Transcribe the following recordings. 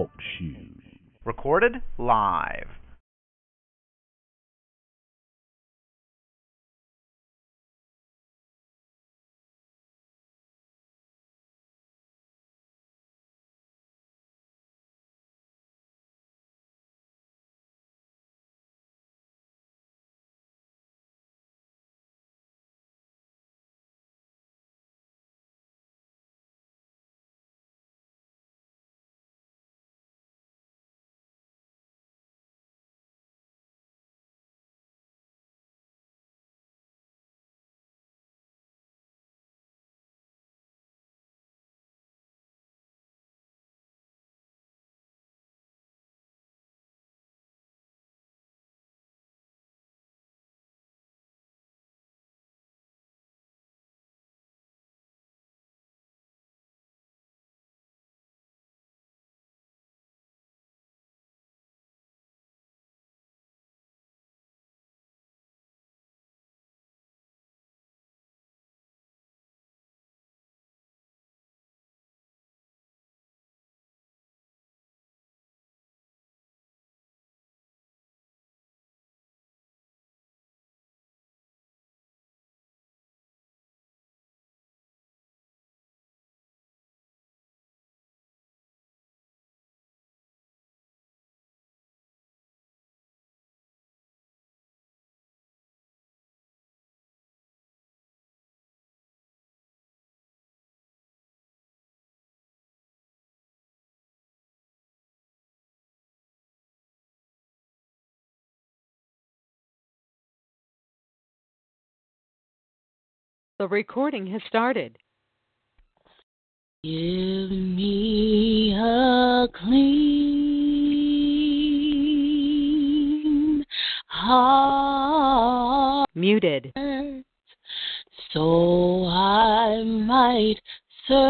Talk. Recorded live. The recording has started. Give me a clean heart. Muted. So I might serve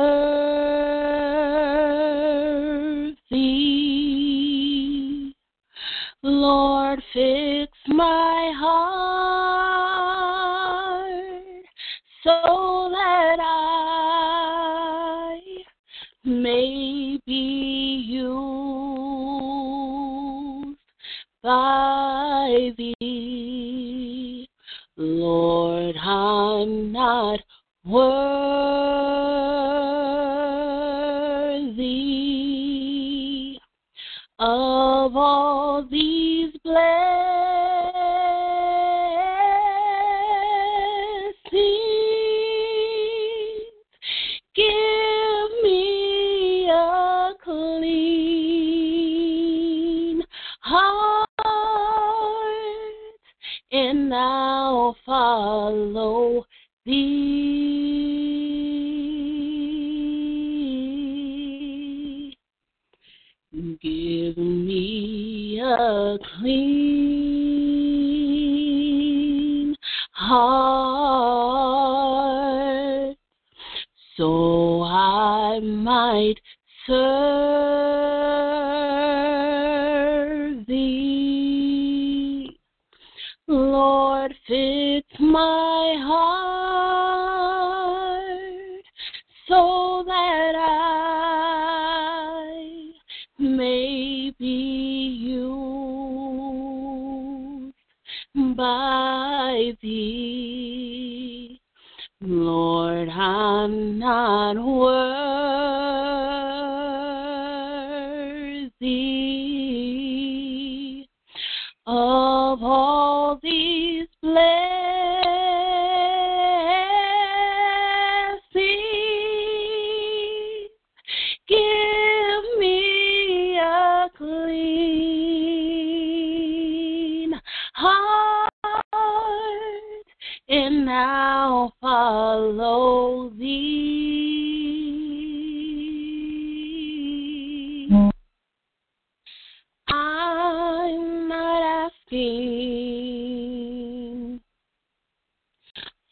thee. Lord, fix my heart so that I may be used by thee. Lord, I'm not worthy clean heart. So I might serve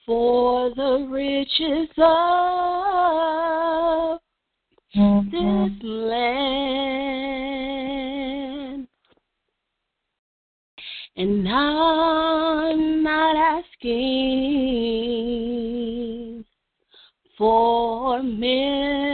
for the riches of this mm-hmm. land. And I'm not asking for men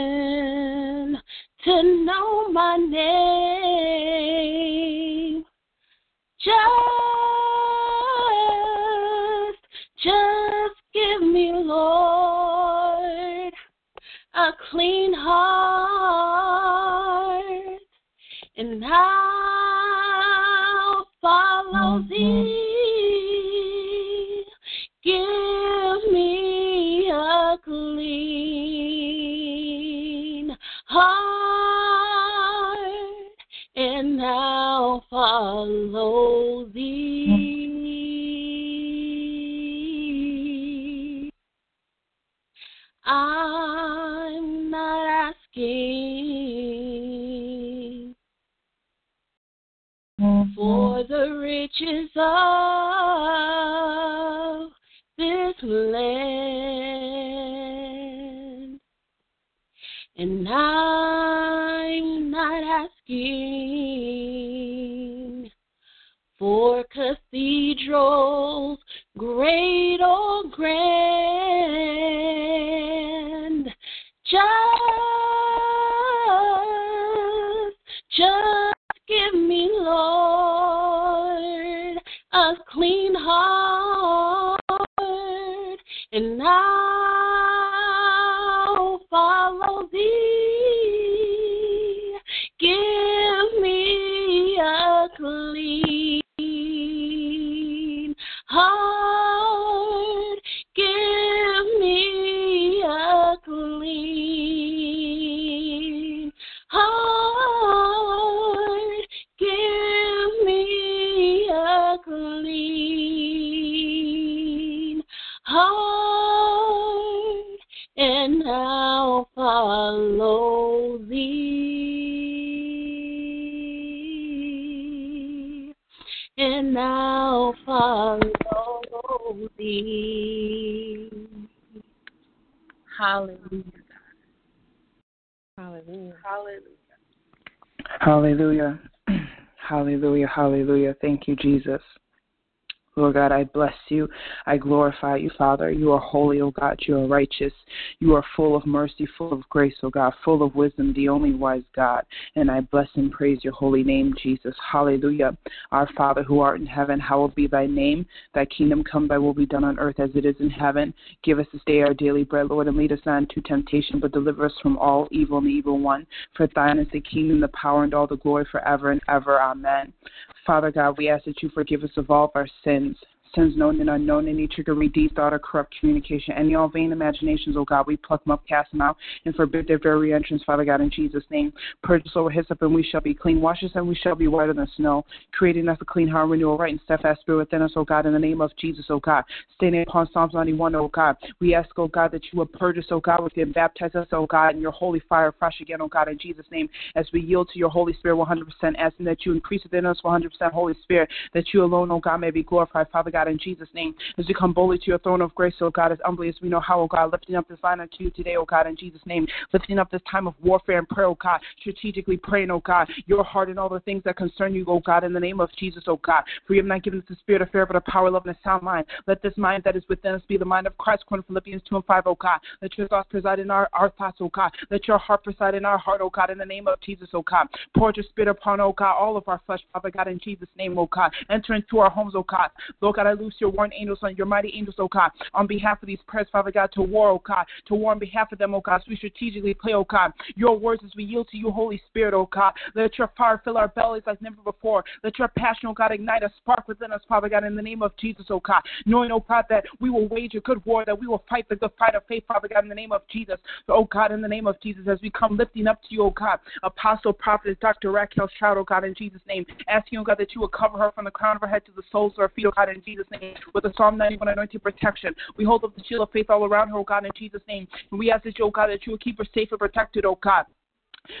riches Jesus. God, I bless you. I glorify you, Father. You are holy, O God. You are righteous. You are full of mercy, full of grace, O God, full of wisdom, the only wise God. And I bless and praise your holy name, Jesus. Hallelujah. Our Father who art in heaven, hallowed be thy name. Thy kingdom come, thy will be done on earth as it is in heaven. Give us this day our daily bread, Lord, and lead us not into temptation, but deliver us from all evil and the evil one. For thine is the kingdom, the power, and all the glory forever and ever. Amen. Father God, we ask that you forgive us of all of our sins, sins known and unknown, any trickery, thought, or corrupt communication, any all vain imaginations, oh God, we pluck them up, cast them out, and forbid their very entrance, Father God, in Jesus' name. Purge us over hyssop, and we shall be clean. Wash us, and we shall be whiter than snow. Creating us a clean heart, renew a right and steadfast spirit within us, oh God, in the name of Jesus, oh God. Standing upon Psalms 91, oh God, we ask, oh God, that you would purge us, oh God, with and baptize us, oh God, in your holy fire, fresh again, oh God, in Jesus' name, as we yield to your Holy Spirit 100%, asking that you increase within us 100%, Holy Spirit, that you alone, oh God, may be glorified, Father God, in Jesus' name, as we come boldly to your throne of grace, oh God, as humbly as we know how, oh God, lifting up this line unto you today, oh God, in Jesus' name, lifting up this time of warfare and prayer, oh God, strategically praying, oh God, your heart and all the things that concern you, oh God, in the name of Jesus, oh God. For you have not given us the spirit of fear, but a power, love, and a sound mind. Let this mind that is within us be the mind of Christ, according to Philippians 2 and 5, God. Let your thoughts preside in our, our thoughts, oh God. Let your heart preside in our heart, oh God, in the name of Jesus, oh God. Pour your spirit upon, oh God, all of our flesh, Father God, in Jesus' name, oh God. Enter into our homes, oh God. Lord God, I loose your warring angels on your mighty angels, oh God, on behalf of these prayers, Father God, to war, oh God, to war on behalf of them, oh God. So we strategically play, oh God, your words as we yield to you, Holy Spirit, oh God. Let your fire fill our bellies like never before. Let your passion, oh God, ignite a spark within us, Father God, in the name of Jesus, oh God. Knowing, oh God, that we will wage a good war, that we will fight the good fight of faith, Father God, in the name of Jesus. So, oh God, in the name of Jesus, as we come lifting up to you, oh God, Apostle, Prophet, Dr. Raquel Stroud, oh God, in Jesus' name, asking, oh God, that you will cover her from the crown of her head to the soles of her feet, oh God, in Jesus' name, with the Psalm 91 anointing protection. We hold up the shield of faith all around her, oh God, in Jesus' name. And we ask that you, oh God, that you will keep her safe and protected, oh God.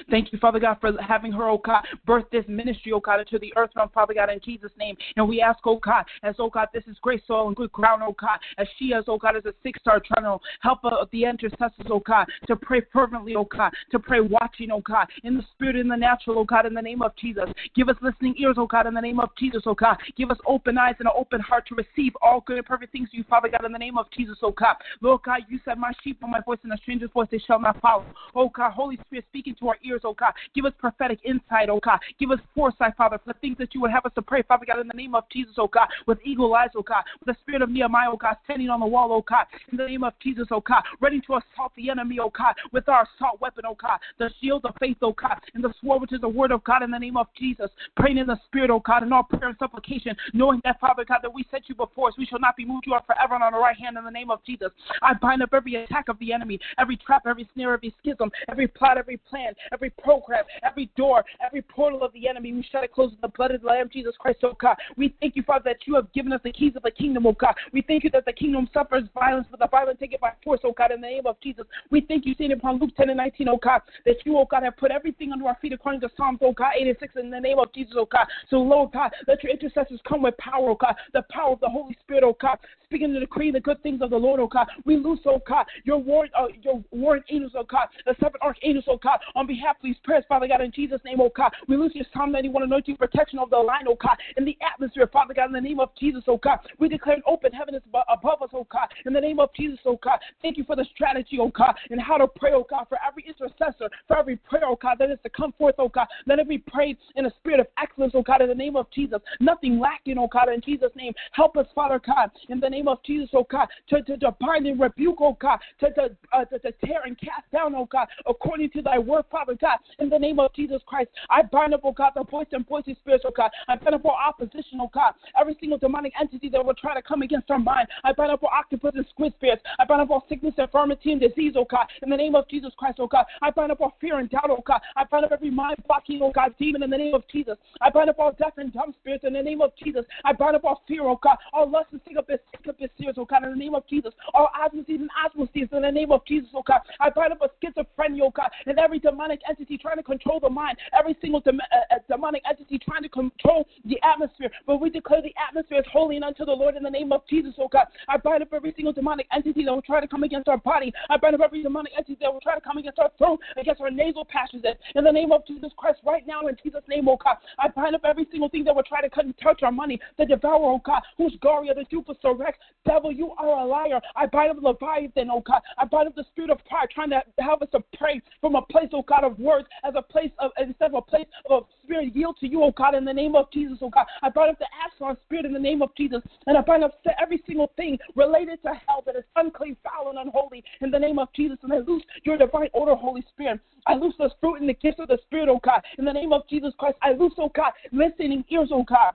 Thank you, Father God, for having her, oh God, birth this ministry, oh God, into the earth realm, Father God, in Jesus' name. And we ask, oh God, as, oh God, this is great soil and good ground, oh God, as she is, oh God, as a six star channel, help uh, the intercessors, oh God, to pray fervently, oh God, to pray watching, oh God, in the spirit, in the natural, oh God, in the name of Jesus. Give us listening ears, oh God, in the name of Jesus, oh God. Give us open eyes and an open heart to receive all good and perfect things you, Father God, in the name of Jesus, oh God. Lord God, you said, My sheep are my voice, and a stranger's voice they shall not follow. Oh God, Holy Spirit, speaking to our our ears, oh God. Give us prophetic insight, oh God. Give us foresight, Father, for the things that you would have us to pray, Father God, in the name of Jesus, oh God, with eagle eyes, oh God, with the spirit of Nehemiah, oh God, standing on the wall, oh God, in the name of Jesus, oh God, ready to assault the enemy, oh God, with our assault weapon, oh God, the shield of faith, oh God, and the sword which is the word of God in the name of Jesus, praying in the spirit, oh God, in all prayer and supplication, knowing that, Father God, that we set you before us, we shall not be moved, you are forever on the right hand in the name of Jesus. I bind up every attack of the enemy, every trap, every snare, every schism, every plot, every plan, every program, every door, every portal of the enemy. We shut it close with the blood of the Lamb, Jesus Christ, oh God. We thank you, Father, that you have given us the keys of the kingdom, oh God. We thank you that the kingdom suffers violence, but the violent take it by force, oh God, in the name of Jesus. We thank you, seeing upon Luke 10 and 19, oh God, that you, oh God, have put everything under our feet according to Psalms, oh God, 86 in the name of Jesus, oh God. So, Lord God, let your intercessors come with power, oh God, the power of the Holy Spirit, oh God, speaking and decreeing the good things of the Lord, oh God. We loose, oh God, your word, uh, your word angels, oh God, the seven archangels, oh God, on behalf of these prayers, Father God, in Jesus' name, oh God. We loose your Psalm 91 anointing protection of the line, oh God, in the atmosphere, Father God, in the name of Jesus, oh God. We declare an open heaven is above us, oh God, in the name of Jesus, oh God. Thank you for the strategy, oh God, and how to pray, oh God, for every intercessor, for every prayer, oh God, that is to come forth, oh God. Let it be prayed in a spirit of excellence, oh God, in the name of Jesus. Nothing lacking, oh God, in Jesus' name. Help us, Father God, in the name of Jesus, oh God, to, to, to bind and rebuke, oh God, to, to, uh, to, to tear and cast down, oh God, according to thy word, Father God, in the name of Jesus Christ. I bind up, oh God, the voice and voicey spirits, oh God. I bind up all opposition, oh God. Every single demonic entity that will try to come against our mind. I bind up all octopus and squid spirits. I bind up all sickness, infirmity, and disease, oh God, in the name of Jesus Christ, oh God. I bind up all fear and doubt, oh God. I bind up every mind blocking, oh God, demon in the name of Jesus. I bind up all deaf and dumb spirits in the name of Jesus. I bind up all fear, oh God. All lust and sick of this, sick of this spirits, oh God, in the name of Jesus. All osmosis and osmosis in the name of Jesus, oh God. I bind up a schizophrenia, oh God, and every demonic entity trying to control the mind, every single dem- uh, uh, demonic entity trying to control the atmosphere. But we declare the atmosphere is holy and unto the Lord in the name of Jesus, oh God. I bind up every single demonic entity that will try to come against our body. I bind up every demonic entity that will try to come against our throat, against our nasal passages. In the name of Jesus Christ, right now, in Jesus' name, oh God. I bind up every single thing that will try to cut and touch our money, the devourer, oh God, who's Gloria, the Jupiter Rex. Devil, you are a liar. I bind up Leviathan, oh God. I bind up the spirit of pride, trying to have us to pray from a place, oh God, of words as a place of instead of a place of spirit yield to you, oh God, in the name of Jesus, oh God. I bind up the Absalom spirit in the name of Jesus, and I bind up every single thing related to hell that is unclean, foul, and unholy in the name of Jesus, and I loose your divine order, Holy Spirit. I loose the fruit and the gifts of the Spirit, oh God, in the name of Jesus Christ. I loose, oh God, listening ears, oh God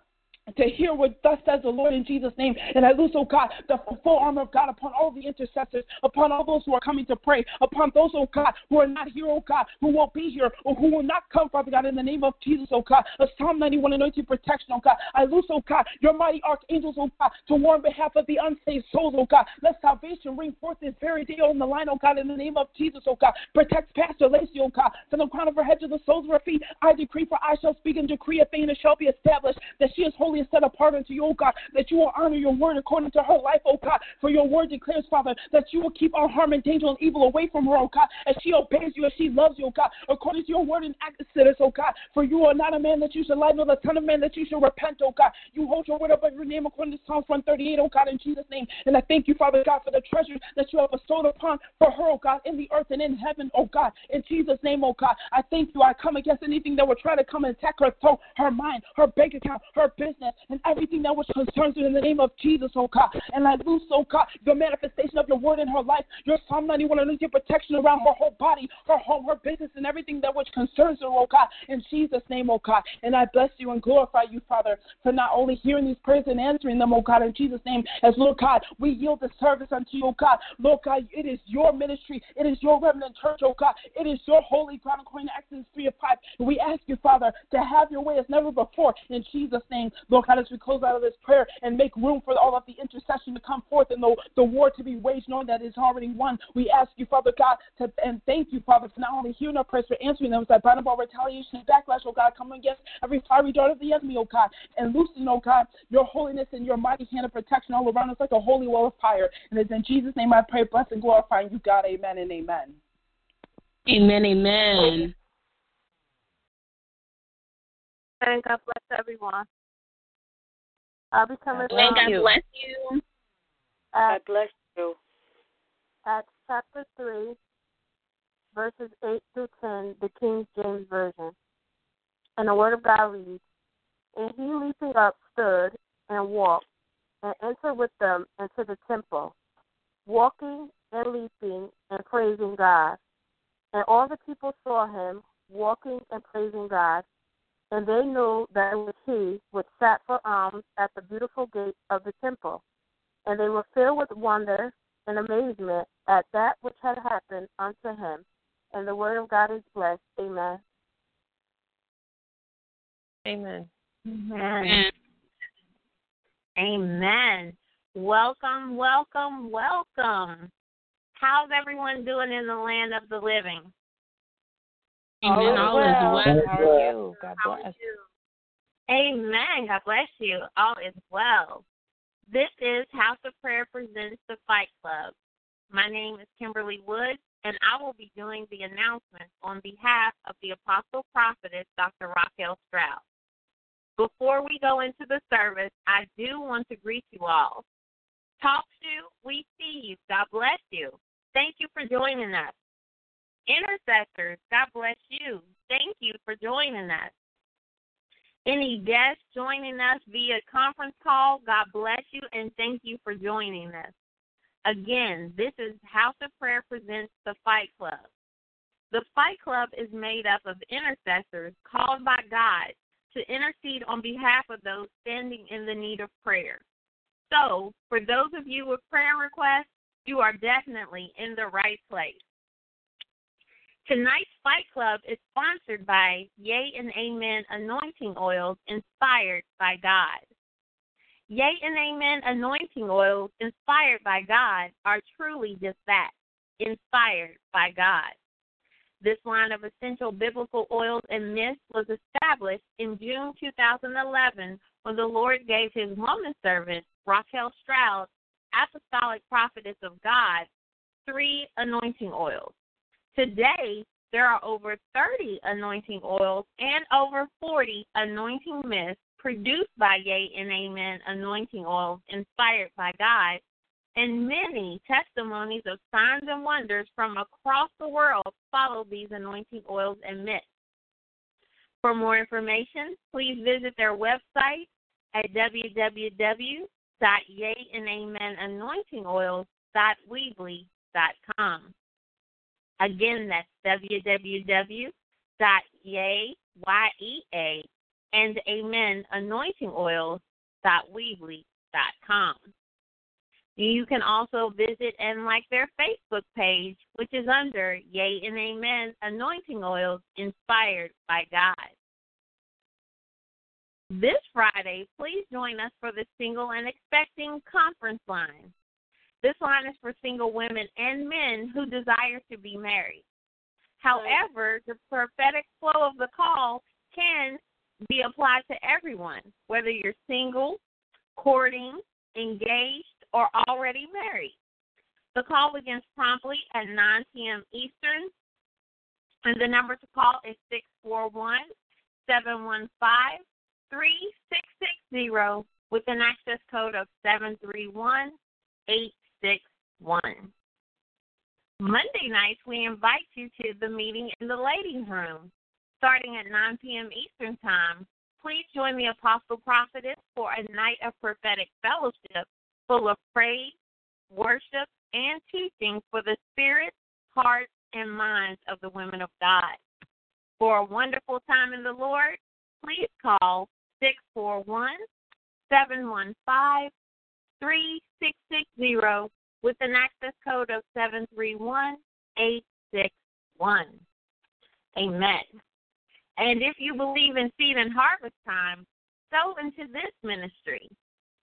to hear what thus says the Lord in Jesus' name. And I loose, oh God, the full armor of God upon all the intercessors, upon all those who are coming to pray, upon those, oh God, who are not here, oh God, who won't be here, or who will not come, Father God, in the name of Jesus, oh God. A Psalm 91 anointing protection, oh God. I loose, oh God, your mighty archangels, oh God, to war on behalf of the unsaved souls, oh God. Let salvation ring forth this very day on the line, oh God, in the name of Jesus, oh God. Protect Pastor Lacey, oh God, from the crown of her head to the soles of her feet. I decree, for I shall speak and decree a thing, it shall be established that she is holy set apart unto you, O God, that you will honor your word according to her life, O God. For your word declares, Father, that you will keep all harm and danger and evil away from her, O God, as she obeys you, as she loves you, oh God, according to your word in Exodus, O God. For you are not a man that you should lie, nor the son of man that you should repent, O God. You hold your word above your name according to Psalms 138, oh God, in Jesus' name. And I thank you, Father God, for the treasure that you have bestowed upon for her, O God, in the earth and in heaven, O God. In Jesus' name, O God. I thank you. I come against anything that would try to come and attack her throat, her mind, her bank account, her business, and everything that which concerns her in the name of Jesus, oh God. And I loose, oh God, the manifestation of your word in her life, your Psalm 91 and lose your protection around her whole body, her home, her business, and everything that which concerns her, oh God. In Jesus' name, oh God. And I bless you and glorify you, Father, for not only hearing these prayers and answering them, oh God, in Jesus' name, as Lord God, we yield the service unto you, oh God. Lord God, it is your ministry, it is your remnant church, oh God. It is your holy ground according to Exodus 3 of 5. And we ask you, Father, to have your way as never before. In Jesus' name, Lord God, as we close out of this prayer and make room for all of the intercession to come forth and the, the war to be waged, knowing that it's already won. We ask you, Father God, to, and thank you, Father, for not only hearing our prayers, but answering them. As I bind up retaliation and backlash, oh God, coming against every fiery dart of the enemy, oh God, and loosen, oh God, your holiness and your mighty hand of protection all around us like a holy wall of fire. And it's in Jesus' name I pray, bless and glorify you, God. Amen and amen. Amen, amen. And God bless everyone. I'll be coming God bless you. God bless you. At, God bless you. Acts chapter 3, verses 8 through 10, the King James Version. And the Word of God reads, And he leaping up stood and walked, and entered with them into the temple, walking and leaping and praising God. And all the people saw him walking and praising God, and they knew that it was he which sat for alms at the beautiful gate of the temple. And they were filled with wonder and amazement at that which had happened unto him. And the word of God is blessed. Amen. Amen. Amen. Amen. Welcome, welcome, welcome. How's everyone doing in the land of the living? Amen. Oh, all is well. How are you? God bless. You? Amen. God bless you. All is well. This is House of Prayer presents the Fight Club. My name is Kimberly Woods, and I will be doing the announcements on behalf of the Apostle Prophetess, Dr. Raquel Stroud. Before we go into the service, I do want to greet you all. Talk to, we see you. God bless you. Thank you for joining us. Intercessors, God bless you. Thank you for joining us. Any guests joining us via conference call, God bless you and thank you for joining us. Again, this is House of Prayer presents the Fight Club. The Fight Club is made up of intercessors called by God to intercede on behalf of those standing in the need of prayer. So, for those of you with prayer requests, you are definitely in the right place. Tonight's Fight Club is sponsored by Yea and Amen anointing oils inspired by God. Yea and Amen anointing oils inspired by God are truly just that inspired by God. This line of essential biblical oils and mists was established in June 2011 when the Lord gave his woman servant, Raquel Stroud, apostolic prophetess of God, three anointing oils. Today, there are over 30 anointing oils and over 40 anointing mists produced by Yea and Amen anointing oils inspired by God, and many testimonies of signs and wonders from across the world follow these anointing oils and mists. For more information, please visit their website at www.yeaandamenanointingoils.weebly.com. Again, that's www.yea, Y-E-A, and amen anointing. You can also visit and like their Facebook page, which is under Yea and Amen Anointing Oils Inspired by God. This Friday, please join us for the Single and Expecting Conference Line. This line is for single women and men who desire to be married. However, the prophetic flow of the call can be applied to everyone, whether you're single, courting, engaged, or already married. The call begins promptly at 9 p.m. Eastern, and the number to call is 641 715 3660 with an access code of 731 861. Monday nights, we invite you to the meeting in the ladies' room starting at 9 p.m. Eastern Time. Please join the Apostle Prophetess for a night of prophetic fellowship full of praise, worship, and teaching for the spirits, hearts, and minds of the women of God. For a wonderful time in the Lord, please call 641 715 3660 with an access code of 731861. Amen. And if you believe in seed and harvest time, sow into this ministry.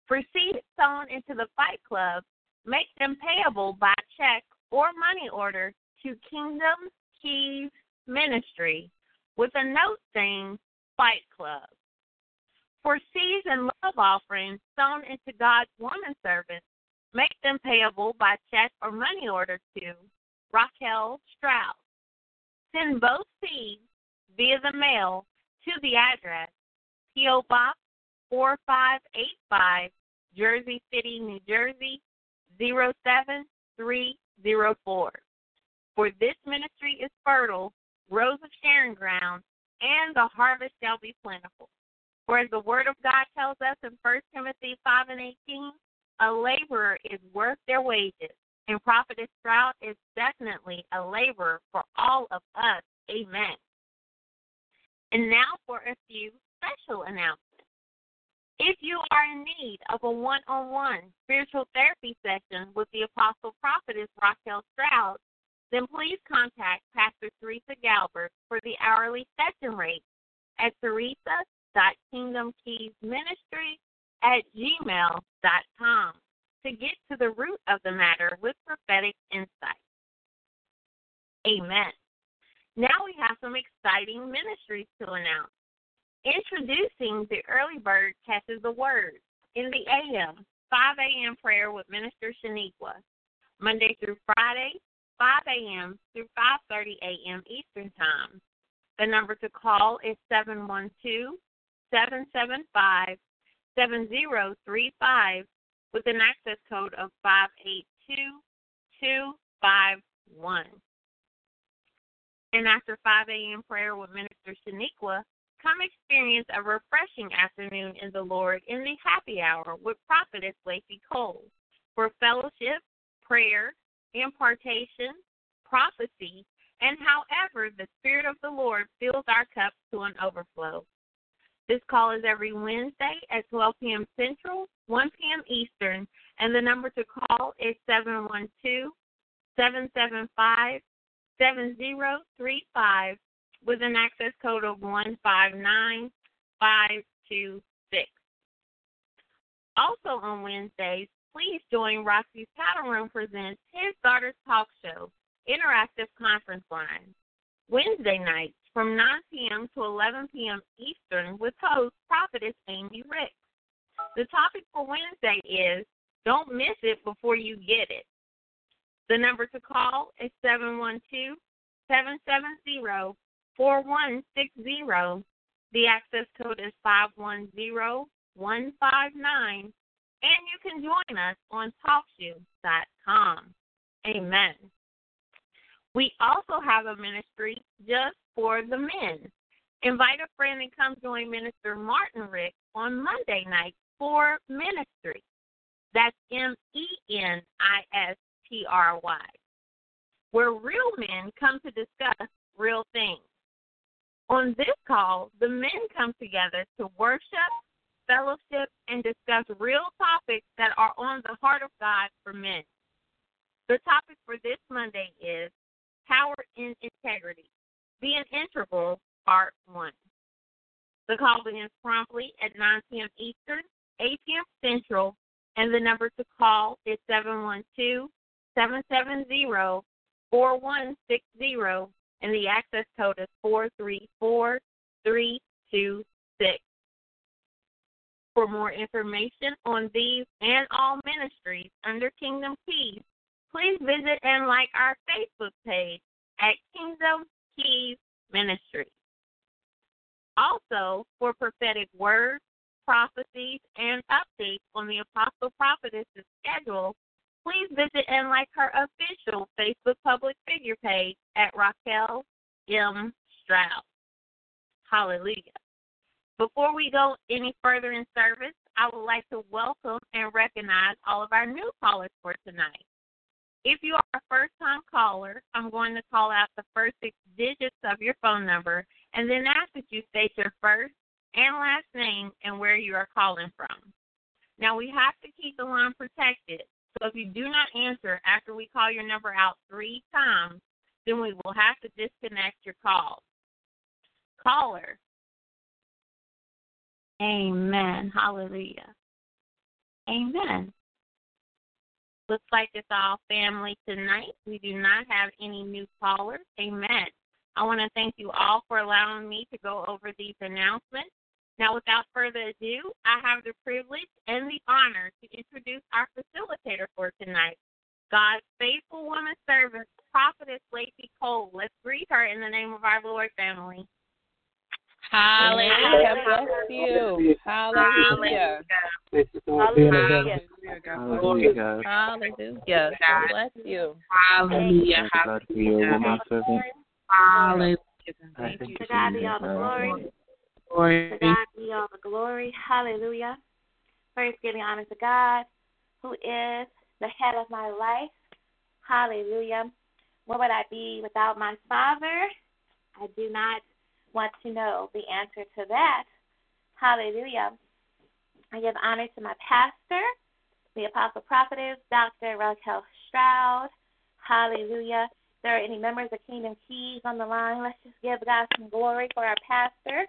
Seed sown into the Fight Club, make them payable by check or money order to Kingdom Keys Ministry with a note saying Fight Club. For seeds and love offerings sown into God's woman servant, make them payable by check or money order to Raquel Stroud. Send both seeds via the mail to the address P.O. Box 4585, Jersey City, New Jersey 07304. For this ministry is fertile, rows of sharing ground, and the harvest shall be plentiful. For as the word of God tells us in 1 Timothy 5 and 18, a laborer is worth their wages, and Prophetess Stroud is definitely a laborer for all of us. Amen. And now for a few special announcements. If you are in need of a one on one spiritual therapy session with the Apostle Prophetess Raquel Stroud, then please contact Pastor Teresa Galbert for the hourly session rate at teresa.kingdomkeysministry at gmail.com to get to the root of the matter with prophetic insight. Amen. Now we have some exciting ministries to announce. Introducing the early bird catches the word in the AM, 5 a.m. prayer with Minister Shaniqua, Monday through Friday, 5 a.m. through 5:30 a.m. Eastern Time. The number to call is 712-775-7035 with an access code of 582251. And after 5 a.m. prayer with Minister Shaniqua, come experience a refreshing afternoon in the Lord in the happy hour with Prophetess Lacey Cole for fellowship, prayer, impartation, prophecy, and however the Spirit of the Lord fills our cups to an overflow. This call is every Wednesday at 12 p.m. Central, 1 p.m. Eastern, and the number to call is 712 775 7035 with an access code of 159526. Also on Wednesdays, please join Roxy's Paddle Room presents His Daughter's Talk Show, Interactive Conference Line. Wednesday nights from 9 p.m. to 11 p.m. Eastern with host Prophetess Amy Ricks. The topic for Wednesday is Don't Miss It Before You Get It. The number to call is 712 770 4160. The access code is 510159. And you can join us on TalkShoe.com. Amen. We also have a ministry just for the men. Invite a friend and come join Minister Martin Rick on Monday night for ministry. That's M E N I S T R Y, where real men come to discuss real things. On this call, the men come together to worship, fellowship, and discuss real topics that are on the heart of God for men. The topic for this Monday is Power and Integrity, Be an integral, part one. The call begins promptly at 9 p.m. Eastern, 8 p.m. Central, and the number to call is 712 770 4160 and the access code is 434326. For more information on these and all ministries under Kingdom Keys, please visit and like our Facebook page at Kingdom Keys Ministry. Also, for prophetic words, prophecies, and updates on the Apostle Prophetess's schedule, please visit and like her official Facebook public figure page at Raquel M. Stroud. Hallelujah. Before we go any further in service, I would like to welcome and recognize all of our new callers for tonight. If you are a first time caller, I'm going to call out the first six digits of your phone number and then ask that you state your first and last name and where you are calling from. Now, we have to keep the line protected, so if you do not answer after we call your number out three times, then we will have to disconnect your call. Caller. Amen. Hallelujah. Amen. Looks like it's all family tonight. We do not have any new callers. Amen. I want to thank you all for allowing me to go over these announcements. Now, without further ado, I have the privilege and the honor to introduce our facilitator for tonight, God's faithful woman servant, Prophetess Lacey Cole. Let's greet her in the name of our Lord family. Hallelujah. Bless you. Hallelujah. Hallelujah. Hallelujah. Hallelujah, God. Hallelujah. God bless you. Hallelujah. God, for your woman servant. Hallelujah. Thank thank you. you To God be all the glory. Glory. To God be all the glory. Hallelujah. First, giving honor to God, who is the head of my life. Hallelujah. Where would I be without my Father? I do not want to know the answer to that. Hallelujah. I give honor to my pastor, the apostle prophetess, Dr. Raquel Stroud. Hallelujah. If there are any members of Kingdom Keys on the line, let's just give God some glory for our pastor.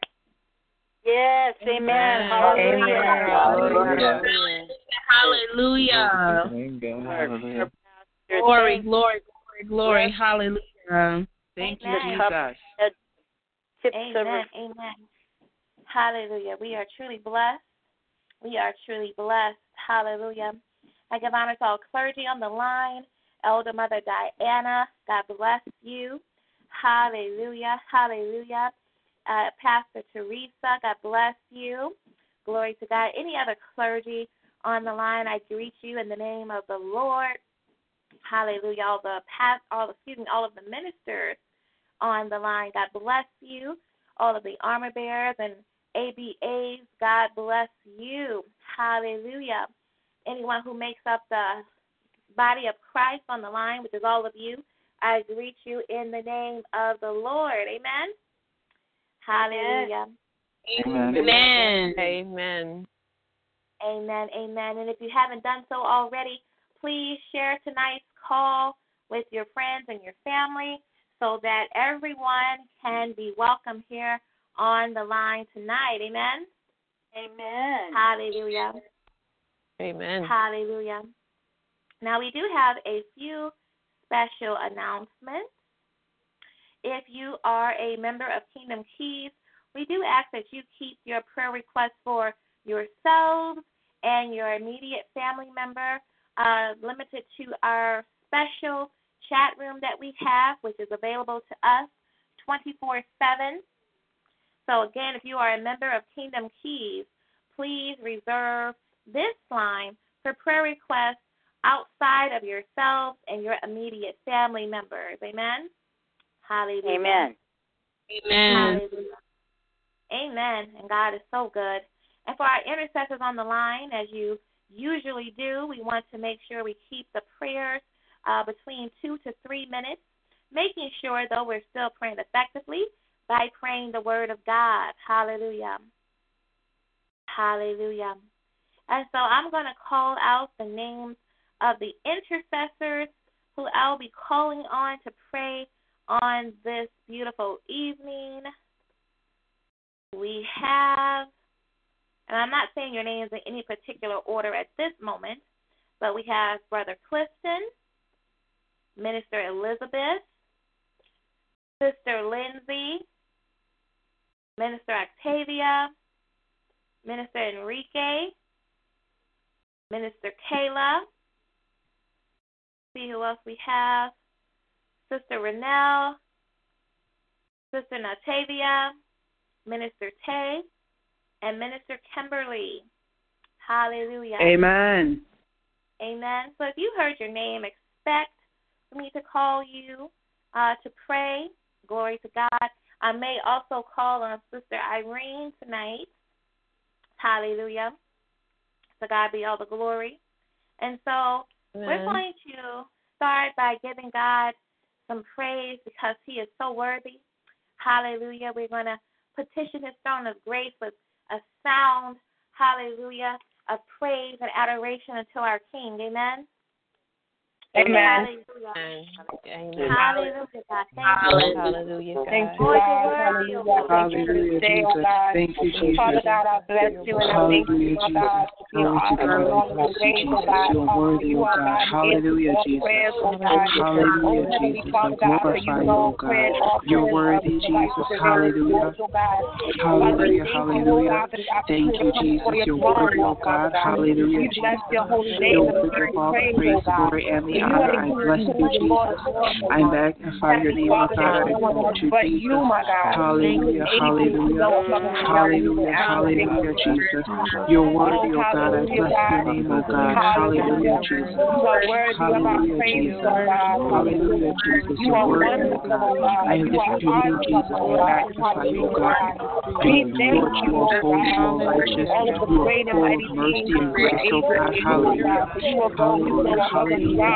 Yes, amen. Hallelujah. Hallelujah. Hallelujah. Hallelujah. Glory, glory, glory, glory. Hallelujah. Thank you, Amen. Amen. Amen. Hallelujah. We are truly blessed. We are truly blessed. Hallelujah. I give honor to all clergy on the line. Elder Mother Diana, God bless you. Hallelujah. Hallelujah. Uh, Pastor Teresa, God bless you. Glory to God. Any other clergy on the line, I greet you in the name of the Lord. Hallelujah. All the past, all excuse me, all of the ministers on the line, God bless you. All of the armor bearers and ABAs, God bless you. Hallelujah. Anyone who makes up the body of Christ on the line, which is all of you, I greet you in the name of the Lord. Amen. Hallelujah. Amen. Amen. Amen. Amen. Amen. And if you haven't done so already, please share tonight's call with your friends and your family so that everyone can be welcome here on the line tonight. Amen. Amen. Hallelujah. Amen. Hallelujah. Now, we do have a few special announcements. If you are a member of Kingdom Keys, we do ask that you keep your prayer requests for yourselves and your immediate family member uh, limited to our special chat room that we have, which is available to us 24 7. So, again, if you are a member of Kingdom Keys, please reserve this line for prayer requests outside of yourselves and your immediate family members. Amen. Hallelujah. Amen. Amen. Hallelujah. Amen. And God is so good. And for our intercessors on the line, as you usually do, we want to make sure we keep the prayers uh, between two to three minutes, making sure, though, we're still praying effectively by praying the word of God. Hallelujah. Hallelujah. And so I'm going to call out the names of the intercessors who I'll be calling on to pray on this beautiful evening. We have, and I'm not saying your names in any particular order at this moment, but we have Brother Clifton, Minister Elizabeth, Sister Lindsay, Minister Octavia, Minister Enrique, Minister Kayla. See who else we have. Sister Renelle, Sister Natavia, Minister Tay, and Minister Kimberly. Hallelujah. Amen. Amen. So if you heard your name, expect for me to call you uh, to pray. Glory to God. I may also call on Sister Irene tonight. Hallelujah. To God be all the glory. And so we're going to start by giving God some praise because He is so worthy. Hallelujah. We're going to petition His throne of grace with a sound, hallelujah, of praise and adoration unto our King. Amen. Amen. Hallelujah. Amen. Hallelujah, God. Thank you. Hallelujah, Thank you, God. you're worthy, oh God. Hallelujah, Jesus. Thank you, Jesus. Father God, I bless you and I thank you, Hallelujah, Lord God, for being Glory to awesome in all God. of your ways, oh Jesus, God. you're worthy, You oh are God. God Hallelujah, Jesus. prayers, oh God. Hallelujah, Oh, Jesus. I Father God, glorify you, know oh God. You're worthy, Jesus. Hallelujah. Oh, oh Hallelujah, Father, thank you, hallelujah. God, for the Thank you, to come before Jesus. your You're worthy, oh Lord Father God. God. Hallelujah, Jesus. your holy name You're worthy of all the praise, praise, oh glory, and the God. I bless you, Jesus. I magnify your name, oh God. I exalt you, Jesus. Hallelujah, hallelujah, hallelujah, hallelujah, Jesus. You're worthy, oh God. I bless your name, oh God. Hallelujah, Jesus. Hallelujah, Jesus. Hallelujah, Jesus. You're worthy, oh, oh God. I lift name, Jesus. I magnify you, oh God. Lord, you are holy, oh you are righteous, you are full of mercy and grace, oh God. Hallelujah. Hallelujah, hallelujah,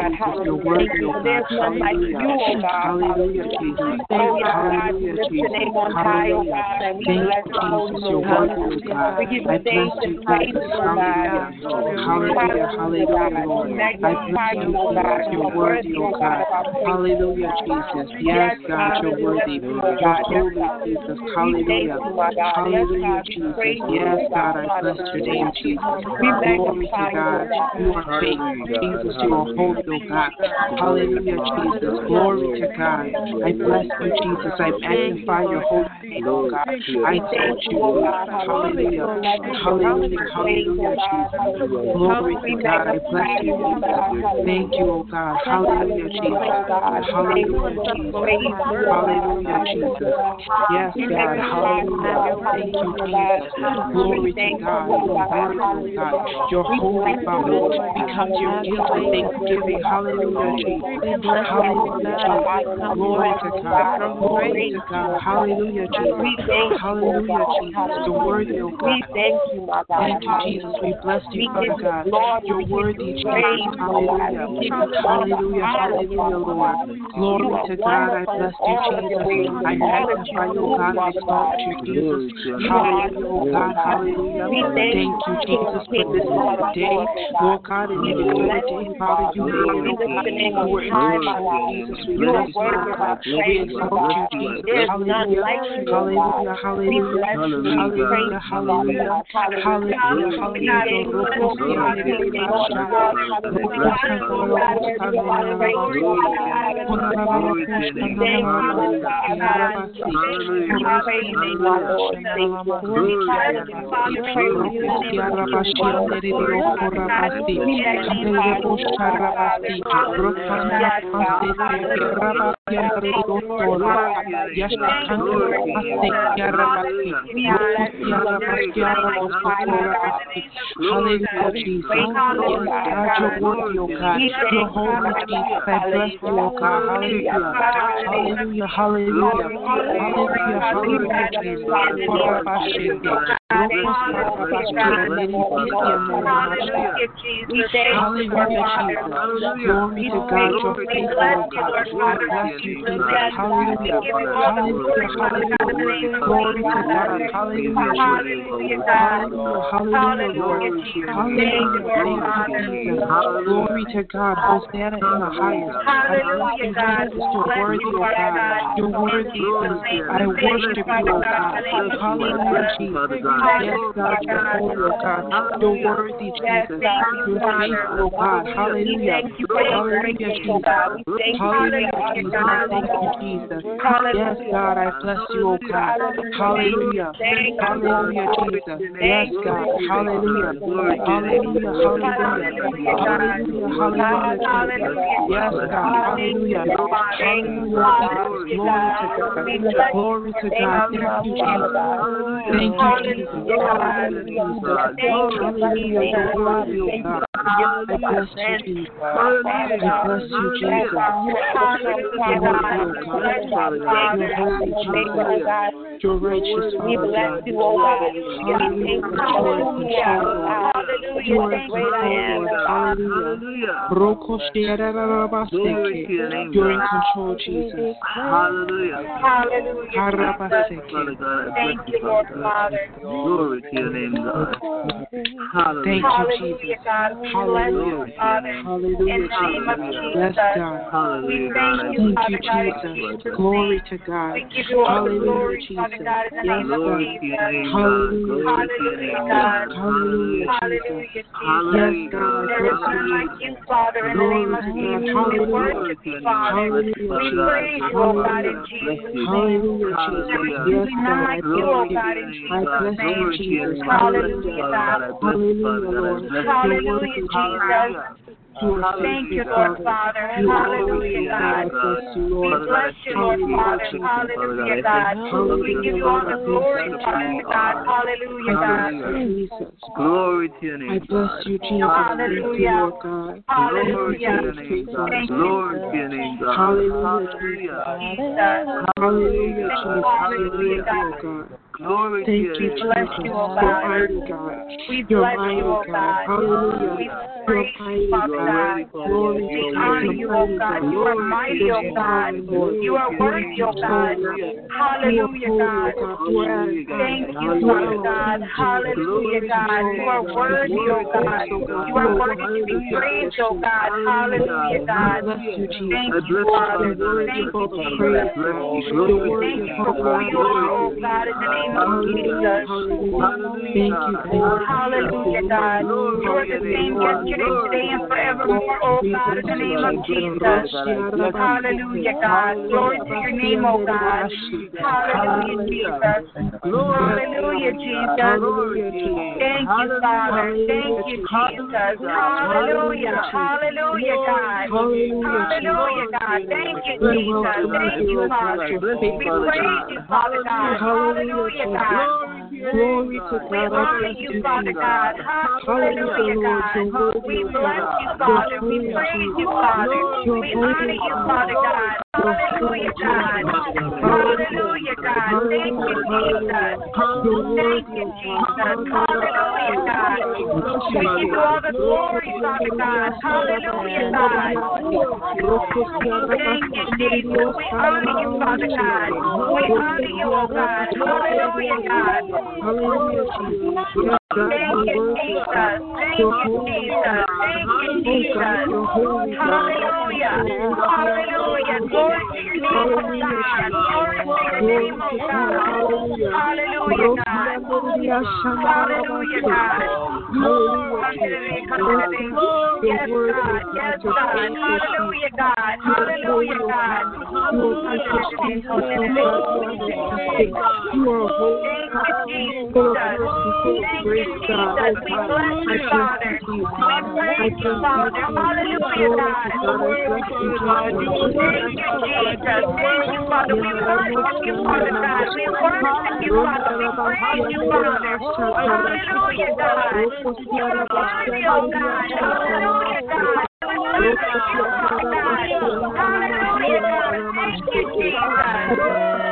Jesus. You're worthy, oh God. Hallelujah. Hallelujah, Jesus. Hallelujah, Jesus. Hallelujah. Thank you, Jesus. You're worthy, oh God. Bless you, Jesus. Hallelujah. Hallelujah, hallelujah, Lord. I bless you. You're worthy, oh, oh God. Hallelujah, Jesus. Yes, God, you're worthy. You're holy, Jesus. Hallelujah. Hallelujah, Jesus. Yes, God, I bless your name, Jesus. Glory to God. You are faithful, Jesus. You are holy, oh God. Hallelujah, Jesus. Glory to God. I bless you, Jesus. I magnify your holy name, oh God. I thank you, oh Lord. Hallelujah. Hallelujah, hallelujah, Jesus. Glory to God. I bless you, Jesus. Thank you, oh God. Hallelujah, Jesus. Hallelujah, Jesus. Hallelujah, Jesus. Yes, God. Hallelujah. Thank you, Jesus. Glory to God. Worthy, oh God. You're holy, Father. We come to your gift with thanksgiving. Hallelujah, Jesus. Hallelujah, Jesus. Glory to God. Glory to God. Hallelujah, Jesus. Hallelujah, Jesus. You're worthy, oh God. Thank you, my God. Thank you, Jesus. We bless you, Father God. You're worthy, Jesus. Hallelujah. Hallelujah, hallelujah, Lord. Glory to God. I bless you, Jesus. I magnify you, oh God. I exalt you, Jesus. Hallelujah, oh God. Hallelujah. Thank you, Jesus, for this day. Lord God, and even for the day, Father, you God. You were intentional, Jesus. We bless you, God. We exalt you, Jesus. Hallelujah. Hallelujah, hallelujah. Hallelujah, hallelujah. Hallelujah, Hallelujah, God, you. Hallelujah, Jesus. Glory to God, you're faithful, oh God. I bless you, Jesus. Hallelujah. Hallelujah, hallelujah. Glory to God. Hallelujah, Jesus. Hallelujah, hallelujah, Lord. Hallelujah, thank you, Jesus. Glory to God. Hosanna in the highest. I bless you, Jesus. You're worthy, oh God. You're worthy, Jesus. I worship you, oh God. Hallelujah, Jesus. Yes, God, you're holy, oh God. You're worthy, Jesus. You're faithful, oh God. Hallelujah. Hallelujah, Jesus. Hallelujah, Jesus. Thank you, oh Jesus. Yes, God, I bless you, oh God. Hallelujah. Hallelujah, Jesus. Yes, God. Hallelujah. Hallelujah, hallelujah. Hallelujah, hallelujah, Yes, God. Hallelujah. Hallelujah. Glory to God. Glory to God. Thank you, Jesus. Thank you, Jesus. Hallelujah. Hallelujah. Worthy, oh God. I bless you, Jesus. You, Jesus. You're worthy, oh God. You're holy, Jesus. You're righteous, Father God. Hallelujah. Control, control, Lord. You are in control, Lord. Hallelujah. You're in control, Jesus. Hallelujah. Hallelujah. Harabaseke. Father God, I Thank you, Lord Father. Glory to your name, God. Hallelujah. Thank you, Hallelujah, Jesus. We bless you, Hallelujah. In Hallelujah, the name of Jesus. Yes, God. Hallelujah, We thank you, Thank bless you, Father God, Jesus. Glory to God. We give you all the Hallelujah, glory, Jesus. Father God, in the name of God. to your Jesus. Hallelujah. Glory to your name, God. Hallelujah, Hallelujah, Jesus. Yes, God. There is Bless none like you, Father, in the name of. Jesus. We Hallelujah. worship you, Father. Hallelujah, We praise you, oh God, in Hallelujah. Jesus' name. Hallelujah, Jesus. Yes, God. I bless you. God, in I Jesus' bless. Jesus. Hallelujah, God. Hallelujah, Lord. Hallelujah, worthy, Jesus. Jesus. You are Thank you, Lord Father. Father. You are Hallelujah, God. I God. bless you, We bless you, Lord Father. Hallelujah, God. We give you all the glory, Father God. Hallelujah, God. Jesus. Glory to your name, I bless you, Jesus. Thank Hallelujah. Lord God. Glory to your Hallelujah. name, God. Thank you. Glory to your name, God. Hallelujah, Jesus. Hallelujah. Hallelujah, Hallelujah, God. Glory Thank you, name, Jesus. Bless you, oh God. mighty, God. We bless you, oh God. Hallelujah. We praise you, Father God. Glory God. to You We honor you, You're oh God. You are mighty, oh God. You are worthy, name, oh God. Hallelujah. You are Hallelujah, holy, God. God. You are Hallelujah, God. Thank you. Father God. Hallelujah, God. You are worthy, oh God. You are worthy to be praised, oh God. Hallelujah. God. Bless you, Jesus. Thank you, Father. Thank you, you, Father God. Jesus. you. You're worthy Thank you for who you are, oh God, in the God. Name of Hallelujah. Jesus. Hallelujah. Oh Hallelujah, Thank you, God. God. Hallelujah, Hallelujah. God. Glory You are to your the name, same yesterday, today, and your name, God. forevermore, oh God, in the name of Jesus. bless you, Jesus. Father God. I bless you. Hallelujah, God. Glory to your name, oh God. Hallelujah, Jesus. Hallelujah, Jesus. Glory to your name. Thank you, Father. Thank you, Jesus. Hallelujah. Hallelujah, God. Hallelujah, God. Thank you, Jesus. Thank you, Father. We praise you, Father God. Hallelujah, God. Glory to We God. I honor you, you, Father God. Hallelujah, God. We bless you, Father. We praise you, Father. We honor you, Father God. Hallelujah, God. Hallelujah, God. Thank you, Jesus. Thank you, Jesus. Hallelujah, God. We give you all the glory, Father God. Hallelujah, God. Thank you, Jesus. We honor you, Father God. We honor you, oh God. Hallelujah, God. Hallelujah, you're you. Oh, you're God. Hallelujah. Hallelujah. Glory to name, oh God. Glory to name, oh God. Hallelujah. Oh, hallelujah, God. Hallelujah, Hallelujah, God. Yes, God. Yes, God. Hallelujah, God. Hallelujah, God. You are holy, Thank you, Jesus. mercy, full of Thank you. Jesus. Oh, We bless you, Father. We praise you, Father. Hallelujah, God. to God. I bless you, Jesus. Thank you, Jesus. Thank you, Father. We worship you, Father God. We worship you, Father. We praise you, Father. Hallelujah, God. You are worthy, oh God. Hallelujah, God. Hallelujah, God. Hallelujah, God. Thank you, Jesus.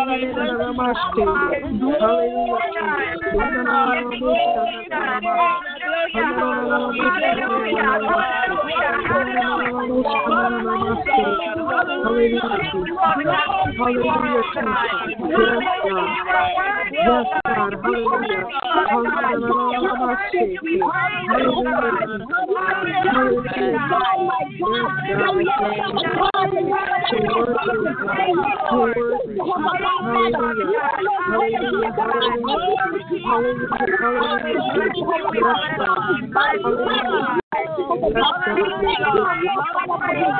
Thank you, Jesus. Oh, God, I bless you, Hallelujah, Great, you,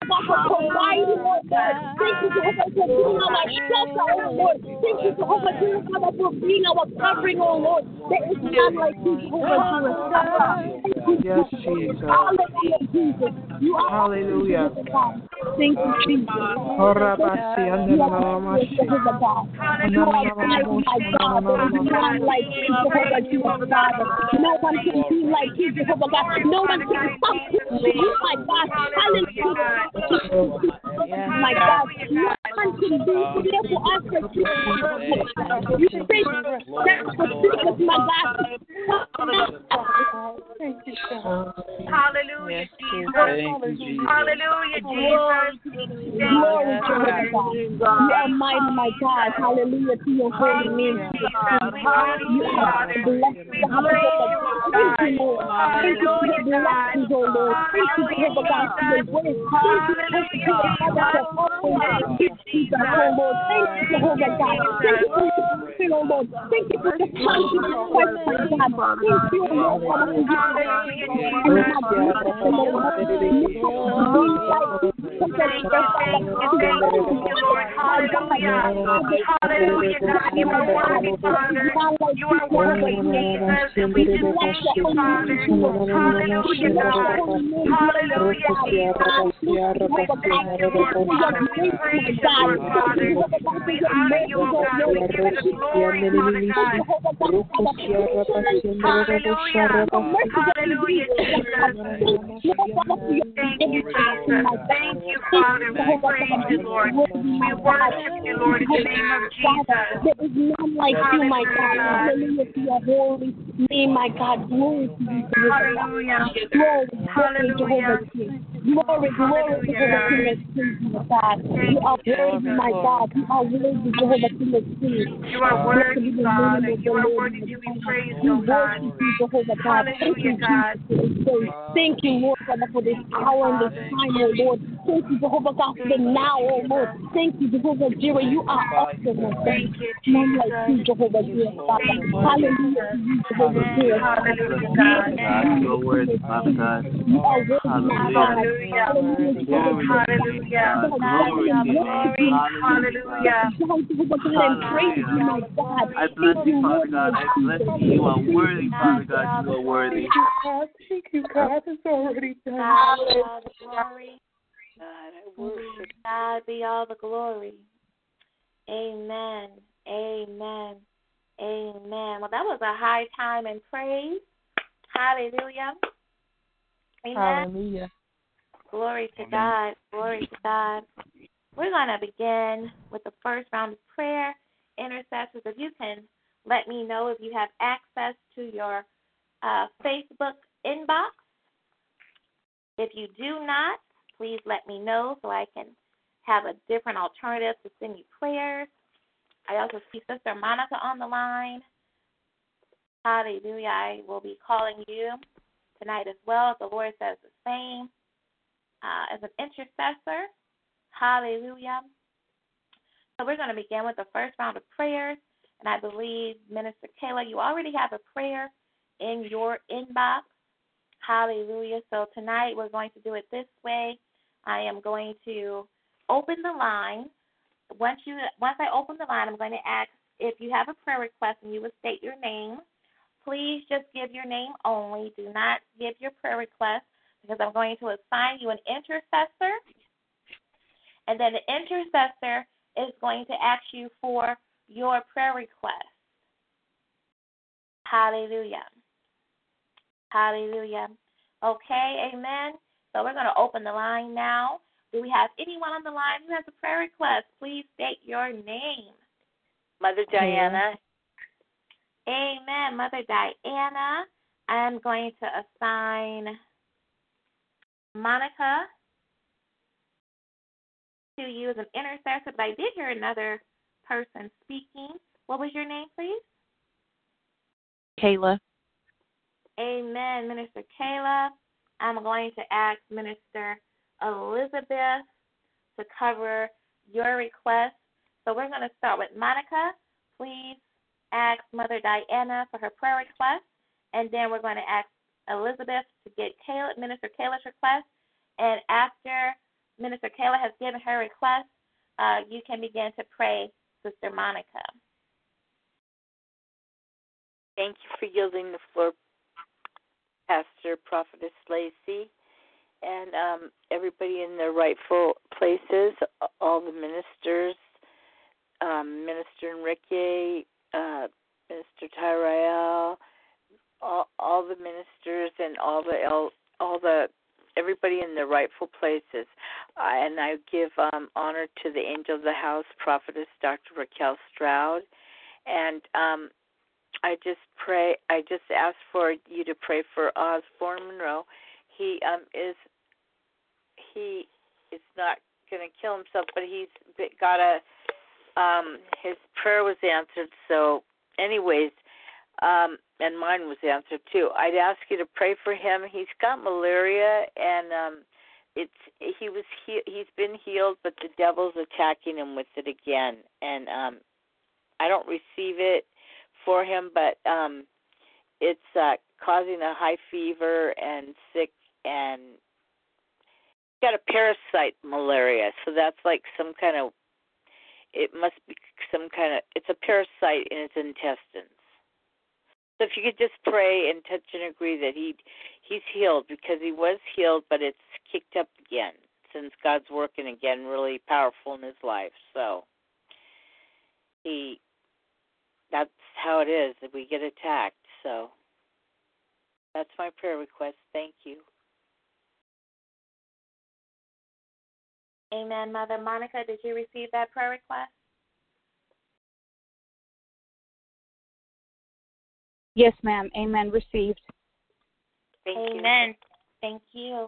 Thank you, Lord. Thank you, everything we need, my God. Thank you, Jehovah, for providing, Lord God. Thank you, Jehovah, for being our shelter, oh Lord. Thank you, Jehovah, Jireh, Father, for being our covering, oh Lord. There is none like you, Jehovah, you, Yes, Jesus. Hallelujah, Jesus. You are Hallelujah. awesome, Jehovah God. Thank you, Jesus. You are Jehovah God. You are mighty, my God. There is none like you, Jehovah Jireh, Father. No one can be like you, Jehovah God. No one can with you, my God. Hallelujah. My God, no one can be here for us you. You think that's the secret, my God. Thank you, God. Hallelujah, Jesus. Jesus. Hallelujah, Jesus. Glory to God. You are mighty, my God. Hallelujah to your holy name. You are blessed. Thank you, Lord. Thank you for your blessings, oh Lord. Thank you, for your grace. Thank you, Jehovah God, for always Jesus, oh Lord. Thank you, God. For your spirit, oh Lord. Thank you for the conscious Christ, my God. Thank you, Lord, Thank you for the and have blessed them, Lord. Be like compared to your Father. Hallelujah. Hallelujah, God. You are worthy, Father. You are worthy, Jesus. We bless your holy name, Hallelujah, God. Hallelujah, Jesus. We thank you, Father. We praise you, Lord, Father. We honor you, oh God. We give you glory, Father God. Hallelujah. Hallelujah, Jesus. Thank you, Jesus. Thank you, Father. We praise you, Lord. We worship you, Lord, in the name of Jesus. There is none like you, my God. Hallelujah to your holy name, my God. Glory to you, Hallelujah. Glory, glory, Hallelujah. Jehovah King. Glory, glory, Jehovah King of Kings, my God. You are worthy, my God. You are worthy, Jehovah King of Kings. You are worthy, Father. You are worthy to be praised, oh God. Jehovah God. Thank you, God. Jesus, for this day. Thank you, Lord, Father, for this hour and this time, oh Lord. Thank you, Jehovah God, for the now, oh Lord. Thank you, Jehovah Jireh. You are awesome, oh God. Thank you, None like you, Jehovah Jireh, Father. Hallelujah Jehovah Jireh. Hallelujah, God. God, you are worthy, Father God. You are worthy, my God. Hallelujah. Hallelujah, Jehovah Glory Jireh. to you, Hallelujah. Glory Glory. Hallelujah. Shout Jehovah God and praise you, my God. I bless Thank you, you, Father Lord, God. my I bless Jesus. you. You are worthy, Father God. You are worthy. God, thank you, God. It's already done. God God, I worship. God be all the glory. Amen. Amen. Amen. Well, that was a high time in praise. Hallelujah. Amen. Hallelujah. Glory to God. Glory to God. We're going to begin with the first round of prayer. Intercessors, if you can let me know if you have access to your uh, Facebook inbox. If you do not, please let me know so I can have a different alternative to send you prayers. I also see Sister Monica on the line. Hallelujah. I will be calling you tonight as well. The Lord says the same. Uh, as an intercessor. Hallelujah. So we're going to begin with the first round of prayers. And I believe, Minister Kayla, you already have a prayer in your inbox. Hallelujah. So tonight we're going to do it this way. I am going to open the line. Once you once I open the line, I'm going to ask if you have a prayer request and you would state your name. Please just give your name only. Do not give your prayer request because I'm going to assign you an intercessor. And then the intercessor is going to ask you for your prayer request. Hallelujah. Hallelujah. Okay, amen. So we're going to open the line now. Do we have anyone on the line who has a prayer request? Please state your name. Mother Diana. Amen. Mother Diana. I'm going to assign Monica to you as an intercessor, but I did hear another person speaking. What was your name, please? Kayla. Amen, Minister Kayla. I'm going to ask Minister Elizabeth to cover your request. So we're going to start with Monica. Please ask Mother Diana for her prayer request, and then we're going to ask Elizabeth to get Minister Kayla's request. And after Minister Kayla has given her request, uh, you can begin to pray, Sister Monica. Thank you for yielding the floor, Pastor Prophetess Lacey, and um, everybody in their rightful places, all the ministers, um, Minister Enrique, uh, Minister Tyrell, all, all the ministers and all the all the everybody in their rightful places. And I give um, honor to the angel of the house, prophetess Dr. Raquel Stroud. And um, I just pray, I just ask for you to pray for Osborne Monroe. He um, is, he is not going to kill himself, but he's got a, um, his prayer was answered. So, anyways, um, and mine was answered too. I'd ask you to pray for him. He's got malaria, and um, it's he was he, he's been healed, but the devil's attacking him with it again, and um, I don't receive it for him, but um, it's uh, causing a high fever and sick and got a parasite malaria, so that's like some kind of it must be some kind of it's a parasite in its intestines. So if you could just pray and touch and agree that he he's healed because he was healed, but it's kicked up again since God's working again really powerful in his life. So he that's how it is that we get attacked. So that's my prayer request. Thank you. Amen, Mother Monica. Did you receive that prayer request? Yes, ma'am. Amen. Received. Thank Amen. You. Thank you.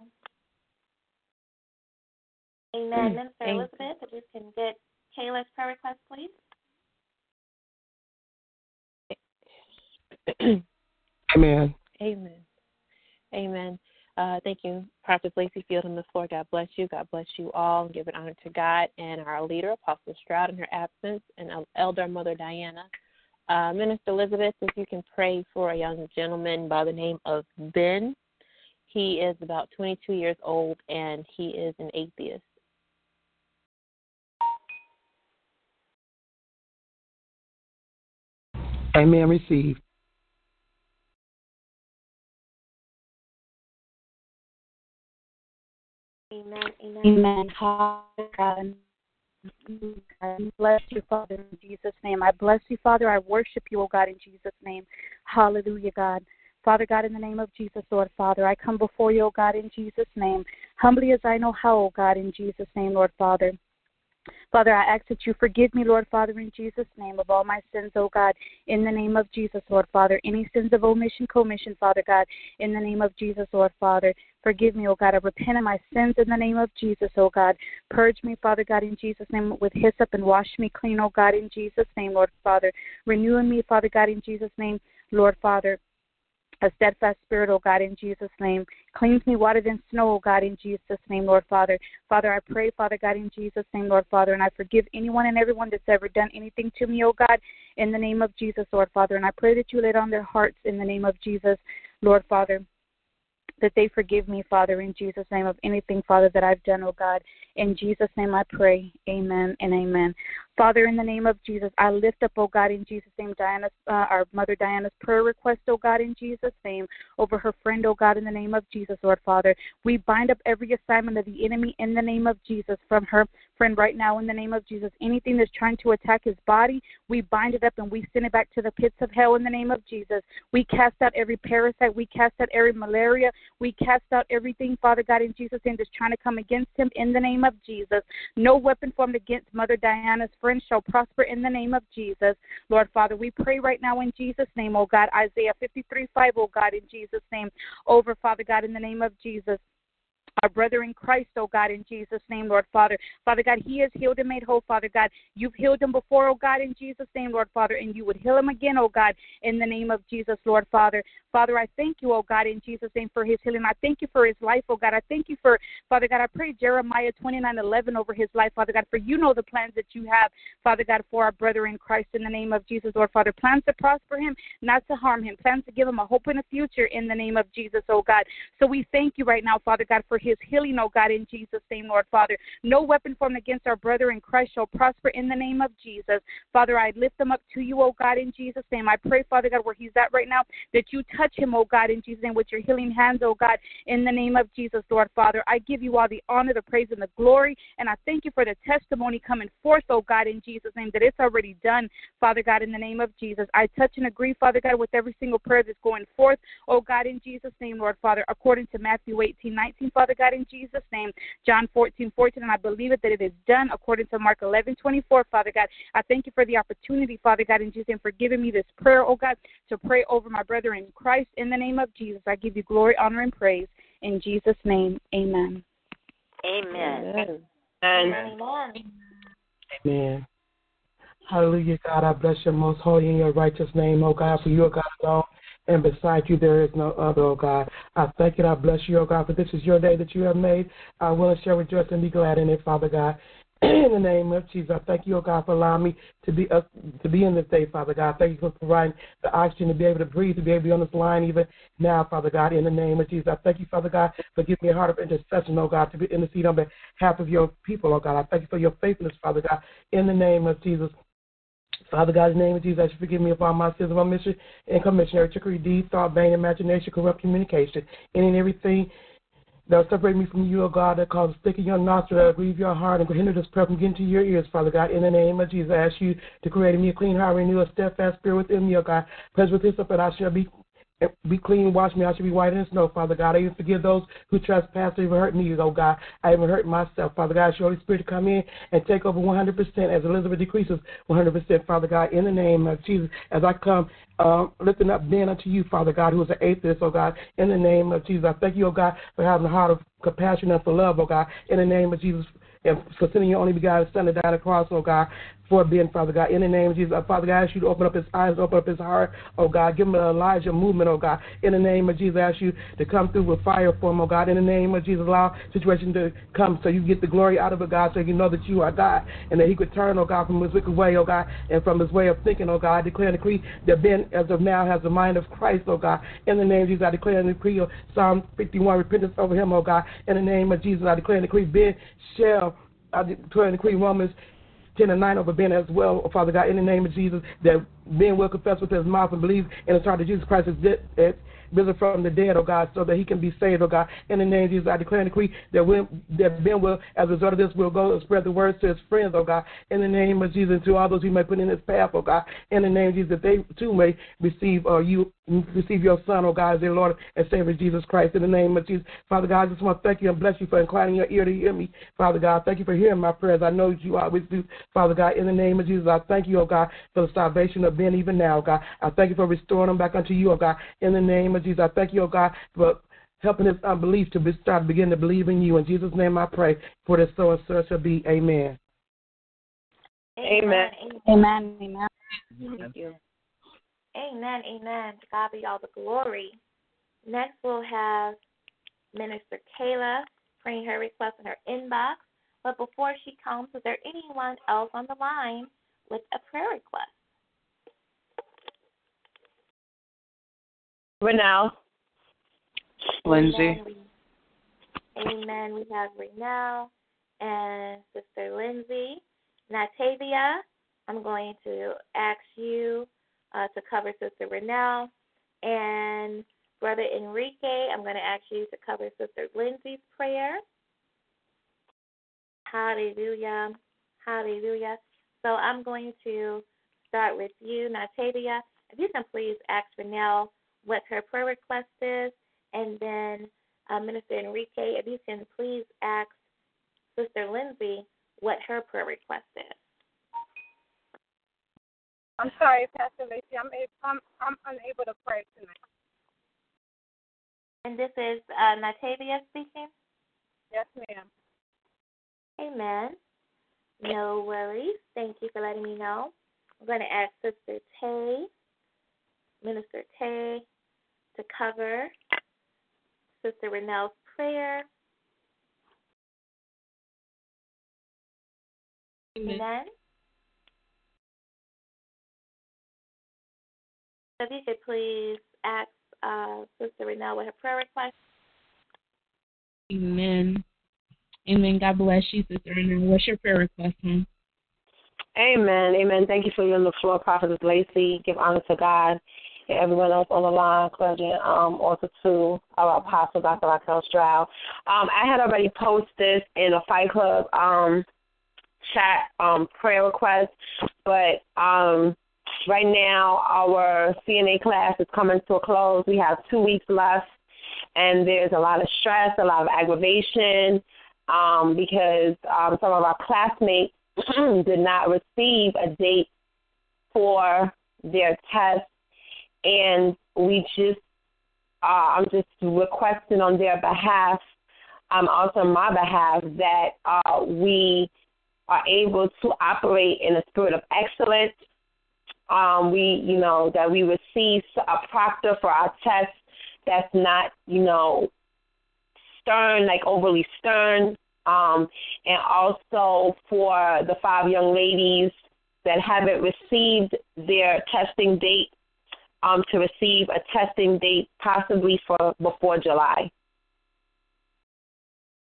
Amen. Mm, Minister Elizabeth, if you can get Kayla's prayer request, please. Amen. Amen. Amen. Uh, thank you, Prophet Lacey Field on the floor. God bless you. God bless you all. And give an honor to God and our leader, Apostle Stroud, in her absence, and Elder Mother Diana. Uh, Minister Elizabeth, if you can pray for a young gentleman by the name of Ben. He is about 22 years old and he is an atheist. Amen. Received. Amen. Amen. Amen. God. Bless you, Father, in Jesus' name. I bless you, Father. I worship you, O God, in Jesus' name. Hallelujah, God. Father God, in the name of Jesus, Lord Father, I come before you, O God, in Jesus' name. Humbly as I know how, O God, in Jesus' name, Lord Father. Father, I ask that you forgive me, Lord Father, in Jesus' name, of all my sins, O God, in the name of Jesus, Lord Father. Any sins of omission, commission, Father God, in the name of Jesus, Lord Father. Forgive me, O God. I repent of my sins in the name of Jesus, O God. Purge me, Father God, in Jesus' name, with hyssop and wash me clean, O God, in Jesus' name, Lord Father. Renew in me, Father God, in Jesus' name, Lord Father a steadfast spirit, O God, in Jesus' name. Cleanse me whiter than snow, O God, in Jesus' name, Lord Father. Father, I pray, Father God, in Jesus' name, Lord Father, and I forgive anyone and everyone that's ever done anything to me, O God, in the name of Jesus, Lord Father. And I pray that you lay on their hearts in the name of Jesus, Lord Father that they forgive me, Father, in Jesus' name, of anything, Father, that I've done, oh God. In Jesus' name I pray. Amen and amen. Father, in the name of Jesus, I lift up, oh God, in Jesus' name, Diana's, uh, our mother Diana's prayer request, oh God, in Jesus' name, over her friend, oh God, in the name of Jesus, Lord Father. We bind up every assignment of the enemy in the name of Jesus from her friend right now, in the name of Jesus. Anything that's trying to attack his body, we bind it up and we send it back to the pits of hell in the name of Jesus. We cast out every parasite, we cast out every malaria, we cast out everything, Father God, in Jesus' name, that's trying to come against him in the name of Jesus. No weapon formed against Mother Diana's shall prosper in the name of Jesus. Lord Father, we pray right now in Jesus' name, oh God, Isaiah 53 5, oh God, in Jesus' name, over Father God, in the name of Jesus our brother in Christ, oh God, in Jesus' name, Lord Father. Father God, he is healed and made whole, Father God. You've healed him before, oh God, in Jesus' name, Lord Father, and you would heal him again, oh God, in the name of Jesus, Lord Father. Father, I thank you, oh God, in Jesus' name for his healing. I thank you for his life, oh God. I thank you for, Father God, I pray Jeremiah 29 11 over his life, Father God, for you know the plans that you have, Father God, for our brother in Christ in the name of Jesus, Lord Father. Plans to prosper him, not to harm him. Plans to give him a hope in the future in the name of Jesus, oh God. So we thank you right now, Father God, for his healing, oh God, in Jesus' name, Lord Father. No weapon formed against our brother in Christ shall prosper in the name of Jesus. Father, I lift them up to you, oh God, in Jesus' name. I pray, Father God, where he's at right now, that you touch him, oh God, in Jesus' name, with your healing hands, oh God, in the name of Jesus, Lord Father. I give you all the honor, the praise, and the glory, and I thank you for the testimony coming forth, oh God, in Jesus' name, that it's already done, Father God, in the name of Jesus. I touch and agree, Father God, with every single prayer that's going forth, oh God, in Jesus' name, Lord Father, according to Matthew 18, 19, Father God, in Jesus' name. John 14, 14, and I believe it that it is done according to Mark 11, 24, Father God. I thank you for the opportunity, Father God, in Jesus' name, for giving me this prayer, oh God, to pray over my brother in Christ in the name of Jesus. I give you glory, honor, and praise. In Jesus' name, amen. Amen. Amen. Amen. Hallelujah, God. I bless your most holy and your righteous name, oh God, for you are God alone. And beside you there is no other, oh God. I thank you I bless you, oh God, for this is your day that you have made. I will and shall rejoice and be glad in it, Father God. In the name of Jesus, I thank you, oh God, for allowing me to be uh, to be in this day, Father God. Thank you for providing the oxygen to be able to breathe, to be able to be on this line even now, Father God. In the name of Jesus, I thank you, Father God, for giving me a heart of intercession, oh God, to be intercede on behalf of your people, oh God. I thank you for your faithfulness, Father God. In the name of Jesus. Father God's name of Jesus, I forgive me of all my sins of omission and commission, every trickery, deed, thought, vain imagination, corrupt communication, and everything that separate me from you, O God, that causes stick in your nostril, grieve your heart, and hinder this prayer from getting to your ears, Father God. In the name of Jesus, I ask you to create in me a clean heart, renew a steadfast spirit within me, O God. Pledge with hyssop I shall be be clean, wash me, I should be whiter than snow, Father God. I even forgive those who trespass, or even hurt me, oh God. I even hurt myself, Father God. Show Holy Spirit to come in and take over 100% as Elizabeth decreases 100%, Father God. In the name of Jesus, as I come um, lifting up Ben unto you, Father God, who is an atheist, oh God. In the name of Jesus, I thank you, oh God, for having a heart of compassion and for love, oh God. In the name of Jesus, and for sending your only begotten Son to die on the cross, oh God, for Ben, Father God. In the name of Jesus, uh, Father God, I ask you to open up his eyes, open up his heart, oh God. Give him an Elijah movement, oh God. In the name of Jesus, I ask you to come through with fire for him, oh God. In the name of Jesus, allow situation to come so you get the glory out of it, God, so you know that you are God and that he could turn, oh God, from his wicked way, oh God, and from his way of thinking, oh God. I declare and decree that Ben, as of now, has the mind of Christ, oh God. In the name of Jesus, I declare and decree Psalm 51 repentance over him, oh God. In the name of Jesus, I declare and decree Ben shall I declare and decree Romans 10 and 9 over Ben as well, Father God, in the name of Jesus, that Ben will confess with his mouth and believe in his heart that Jesus Christ is dead, risen from the dead, oh God, so that he can be saved, oh God. In the name of Jesus, I declare and decree that, when, that Ben will, as a result of this, will go and spread the words to his friends, oh God. In the name of Jesus, to all those who may put in his path, oh God. In the name of Jesus, that they too may receive uh, you, receive your Son, oh God, as their Lord and Savior, Jesus Christ. In the name of Jesus, Father God, I just want to thank you and bless you for inclining your ear to hear me, Father God. Thank you for hearing my prayers. I know you always do, Father God. In the name of Jesus, I thank you, oh God, for the salvation of Ben even now, oh God. I thank you for restoring them back unto you, oh God. In the name of Jesus, I thank you, oh God, for helping his unbelief to be, start begin to believe in you. In Jesus' name I pray, for this so and so shall be. Amen. Amen. Amen. Amen. Thank you. Amen. Amen. To God be all the glory. Next, we'll have Minister Kayla praying her request in her inbox. But before she comes, is there anyone else on the line with a prayer request? Renell. Lindsay. Amen. We, amen. We have Renell and Sister Lindsay. Natavia, I'm going to ask you uh, to cover Sister Renell. And Brother Enrique, I'm going to ask you to cover Sister Lindsay's prayer. Hallelujah. Hallelujah. So I'm going to start with you, Natavia. If you can please ask Renell what her prayer request is, and then uh, Minister Enrique, if you can please ask Sister Lindsay what her prayer request is. I'm sorry, Pastor Lacey. I'm I'm I'm unable to pray tonight. And this is uh, Natavia speaking. Yes, ma'am. Amen. No worries. Thank you for letting me know. I'm going to ask Sister Tay, Minister Tay, to cover Sister Renelle's prayer. Amen. Amen. If you could please ask uh, Sister Renelle with her prayer request. Amen. Amen. God bless you, Sister Renelle. What's your prayer request, hon? Amen. Amen. Thank you for you on the floor, Prophetess Lacey. Give honor to God and everyone else on the line, clergy, um, also to our apostle, Dr. Raquel Stroud. Um, I had already posted in a Fight Club um, chat um, prayer request, but um, right now our CNA class is coming to a close. We have two weeks left, and there's a lot of stress, a lot of aggravation, um, because um, some of our classmates did not receive a date for their test, and we just, uh, I'm just requesting on their behalf, um, also on my behalf, that uh, we are able to operate in a spirit of excellence. Um, we, you know, that we receive a proctor for our test that's not, you know, stern, like overly stern, um, and also for the five young ladies that haven't received their testing date um, to receive a testing date possibly for before July.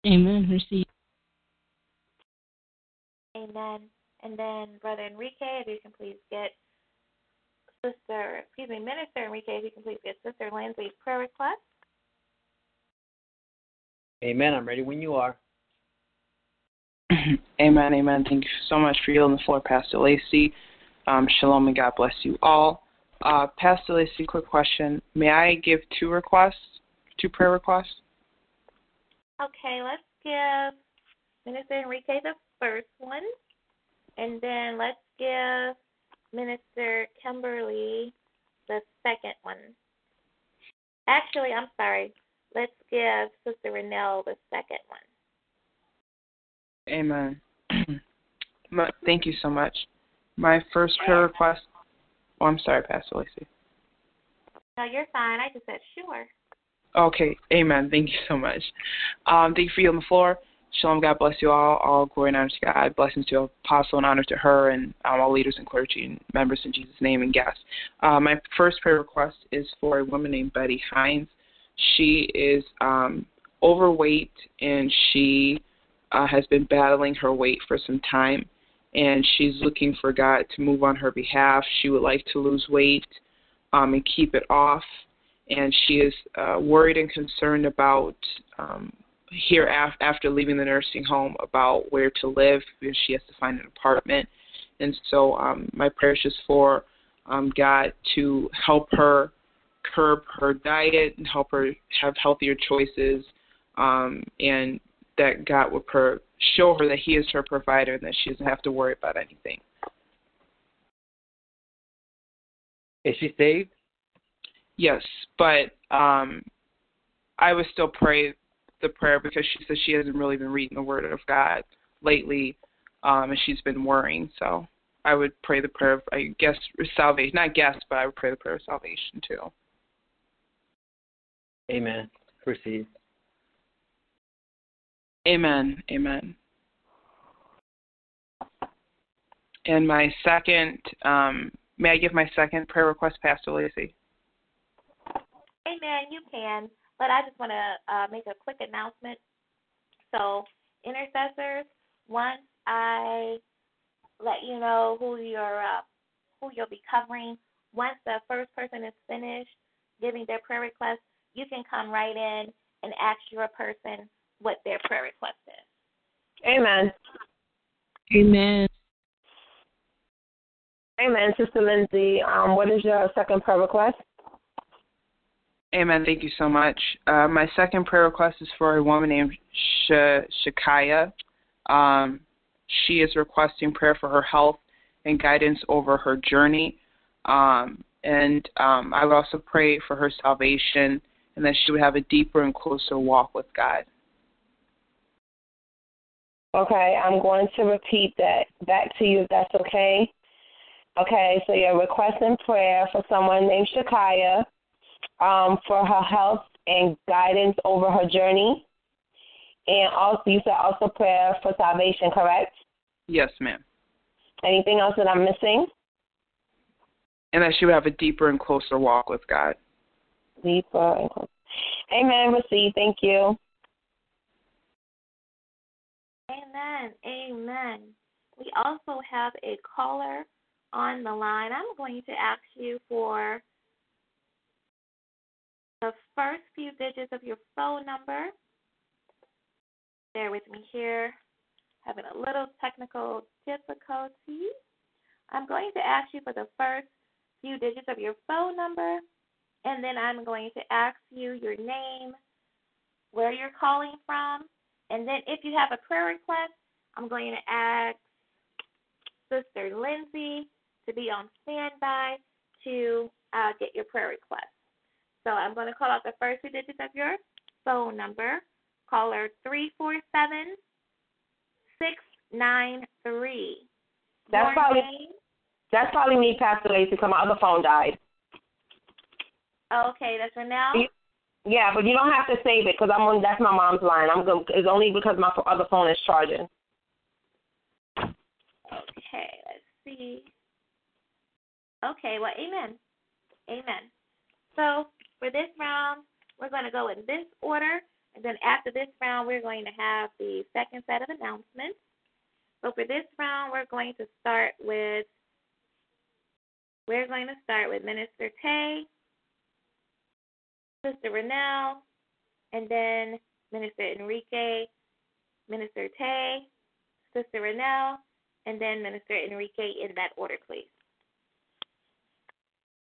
Amen. Receive. Amen. And then Brother Enrique, if you can please get Sister, excuse me, Minister Enrique, if you can please get Sister Lindsay's prayer request. Amen. I'm ready when you are. amen, amen. Thank you so much for yielding the floor, Pastor Lacey. Um, shalom and God bless you all. Uh, Pastor Lacey, quick question. May I give two requests, two prayer requests? Okay, let's give Minister Enrique the first one, and then let's give Minister Kimberly the second one. Actually, I'm sorry. Let's give Sister Renelle the second one. Amen. Thank you so much. My first prayer request. Oh, I'm sorry, Pastor Lacey. No, you're fine. I just said sure. Okay, amen. Thank you so much. Um, thank you for you on the floor. Shalom, God bless you all. All glory and honor to God. Blessings to Apostle and honor to her and um, all leaders and clergy and members in Jesus' name and guests. Uh, my first prayer request is for a woman named Betty Hines. She is um, overweight and she uh, has been battling her weight for some time, and she's looking for God to move on her behalf. She would like to lose weight um, and keep it off, and she is uh, worried and concerned about um, here af- after leaving the nursing home about where to live because she has to find an apartment. And so um, my prayer is just for um, God to help her curb her diet and help her have healthier choices um, and that God would per- show her that He is her provider and that she doesn't have to worry about anything. Is she saved? Yes, but um, I would still pray the prayer because she says she hasn't really been reading the Word of God lately, um, and she's been worrying. So I would pray the prayer of, I guess, salvation. Not guess, but I would pray the prayer of salvation too. Amen. Proceed. Amen. Amen. And my second, um, may I give my second prayer request, Pastor Lacey? Amen. You can, but I just want to uh, make a quick announcement. So, intercessors, once I let you know who you're uh, who you'll be covering, once the first person is finished giving their prayer request, you can come right in and ask your person what their prayer request is. Amen. Amen. Amen. Sister Lindsay, um, what is your second prayer request? Amen. Thank you so much. Uh, my second prayer request is for a woman named Sh- Shakaya. Um, she is requesting prayer for her health and guidance over her journey. Um, and um, I would also pray for her salvation and that she would have a deeper and closer walk with God. Okay, I'm going to repeat that back to you if that's okay. Okay, so you're requesting prayer for someone named Shakaya um, for her health and guidance over her journey. And also, you said also prayer for salvation, correct? Yes, ma'am. Anything else that I'm missing? And that she would have a deeper and closer walk with God. Deeper and closer. Amen. Receive. Thank you. Amen. Amen. We also have a caller on the line. I'm going to ask you for the first few digits of your phone number. Bear with me here. Having a little technical difficulty. I'm going to ask you for the first few digits of your phone number, and then I'm going to ask you your name, where you're calling from, and then if you have a prayer request, I'm going to ask Sister Lindsay to be on standby to uh, get your prayer request. So I'm going to call out the first two digits of your phone number. Caller 347 693. That's probably that's probably me, Pastor Lacey, because my other phone died. Okay, that's for now. Yeah, but you don't have to save it because I'm on. That's my mom's line. I'm going. It's only because my other phone is charging. Okay, let's see. Okay, well, amen. Amen. So for this round, we're going to go in this order, and then after this round, we're going to have the second set of announcements. So for this round, we're going to start with we're going to start with Minister Tay, Sister Renelle, and then Minister Enrique, Minister Tay, Sister Renelle, and then Minister Enrique in that order, please.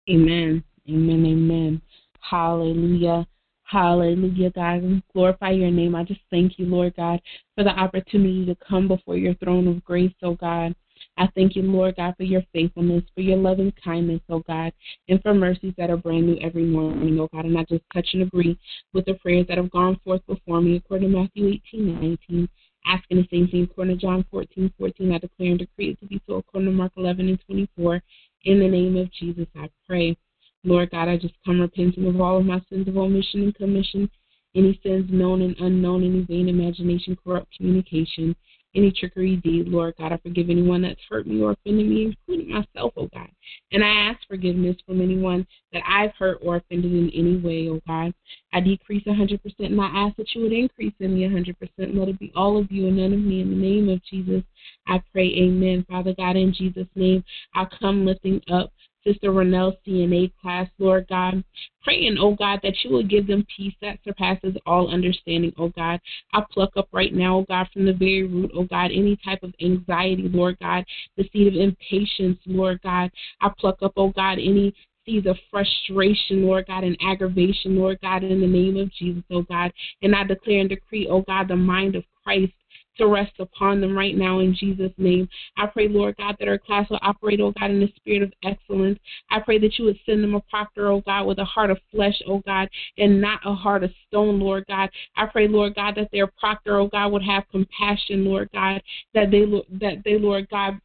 Amen. Amen. Amen. Hallelujah. Hallelujah, God. We Glorify your name. I just thank you, Lord God, for the opportunity to come before your throne of grace, oh God. I thank you, Lord God, for your faithfulness, for your loving kindness, oh God, and for mercies that are brand new every morning, oh God. And I just touch and agree with the prayers that have gone forth before me according to Matthew 18 19. Asking the same thing according to John 14 14. I declare and decree it to be so according to Mark 11 and 24. In the name of Jesus, I pray. Lord God, I just come repenting of all of my sins of omission and commission, any sins known and unknown, any vain imagination, corrupt communication, any trickery deed, Lord God. I forgive anyone that's hurt me or offended me, including myself, oh God. And I ask forgiveness from anyone that I've hurt or offended in any way, oh God. I decrease 100% and I ask that you would increase in me 100%. Let it be all of you and none of me. In the name of Jesus, I pray, amen. Father God, in Jesus' name, I come lifting up Sister Renelle CNA class, Lord God. Praying, oh God, that you will give them peace that surpasses all understanding, oh God. I pluck up right now, oh God, from the very root, oh God, any type of anxiety, Lord God, the seed of impatience, Lord God. I pluck up, oh God, any seeds of frustration, Lord God, and aggravation, Lord God, in the name of Jesus, oh God. And I declare and decree, oh God, the mind of Christ to rest upon them right now in Jesus' name. I pray, Lord God, that our class will operate, oh God, in the spirit of excellence. I pray that you would send them a proctor, oh God, with a heart of flesh, oh God, and not a heart of stone, Lord God. I pray, Lord God, that their proctor, oh God, would have compassion, Lord God, that they, that they, Lord God,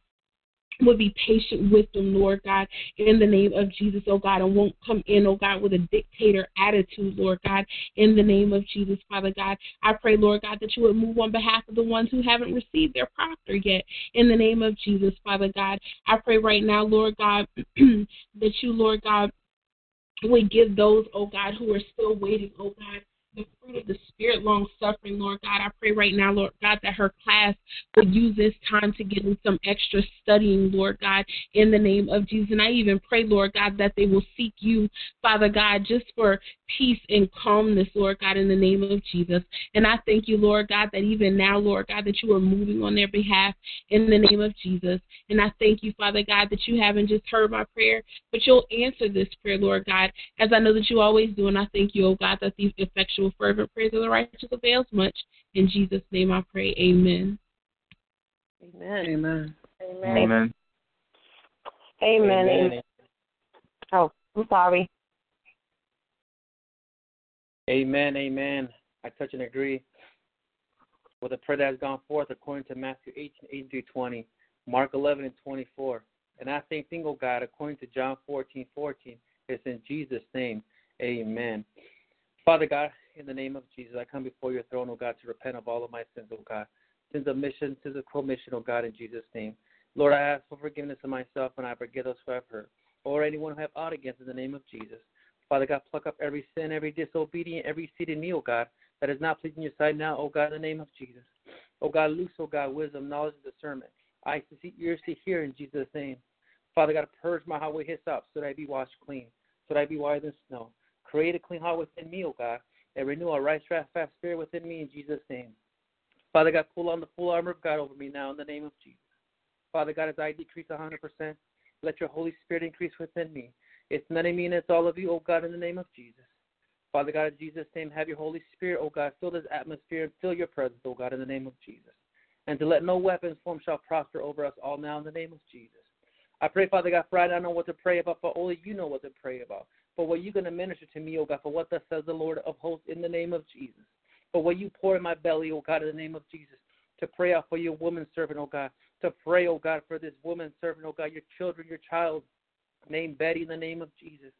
would be patient with them, Lord God, in the name of Jesus, oh God, and won't come in, oh God, with a dictator attitude, Lord God, in the name of Jesus, Father God. I pray, Lord God, that you would move on behalf of the ones who haven't received their proctor yet, in the name of Jesus, Father God. I pray right now, Lord God, that you, Lord God, would give those, oh God, who are still waiting, oh God, the fruit of the Spirit, long suffering, Lord God. I pray right now, Lord God, that her class would use this time to get in some extra studying, Lord God, in the name of Jesus. And I even pray, Lord God, that they will seek you, Father God, just for peace and calmness, Lord God, in the name of Jesus. And I thank you, Lord God, that even now, Lord God, that you are moving on their behalf in the name of Jesus. And I thank you, Father God, that you haven't just heard my prayer, but you'll answer this prayer, Lord God, as I know that you always do. And I thank you, oh God, that these effectual fervent prayers of the righteous avails much. In Jesus' name I pray. Amen. Amen. Amen. Amen. Amen. Amen. Amen. Oh, I'm sorry. Amen. Amen. I touch and agree with the prayer that has gone forth according to Matthew 18, 8 through 20, Mark 11 and 24. And I same thing, oh God, according to John 14, 14. It's in Jesus' name. Amen. Father God, in the name of Jesus, I come before your throne, oh God, to repent of all of my sins, oh God. Sins of mission, sins of commission, oh God, in Jesus' name. Lord, I ask for forgiveness of myself and I forgive those who have hurt, or anyone who have ought against in the name of Jesus. Father God, pluck up every sin, every disobedient, every seed in me, oh God, that is not pleasing your sight now, oh God, in the name of Jesus. Oh God, loose, oh God, wisdom, knowledge, and discernment. Eyes to see, ears to hear in Jesus' name. Father God, purge my highway hyssop so that I be washed clean, so that I be whiter than snow. Create a clean heart within me, O God, and renew a right, fast spirit within me in Jesus' name. Father God, pull on the full armor of God over me now in the name of Jesus. Father God, as I decrease 100%, let your Holy Spirit increase within me. It's none of me and it's all of you, O God, in the name of Jesus. Father God, in Jesus' name, have your Holy Spirit, O God, fill this atmosphere and fill your presence, O God, in the name of Jesus. And to let no weapons form shall prosper over us all now in the name of Jesus. I pray, Father God, for I don't know what to pray about, but only you know what to pray about. For what you're going to minister to me, O God, for what thus says the Lord of hosts in the name of Jesus. For what you pour in my belly, O God, in the name of Jesus. To pray out for your woman servant, O God. To pray, O God, for this woman servant, O God, your children, your child, named Betty, in the name of Jesus.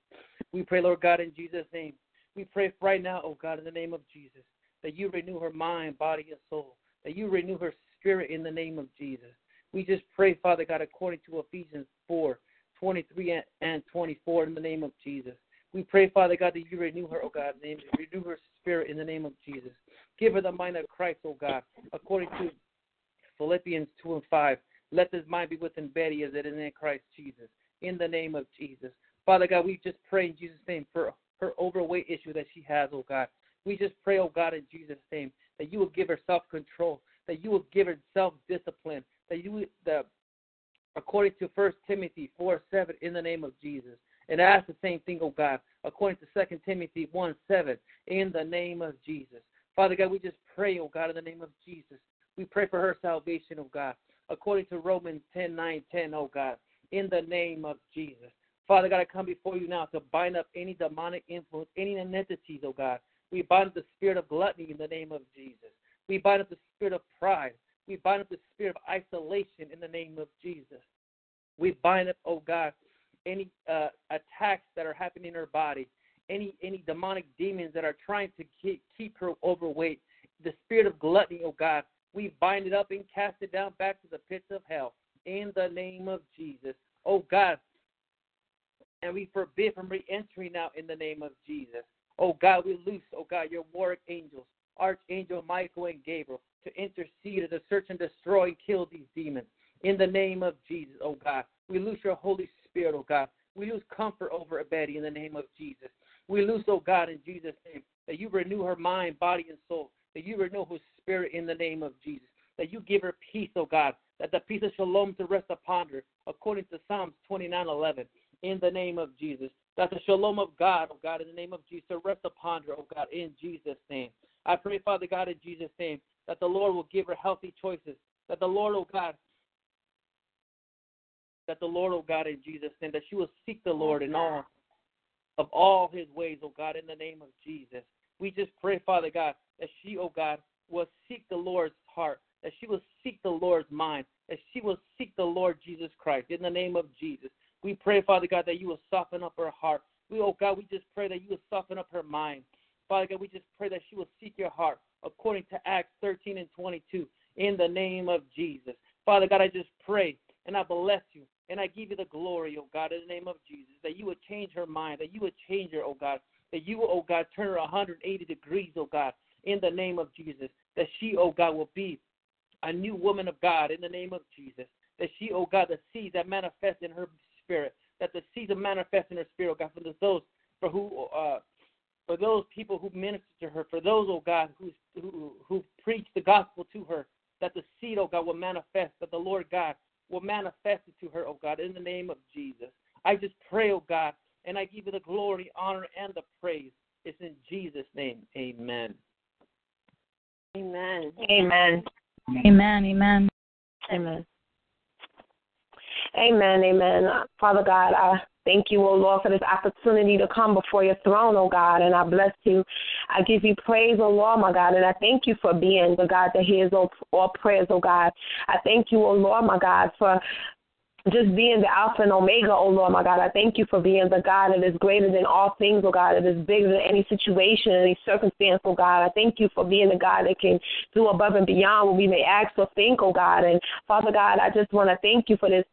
We pray, Lord God, in Jesus' name. We pray right now, O God, in the name of Jesus, that you renew her mind, body, and soul. That you renew her spirit in the name of Jesus. We just pray, Father God, according to Ephesians 4 23 and 24, in the name of Jesus. We pray, Father God, that you renew her, oh God, name, renew her spirit in the name of Jesus. Give her the mind of Christ, oh God, according to Philippians 2 and 5. Let this mind be within Betty as it is in Christ Jesus, in the name of Jesus. Father God, we just pray in Jesus' name for her overweight issue that she has, oh God. We just pray, oh God, in Jesus' name, that you will give her self control, that you will give her self discipline, that you the according to First Timothy four seven in the name of Jesus. And ask the same thing, oh God, according to Second Timothy one seven in the name of Jesus. Father God, we just pray, oh God, in the name of Jesus. We pray for her salvation, oh God, according to Romans 10 9 10, oh God, in the name of Jesus. Father God, I come before you now to bind up any demonic influence, any entities, oh God. We bind up the spirit of gluttony in the name of Jesus. We bind up the spirit of pride. We bind up the spirit of isolation in the name of Jesus. We bind up, oh God, any uh, attacks that are happening in her body, any any demonic demons that are trying to keep, keep her overweight. The spirit of gluttony, oh God, we bind it up and cast it down back to the pits of hell in the name of Jesus. Oh God, and we forbid from re-entering now in the name of Jesus. Oh God, we loose, oh God, your warrior angels, Archangel Michael and Gabriel, to intercede to search and destroy and kill these demons. In the name of Jesus, oh God. We loose your Holy Spirit, oh God. We lose comfort over Betty in the name of Jesus. We lose, oh God, in Jesus' name, that you renew her mind, body, and soul. That you renew her spirit in the name of Jesus. That you give her peace, oh God. That the peace of shalom to rest upon her, according to Psalms 29 11 in the name of Jesus. That the shalom of God, oh God, in the name of Jesus, rest upon her, oh God, in Jesus' name. I pray, Father God, in Jesus' name, that the Lord will give her healthy choices. That the Lord, oh God, that the Lord, oh God, in Jesus' name, that she will seek the Lord in all of all his ways, oh God, in the name of Jesus. We just pray, Father God, that she, oh God, will seek the Lord's heart, that she will seek the Lord's mind, that she will seek the Lord Jesus Christ in the name of Jesus. We pray, Father God, that you will soften up her heart. We, oh God, we just pray that you will soften up her mind. Father God, we just pray that she will seek your heart according to Acts 13 and 22 in the name of Jesus. Father God, I just pray and I bless you and I give you the glory, oh God, in the name of Jesus, that you would change her mind, that you would change her, oh God, that you, oh God, turn her 180 degrees, oh God, in the name of Jesus, that she, oh God, will be a new woman of God in the name of Jesus, that she, oh God, the seeds that manifest in her spirit, that the seeds that manifest in her spirit, God, for those for who uh, for those people who minister to her, for those, oh God, who who who preach the gospel to her, that the seed, oh God, will manifest, that the Lord God will manifest it to her, oh God, in the name of Jesus. I just pray, oh God, and I give you the glory, honor, and the praise. It's in Jesus' name. Amen. Amen. Amen. Amen. Amen. Amen. Amen, amen. Father God, I thank you, O Lord, for this opportunity to come before your throne, O God, and I bless you. I give you praise, O Lord, my God, and I thank you for being the God that hears all, prayers, O God. I thank you, O Lord, my God, for just being the Alpha and Omega, oh Lord, my God. I thank you for being the God that is greater than all things, oh God, that is bigger than any situation, any circumstance, oh God. I thank you for being the God that can do above and beyond what we may ask or think, oh God. And Father God, I just want to thank you for this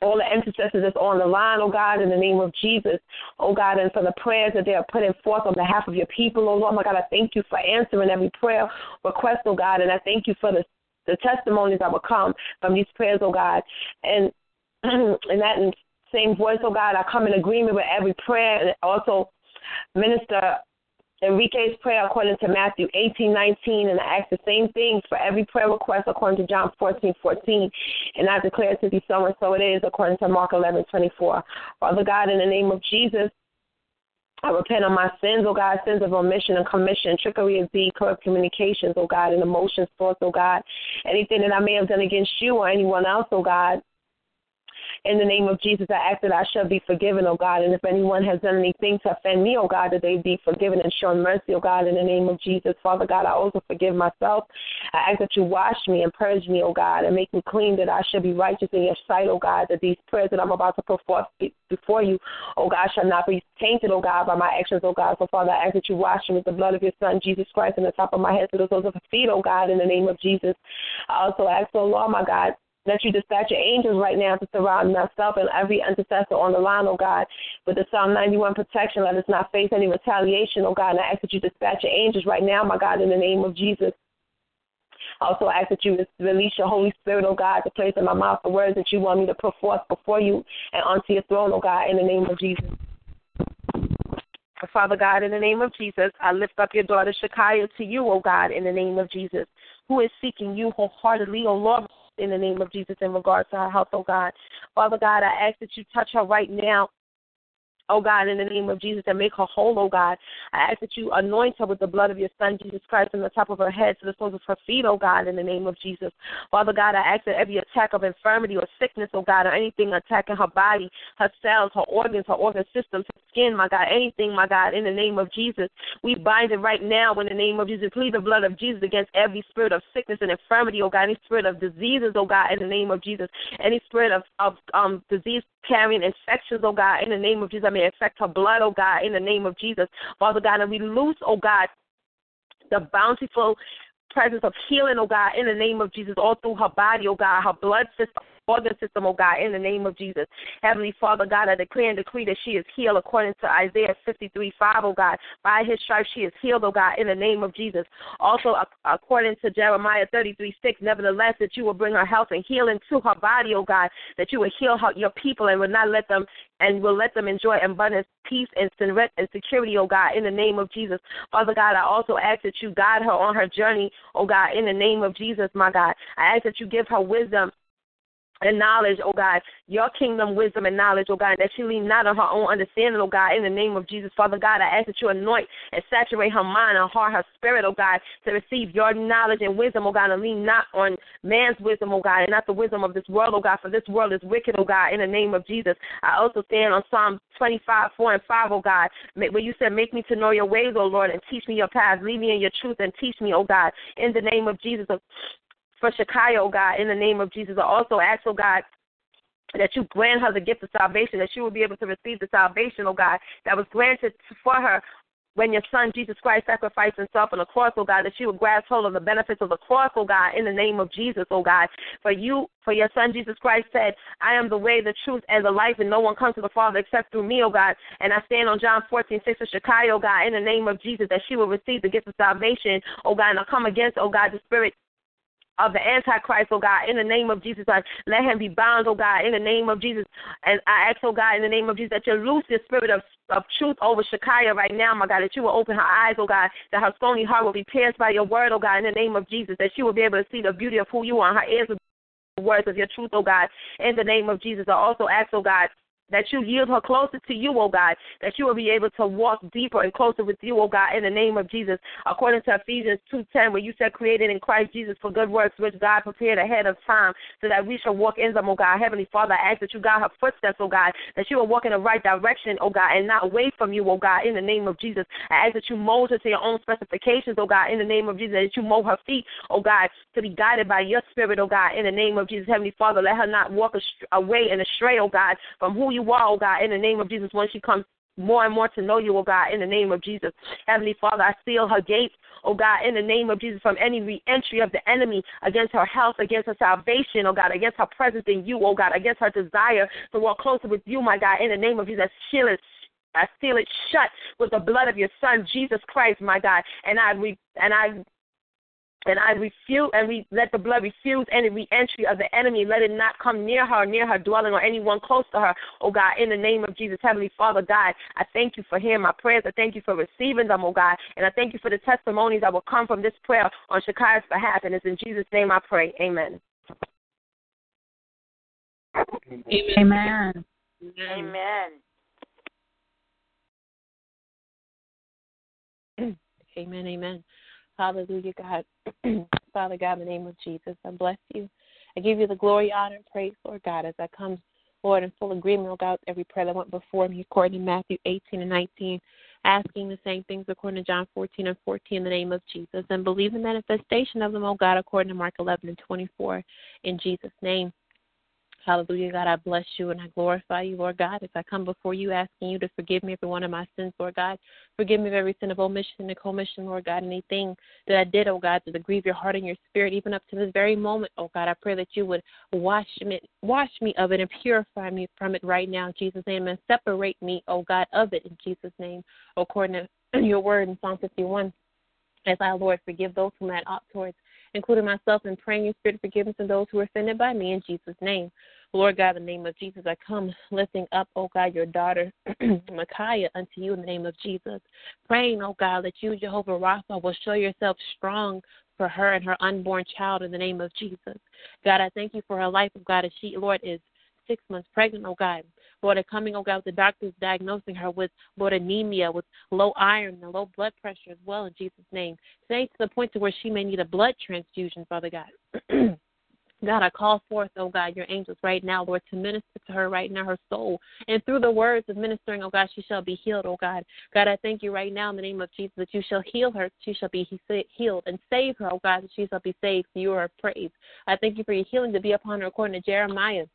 all the intercessors that's on the line, oh God, in the name of Jesus, oh God, and for the prayers that they are putting forth on behalf of your people, oh Lord, my God, I thank you for answering every prayer request, oh God, and I thank you for the the testimonies that will come from these prayers, oh God. And in that same voice, oh God, I come in agreement with every prayer and also Minister Enrique's prayer according to Matthew 18, 19, and I ask the same thing for every prayer request according to John 14, 14, and I declare it to be so and so it is according to Mark 11, 24. Father God, in the name of Jesus, I repent of my sins, oh God, sins of omission and commission, trickery of deed, corrupt communications, oh God, and emotions, thoughts, oh God. Anything that I may have done against you or anyone else, oh God, in the name of Jesus, I ask that I shall be forgiven, O God. And if anyone has done anything to offend me, O God, that they be forgiven and shown mercy, O God, in the name of Jesus. Father God, I also forgive myself. I ask that you wash me and purge me, O God, and make me clean that I shall be righteous in your sight, O God, that these prayers that I'm about to put forth before you, O God, shall not be tainted, O God, by my actions, O God. So, Father, I ask that you wash me with the blood of your Son, Jesus Christ, in the top of my head to the soles of my feet, O God, in the name of Jesus. I also ask, O Lord, my God, that you dispatch your angels right now to surround myself and every intercessor on the line, oh God, with the Psalm 91 protection. Let us not face any retaliation, oh God. And I ask that you dispatch your angels right now, my God, in the name of Jesus. I Also, ask that you release your Holy Spirit, oh God, to place in my mouth the words that you want me to put forth before you and onto your throne, oh God, in the name of Jesus. Father God, in the name of Jesus, I lift up your daughter Shakaya to you, oh God, in the name of Jesus, who is seeking you wholeheartedly, oh Lord in the name of Jesus in regards to her health, oh God. Father God, I ask that you touch her right now oh God, in the name of Jesus, and make her whole, oh God. I ask that you anoint her with the blood of your Son, Jesus Christ, from the top of her head to the soles of her feet, oh God, in the name of Jesus. Father God, I ask that every attack of infirmity or sickness, oh God, or anything attacking her body, her cells, her organs, her organ systems, her skin, my God, anything, my God, in the name of Jesus, we bind it right now in the name of Jesus. Plead the blood of Jesus against every spirit of sickness and infirmity, oh God, any spirit of diseases, oh God, in the name of Jesus, any spirit of, of um, disease carrying infections, oh God, in the name of Jesus. I may affect her blood, oh God, in the name of Jesus. Father God, and we loose, oh God, the bountiful presence of healing, oh God, in the name of Jesus, all through her body, oh God, her blood system, organ system, oh God, in the name of Jesus. Heavenly Father, God, I declare and decree that she is healed according to Isaiah 53 5, oh God. By his stripes she is healed, oh God, in the name of Jesus. Also, according to Jeremiah 33 6, nevertheless, that you will bring her health and healing to her body, oh God, that you will heal her, your people and will not let them and will let them enjoy abundance, peace, and security, oh God, in the name of Jesus. Father God, I also ask that you guide her on her journey, oh God, in the name of Jesus, my God. I ask that you give her wisdom and knowledge, oh God, your kingdom, wisdom, and knowledge, oh God, that she lean not on her own understanding, oh God, in the name of Jesus. Father God, I ask that you anoint and saturate her mind, her heart, her spirit, oh God, to receive your knowledge and wisdom, oh God, and lean not on man's wisdom, oh God, and not the wisdom of this world, oh God, for this world is wicked, oh God, in the name of Jesus. I also stand on Psalm 25, 4 and 5, oh God, where you said, Make me to know your ways, oh Lord, and teach me your paths. Lead me in your truth and teach me, oh God, in the name of Jesus for Shekiah, oh God, in the name of Jesus. I also ask, oh God, that you grant her the gift of salvation, that she will be able to receive the salvation, oh God, that was granted for her when your son Jesus Christ sacrificed himself on the cross, oh God, that she would grasp hold of the benefits of the cross, oh God, in the name of Jesus, oh God. For you, for your son Jesus Christ said, I am the way, the truth, and the life, and no one comes to the Father except through me, oh God. And I stand on John 14, 6 of Shekiah, oh God, in the name of Jesus, that she will receive the gift of salvation, oh God, and I come against, oh God, the spirit of the Antichrist, oh God, in the name of Jesus. God. Let him be bound, oh God, in the name of Jesus. And I ask, oh God, in the name of Jesus, that you loose the spirit of, of truth over Shekiah right now, my God, that you will open her eyes, oh God, that her stony heart will be pierced by your word, oh God, in the name of Jesus, that she will be able to see the beauty of who you are, her ears will be the words of your truth, oh God, in the name of Jesus. I also ask, oh God, that you yield her closer to you, oh God, that you will be able to walk deeper and closer with you, oh God, in the name of Jesus. According to Ephesians 2.10, where you said created in Christ Jesus for good works, which God prepared ahead of time so that we shall walk in them, oh God. Heavenly Father, I ask that you guide her footsteps, oh God, that she will walk in the right direction, oh God, and not away from you, oh God, in the name of Jesus. I ask that you mold her to your own specifications, oh God, in the name of Jesus, that you mold her feet, oh God, to be guided by your spirit, oh God, in the name of Jesus. Heavenly Father, let her not walk away and astray, oh God, from who you are, oh God, in the name of Jesus, when she comes more and more to know you, oh God, in the name of Jesus. Heavenly Father, I seal her gates, oh God, in the name of Jesus, from any reentry of the enemy against her health, against her salvation, oh God, against her presence in you, oh God, against her desire to walk closer with you, my God, in the name of Jesus. Seal it, I seal it shut with the blood of your Son, Jesus Christ, my God. And I re- and I and I refuse and we let the blood refuse any reentry of the enemy. Let it not come near her, near her dwelling, or anyone close to her. Oh God, in the name of Jesus, Heavenly Father, God, I thank you for hearing my prayers. I thank you for receiving them, oh God, and I thank you for the testimonies that will come from this prayer on Shakai's behalf. And it's in Jesus' name I pray. Amen. Amen. Amen. Amen. Amen. Amen. Hallelujah, God. Father God, in the name of Jesus, I bless you. I give you the glory, honor, and praise, Lord God, as I come, Lord, in full agreement, Lord God, with every prayer that went before me, according to Matthew 18 and 19, asking the same things according to John 14 and 14 in the name of Jesus, and believe the manifestation of them, oh God, according to Mark 11 and 24, in Jesus' name. Hallelujah, God. I bless you and I glorify you, Lord God, as I come before you asking you to forgive me every one of my sins, Lord God. Forgive me of every sin of omission and commission, Lord God. Anything that I did, oh God, to grieve your heart and your spirit, even up to this very moment, oh God. I pray that you would wash me, wash me of it and purify me from it right now in Jesus' name and separate me, oh God, of it in Jesus' name, according to your word in Psalm 51. As I, Lord, forgive those whom I ought towards including myself, in praying your spirit of forgiveness of those who are offended by me in Jesus' name. Lord God, in the name of Jesus, I come lifting up, oh God, your daughter, Micaiah, unto you in the name of Jesus. Praying, oh God, that you, Jehovah Rapha, will show yourself strong for her and her unborn child in the name of Jesus. God, I thank you for her life, oh God, as she, Lord, is six months pregnant, oh God. Lord, coming, oh God, with the doctors diagnosing her with, Lord, anemia, with low iron and low blood pressure as well in Jesus' name. Today to the point to where she may need a blood transfusion, Father God. God, I call forth, oh God, your angels right now, Lord, to minister to her right now, her soul. And through the words of ministering, oh God, she shall be healed, oh God. God, I thank you right now in the name of Jesus that you shall heal her. She shall be healed and save her, oh God, that she shall be saved. You are praised. I thank you for your healing to be upon her according to Jeremiah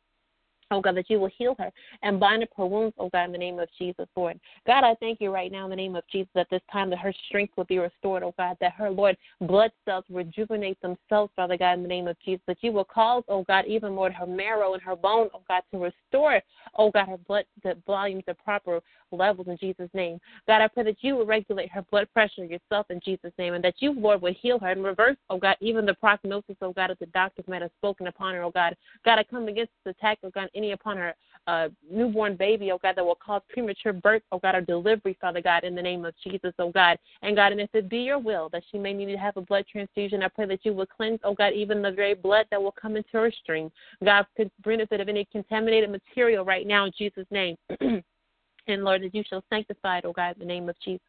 Oh God, that you will heal her and bind up her wounds, oh God, in the name of Jesus, Lord. God, I thank you right now in the name of Jesus at this time that her strength will be restored, oh God, that her, Lord, blood cells rejuvenate themselves, Father God, in the name of Jesus, that you will cause, oh God, even, Lord, her marrow and her bone, oh God, to restore, oh God, her blood the volumes to proper levels in Jesus' name. God, I pray that you will regulate her blood pressure yourself in Jesus' name and that you, Lord, will heal her and reverse, oh God, even the prognosis, oh God, that the doctors might have spoken upon her, oh God. God, I come against this attack, oh God, any upon her newborn baby, oh God, that will cause premature birth, oh God, or delivery, Father God, in the name of Jesus, oh God. And God, and if it be your will that she may need to have a blood transfusion, I pray that you will cleanse, oh God, even the very blood that will come into her stream. God, could benefit of any contaminated material right now in Jesus' name. and Lord, that you shall sanctify it, oh God, in the name of Jesus.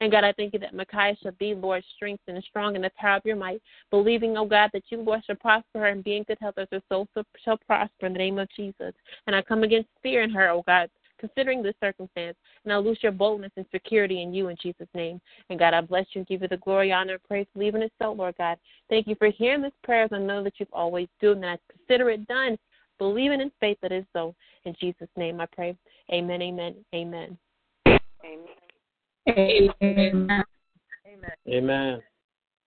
And God, I thank you that Micaiah shall be, Lord, strengthened and strong in the power of your might, believing, oh God, that you, Lord, shall prosper her and be in good health as her soul shall prosper in the name of Jesus. And I come against fear in her, oh God, considering this circumstance, and I lose your boldness and security in you in Jesus' name. And God, I bless you and give you the glory, honor, and praise, believing it so, Lord God. Thank you for hearing this prayer as I know that you've always done, and I consider it done, believing in faith that is so. In Jesus' name I pray. Amen, amen, amen. Amen. Amen. Amen.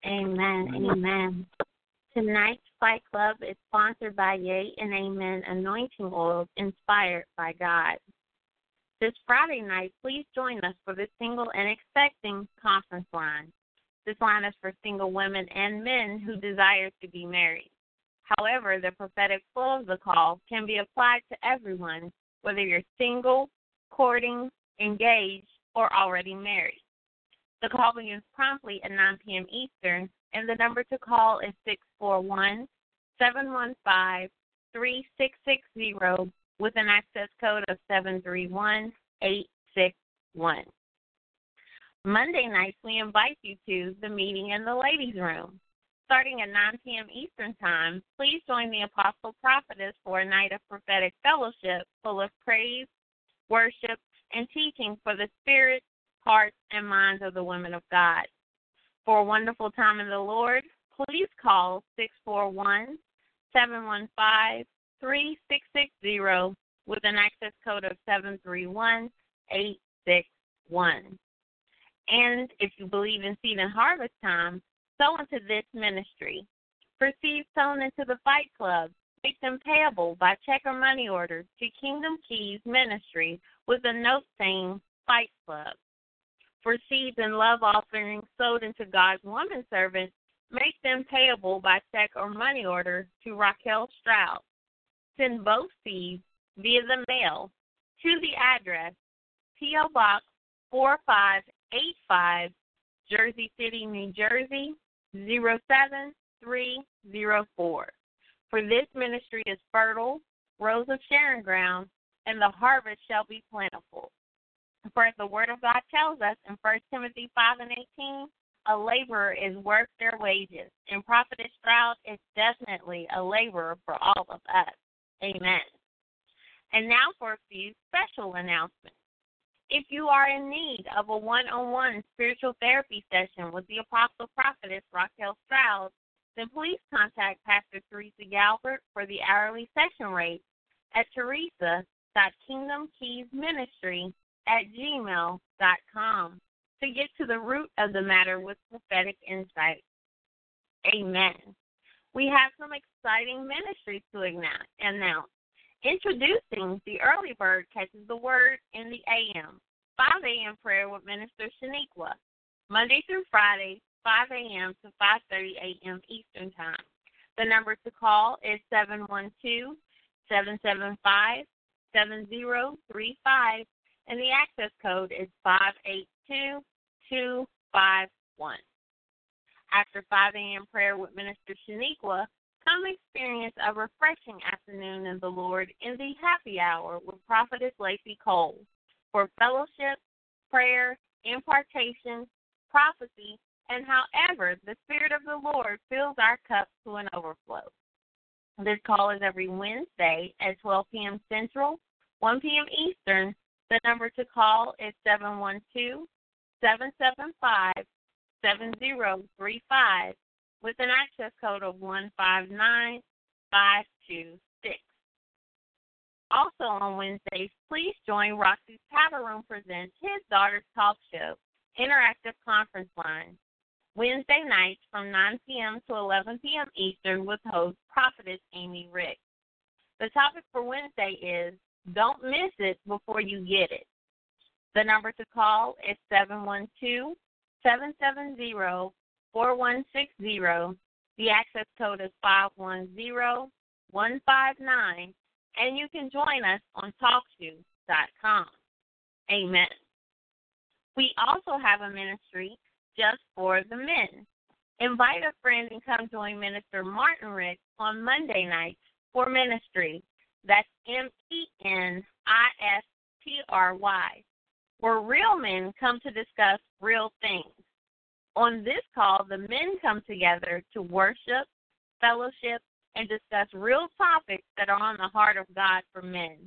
Amen. Amen. Tonight's Fight Club is sponsored by Yea and Amen Anointing Oils inspired by God. This Friday night, please join us for the Single and Expecting conference line. This line is for single women and men who desire to be married. However, the prophetic flow of the call can be applied to everyone, whether you're single, courting, engaged, or already married. The call begins promptly at 9 p.m. Eastern, and the number to call is 641 715 3660 with an access code of 731861. Monday nights, we invite you to the meeting in the ladies' room. Starting at 9 p.m. Eastern Time, please join the Apostle Prophetess for a night of prophetic fellowship full of praise, worship, and teaching for the spirit, hearts, and minds of the women of God. For a wonderful time in the Lord, please call 641 715 3660 with an access code of 731861. And if you believe in seed and harvest time, sow into this ministry. Seeds sown into the Fight Club, make them payable by check or money order to Kingdom Keys Ministry with a note saying Fight Club. For seeds and love offerings sold into God's woman servant, make them payable by check or money order to Raquel Stroud. Send both seeds via the mail to the address P.O. Box 4585, Jersey City, New Jersey 07304. For this ministry is fertile, rows of sharing ground, and the harvest shall be plentiful. For as the word of God tells us in 1 Timothy 5 and 18, a laborer is worth their wages, and Prophetess Stroud is definitely a laborer for all of us. Amen. And now for a few special announcements. If you are in need of a one on one spiritual therapy session with the Apostle Prophetess Raquel Stroud, then please contact Pastor Teresa Galbert for the hourly session rate at teresa.kingdomkeysministry at gmail.com to get to the root of the matter with prophetic insight. Amen. We have some exciting ministries to announce. Introducing the early bird catches the word in the AM, 5 a.m. prayer with Minister Shaniqua, Monday through Friday, 5 a.m. to 5:30 a.m. Eastern Time. The number to call is 712 775 7035, and the access code is 582251. After 5 a.m. prayer with Minister Shaniqua, come experience a refreshing afternoon in the Lord in the happy hour with Prophetess Lacey Cole for fellowship, prayer, impartation, prophecy, and however the Spirit of the Lord fills our cups to an overflow. This call is every Wednesday at 12 p.m. Central, 1 p.m. Eastern. The number to call is 712 775 7035 with an access code of 159526. Also on Wednesdays, please join Roxy's Powder Room Presents His Daughter's Talk Show, Interactive Conference Line. Wednesday nights from 9 p.m. to 11 p.m. Eastern with host Prophetess Amy Rick. The topic for Wednesday is Don't Miss It Before You Get It. The number to call is 712 770 4160. The access code is 510159, and you can join us on TalkShoe.com. Amen. We also have a ministry just for the men. Invite a friend and come join Minister Martin Rick on Monday nights for ministry. That's M E N I S T R Y, where real men come to discuss real things. On this call, the men come together to worship, fellowship, and discuss real topics that are on the heart of God for men.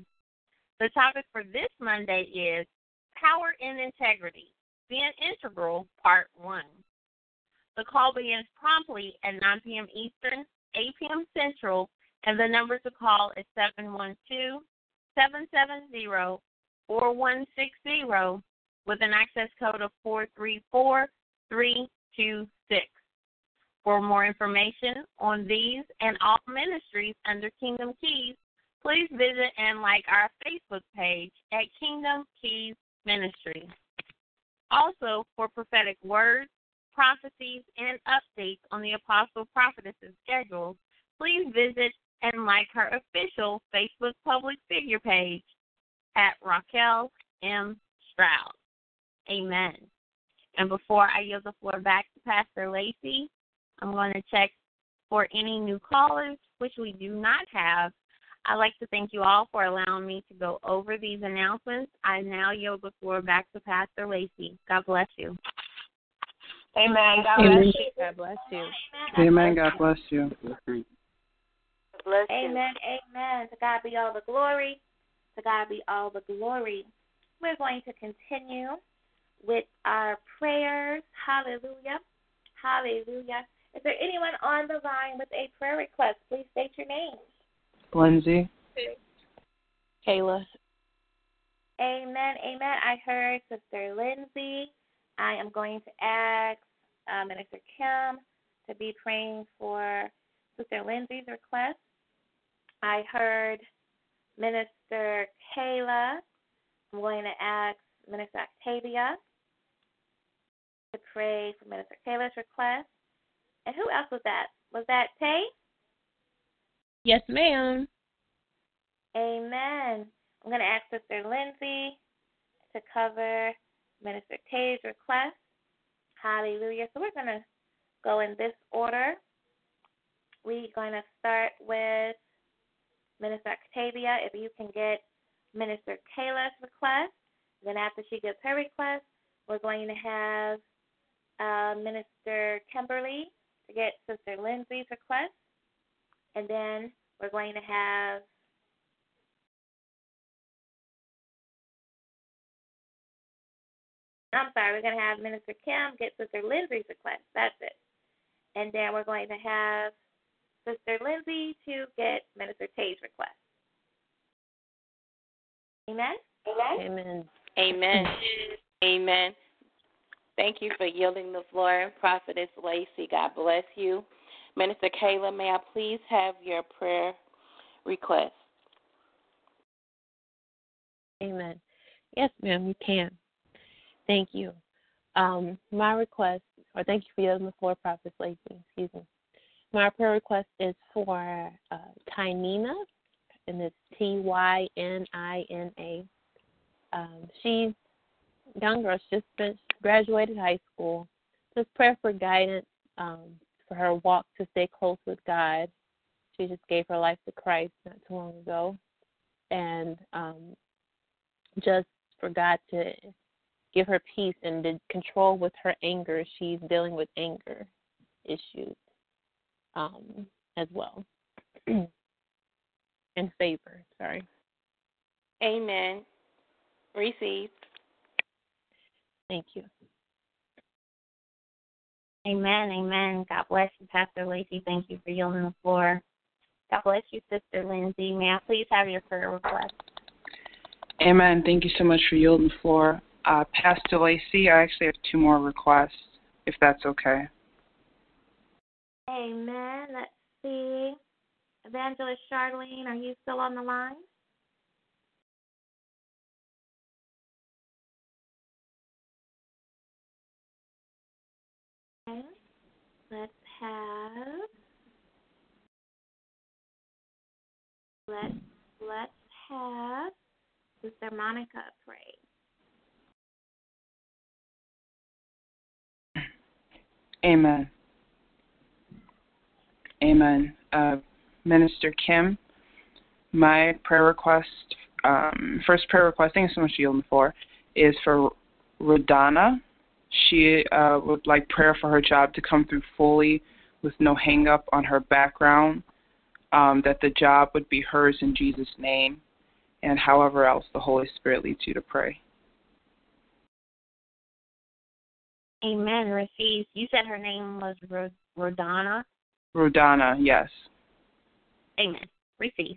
The topic for this Monday is Power and Integrity, being integral, part one. The call begins promptly at 9 p.m. Eastern, 8 p.m. Central, and the number to call is 712 770 4160 with an access code of 434 326. For more information on these and all ministries under Kingdom Keys, please visit and like our Facebook page at Kingdom Keys Ministry. Also, for prophetic words, prophecies, and updates on the Apostle Prophetess's schedule, please visit and like her official Facebook public figure page at Raquel M. Stroud. Amen. And before I yield the floor back to Pastor Lacey, I'm going to check for any new callers, which we do not have. I'd like to thank you all for allowing me to go over these announcements. I now yield the floor back to Pastor Lacey. God bless you. Amen. God Amen. bless you. God bless you. Amen. God bless you. Bless Amen. Amen. To God be all the glory. To God be all the glory. We're going to continue with our prayers. Hallelujah. Hallelujah. Is there anyone on the line with a prayer request? Please state your name. Lindsay. Kayla. Amen. Amen. I heard Sister Lindsay. I am going to ask uh, Minister Kim to be praying for Sister Lindsay's request. I heard Minister Kayla. I'm going to ask Minister Octavia to pray for Minister Kayla's request. And who else was that? Was that Tay? Yes, ma'am. Amen. I'm going to ask Sister Lindsay to cover Minister Tay's request. Hallelujah. So we're going to go in this order. We're going to start with Minister Octavia. If you can get Minister Kayla's request, then after she gets her request, we're going to have uh, Minister Kimberly to get Sister Lindsay's request. And then we're going to have I'm sorry, we're going to have Minister Kim get Sister Lindsay's request. That's it. And then we're going to have Sister Lindsay to get Minister Tay's request. Amen? Amen? Amen. Amen. Amen. Thank you for yielding the floor, Prophetess Lacey. God bless you. Minister Kayla, may I please have your prayer request? Amen. Yes, ma'am, you can. Thank you. Um, my request, or thank you for yielding the floor, Prophet Lacey, excuse me. My prayer request is for uh, Tynina, and it's T Y N I N A. Um, she's young girl, she's just graduated high school. Just prayer for guidance um, for her walk to stay close with God. She just gave her life to Christ not too long ago. And um, just for God to give her peace and to control with her anger. She's dealing with anger issues um, as well. and favor, sorry. Amen. Received. Thank you. Amen. Amen. God bless you, Pastor Lacey. Thank you for yielding the floor. God bless you, Sister Lindsay. May I please have your prayer request? Amen. Thank you so much for yielding the floor. Uh, Pastor Lacey, I actually have two more requests, if that's okay. Amen. Let's see. Evangelist Charlene, are you still on the line? Let's have let's let's have Sister Monica pray. Amen. Amen. Uh, Minister Kim, my prayer request, um, first prayer request, thank you so much for yielding for, is for Rodana. She uh, would like prayer for her job to come through fully with no hang up on her background, um, that the job would be hers in Jesus' name, and however else the Holy Spirit leads you to pray. Amen. Receive. You said her name was Rodana. Rodana, yes. Amen. Receive.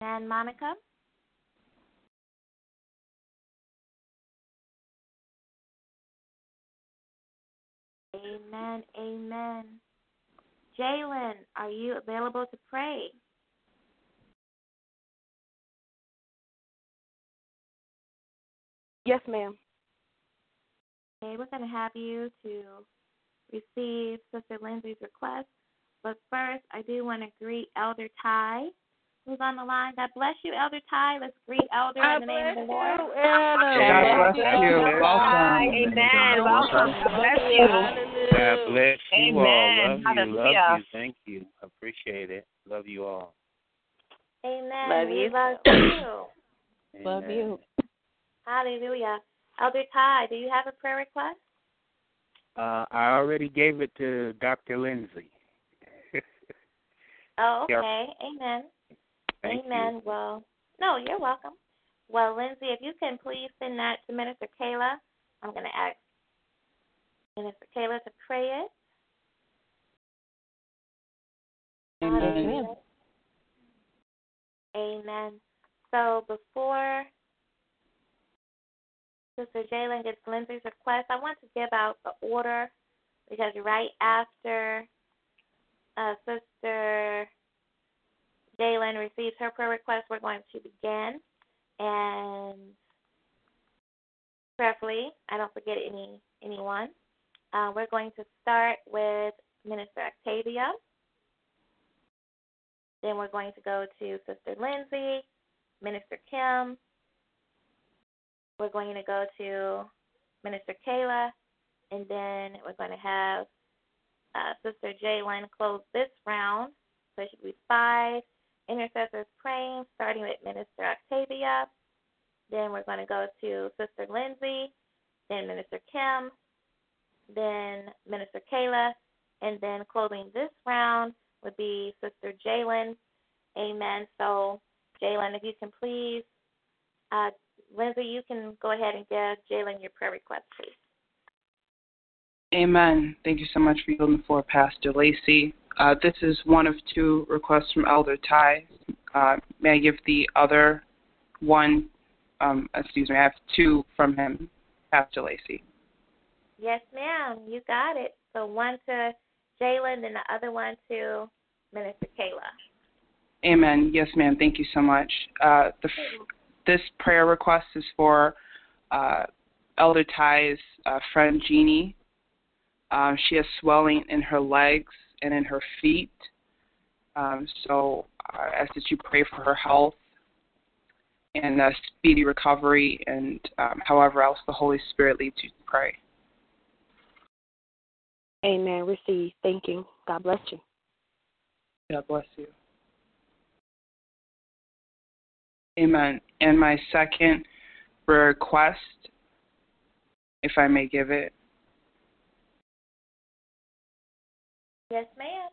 And Monica? Amen. Amen. Jalen, are you available to pray? Yes, ma'am. Okay, we're going to have you to receive Sister Lindsay's request. But first, I do want to greet Elder Ty, who's on the line. God bless you, Elder Ty. Let's greet Elder God in the name of the Lord. you, Elder. God bless you. Welcome. Amen. Welcome. God bless you. God bless you all. Love you. Love you. Thank you. Appreciate it. Love you all. Amen. Love you. love you. Love you. Hallelujah. Elder Ty, do you have a prayer request? Uh, I already gave it to Dr. Lindsay. Oh, Yeah. okay. Amen. Thank Amen. you. Well, no, you're welcome. Well, Lindsay, if you can please send that to Minister Kayla, I'm going to ask Minister Kayla to pray it. Amen. Amen. So before Sister Jalen gets Lindsay's request, I want to give out the order because right after uh, Sister Jalen receives her prayer request, we're going to begin. And prayerfully, I don't forget any anyone. Uh, we're going to start with Minister Octavia. Then we're going to go to Sister Lindsay, Minister Kim. We're going to go to Minister Kayla, and then we're going to have uh, Sister Jalen close this round. So it should be five intercessors praying, starting with Minister Octavia. Then we're going to go to Sister Lindsay, then Minister Kim, then Minister Kayla, and then closing this round would be Sister Jalen. Amen. So, Jalen, if you can please, uh, Lindsay, you can go ahead and give Jalen your prayer request, please. Amen. Thank you so much for yielding the floor, Pastor Lacey. Uh, this is one of two requests from Elder Ty. Uh, may I give the other one? Um, excuse me, I have two from him, Pastor Lacey. Yes, ma'am. You got it. So one to Jalen, then the other one to Minister Kayla. Amen. Yes, ma'am. Thank you so much. Uh, the, this prayer request is for uh, Elder Ty's uh, friend Jeannie. Uh, she has swelling in her legs and in her feet. Um, so I ask that you pray for her health and uh, speedy recovery, and um, however else the Holy Spirit leads you to pray. Amen. Receive. Thank you. God bless you. God bless you. Amen. And my second request, if I may give it, Yes, ma'am.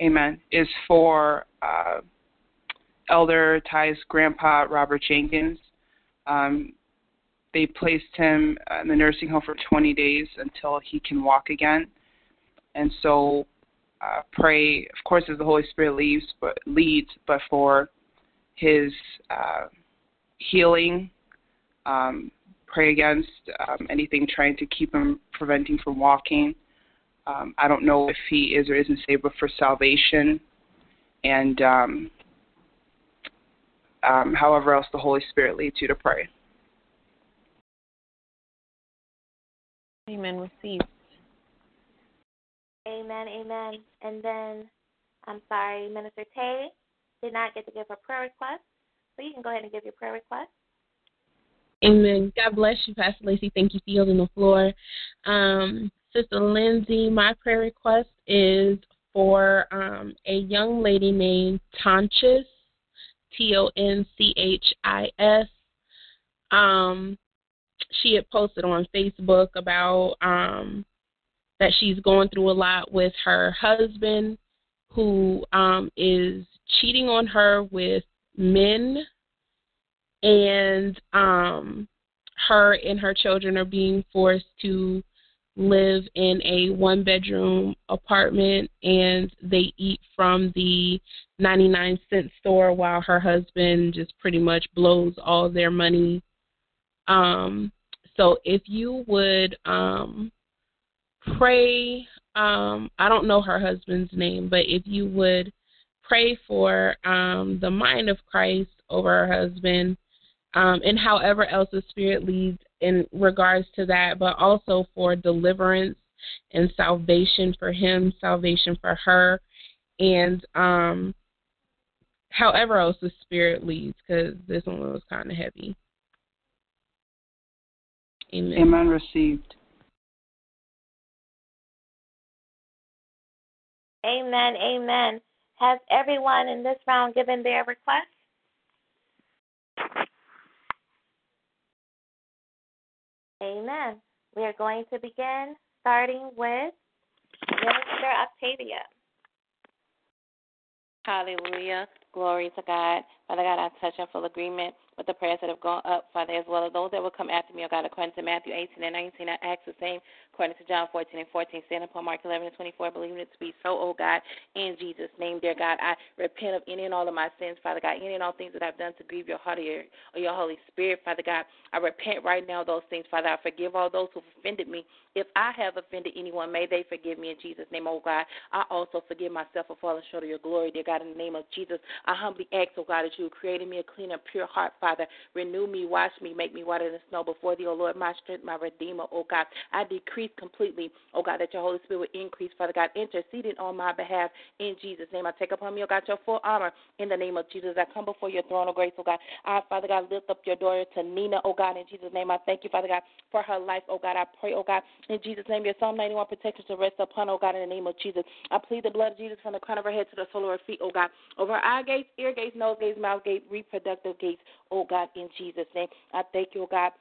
Amen, is for uh, Elder Ty's grandpa, Robert Jenkins. Um, they placed him in the nursing home for 20 days until he can walk again. And so uh, pray, of course, as the Holy Spirit leads, but leads, but for his uh, healing. Um, pray against um, anything trying to keep him preventing from walking. Um, I don't know if he is or isn't saved, but for salvation, and um, um, however else the Holy Spirit leads you to pray. Amen. Receive. Amen, amen. And then, I'm sorry, Minister Tay did not get to give her prayer request, so you can go ahead and give your prayer request. Amen. God bless you, Pastor Lacey. Thank you for yielding the floor. Um, Sister Lindsay, my prayer request is for um, a young lady named Tonchis, T O N C H I S. Um, she had posted on Facebook about um, that she's going through a lot with her husband, who um, is cheating on her with men, and um, her and her children are being forced to live in a one bedroom apartment and they eat from the 99 cent store while her husband just pretty much blows all their money. Um so if you would um pray um I don't know her husband's name but if you would pray for um the mind of Christ over her husband um and however else the spirit leads in regards to that, but also for deliverance and salvation for him, salvation for her, and um, however else the Spirit leads, because this one was kind of heavy. Amen. Amen. Received. Amen. Amen. Has everyone in this round given their request? Amen. We are going to begin starting with Minister Octavia. Hallelujah. Glory to God. Father God, I touch in full agreement with the prayers that have gone up, Father, as well as those that will come after me, oh God, according to Matthew 18 and 19. I ask the same according to John 14 and 14, stand upon Mark 11 and 24, believing it to be so, oh God, in Jesus' name, dear God. I repent of any and all of my sins, Father God, any and all things that I've done to grieve your heart or your, or your Holy Spirit, Father God. I repent right now of those things, Father. I forgive all those who've offended me. If I have offended anyone, may they forgive me in Jesus' name, oh God. I also forgive myself for falling short of your glory, dear God, in the name of Jesus. I humbly ask, oh God, that you create in me a clean and pure heart, Father. Renew me, wash me, make me whiter than snow before thee, O Lord, my strength, my redeemer, O God. I decrease completely, O God, that your Holy Spirit will increase, Father God, interceding on my behalf in Jesus' name. I take upon me, oh God, your full armor in the name of Jesus. I come before your throne of grace, oh God. I, Father God, lift up your daughter to Nina, oh God, in Jesus' name. I thank you, Father God, for her life, oh God. I pray, oh God, in Jesus' name, your Psalm 91 protection to rest upon, oh God, in the name of Jesus. I plead the blood of Jesus from the crown of her head to the sole of her feet, oh God, over her eye gates, ear gates, nose gates, mouth gates, reproductive gates, oh God, in Jesus' name. I thank you, oh God.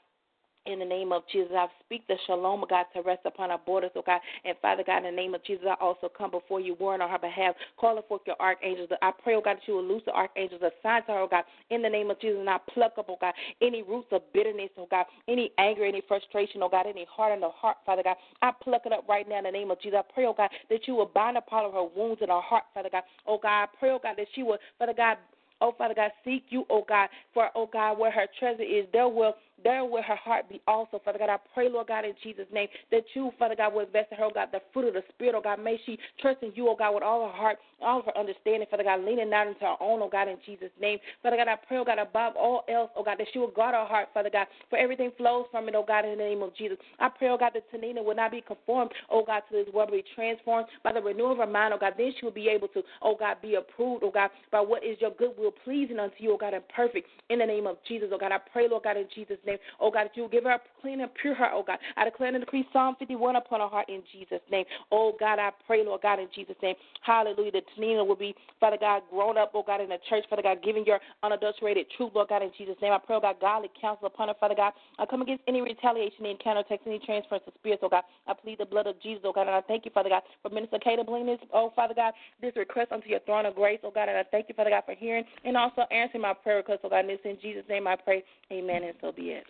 In the name of Jesus, I speak the shalom, God, to rest upon our borders, oh God. And Father God, in the name of Jesus, I also come before you, warring on her behalf, calling forth your archangels. I pray, oh God, that you will loose the archangels assigned to her, oh God, in the name of Jesus. And I pluck up, oh God, any roots of bitterness, oh God, any anger, any frustration, oh God, any heart in the heart, Father God. I pluck it up right now in the name of Jesus. I pray, oh God, that you will bind up all of her wounds in her heart, Father God. Oh God, I pray, oh God, that she will, Father God, oh Father God, seek you, oh God, for oh God, where her treasure is, there will there will her heart be also, Father God. I pray, Lord God, in Jesus' name, that you, Father God, will invest in her, oh God, the fruit of the Spirit, oh God. May she trust in you, oh God, with all her heart, all of her understanding, Father God, leaning not into her own, oh God, in Jesus' name. Father God, I pray, oh God, above all else, oh God, that she will guard her heart, Father God, for everything flows from it, oh God, in the name of Jesus. I pray, oh God, that Tanina will not be conformed, oh God, to this world, but be transformed by the renewal of her mind, oh God. Then she will be able to, oh God, be approved, oh God, by what is your good will pleasing unto you, oh God, and perfect in the name of Jesus, oh God. I pray, Lord God, in Jesus' name, oh God, that you will give her a clean and pure heart, oh God. I declare and decree Psalm 51 upon her heart in Jesus' name. Oh God, I pray, Lord God, in Jesus' name. Hallelujah. That Tanina will be, Father God, grown up, oh God, in the church, Father God, giving your unadulterated truth, Lord God, in Jesus' name. I pray, oh God, godly counsel upon her, Father God. I come against any retaliation, any counterattacks, any transference of spirits, oh God. I plead the blood of Jesus, oh God, and I thank you, Father God, for Minister Kata bringing this, oh Father God, this request unto your throne of grace, oh God, and I thank you, Father God, for hearing and also answering my prayer request, oh God, and in Jesus' name I pray. Amen, and so be it.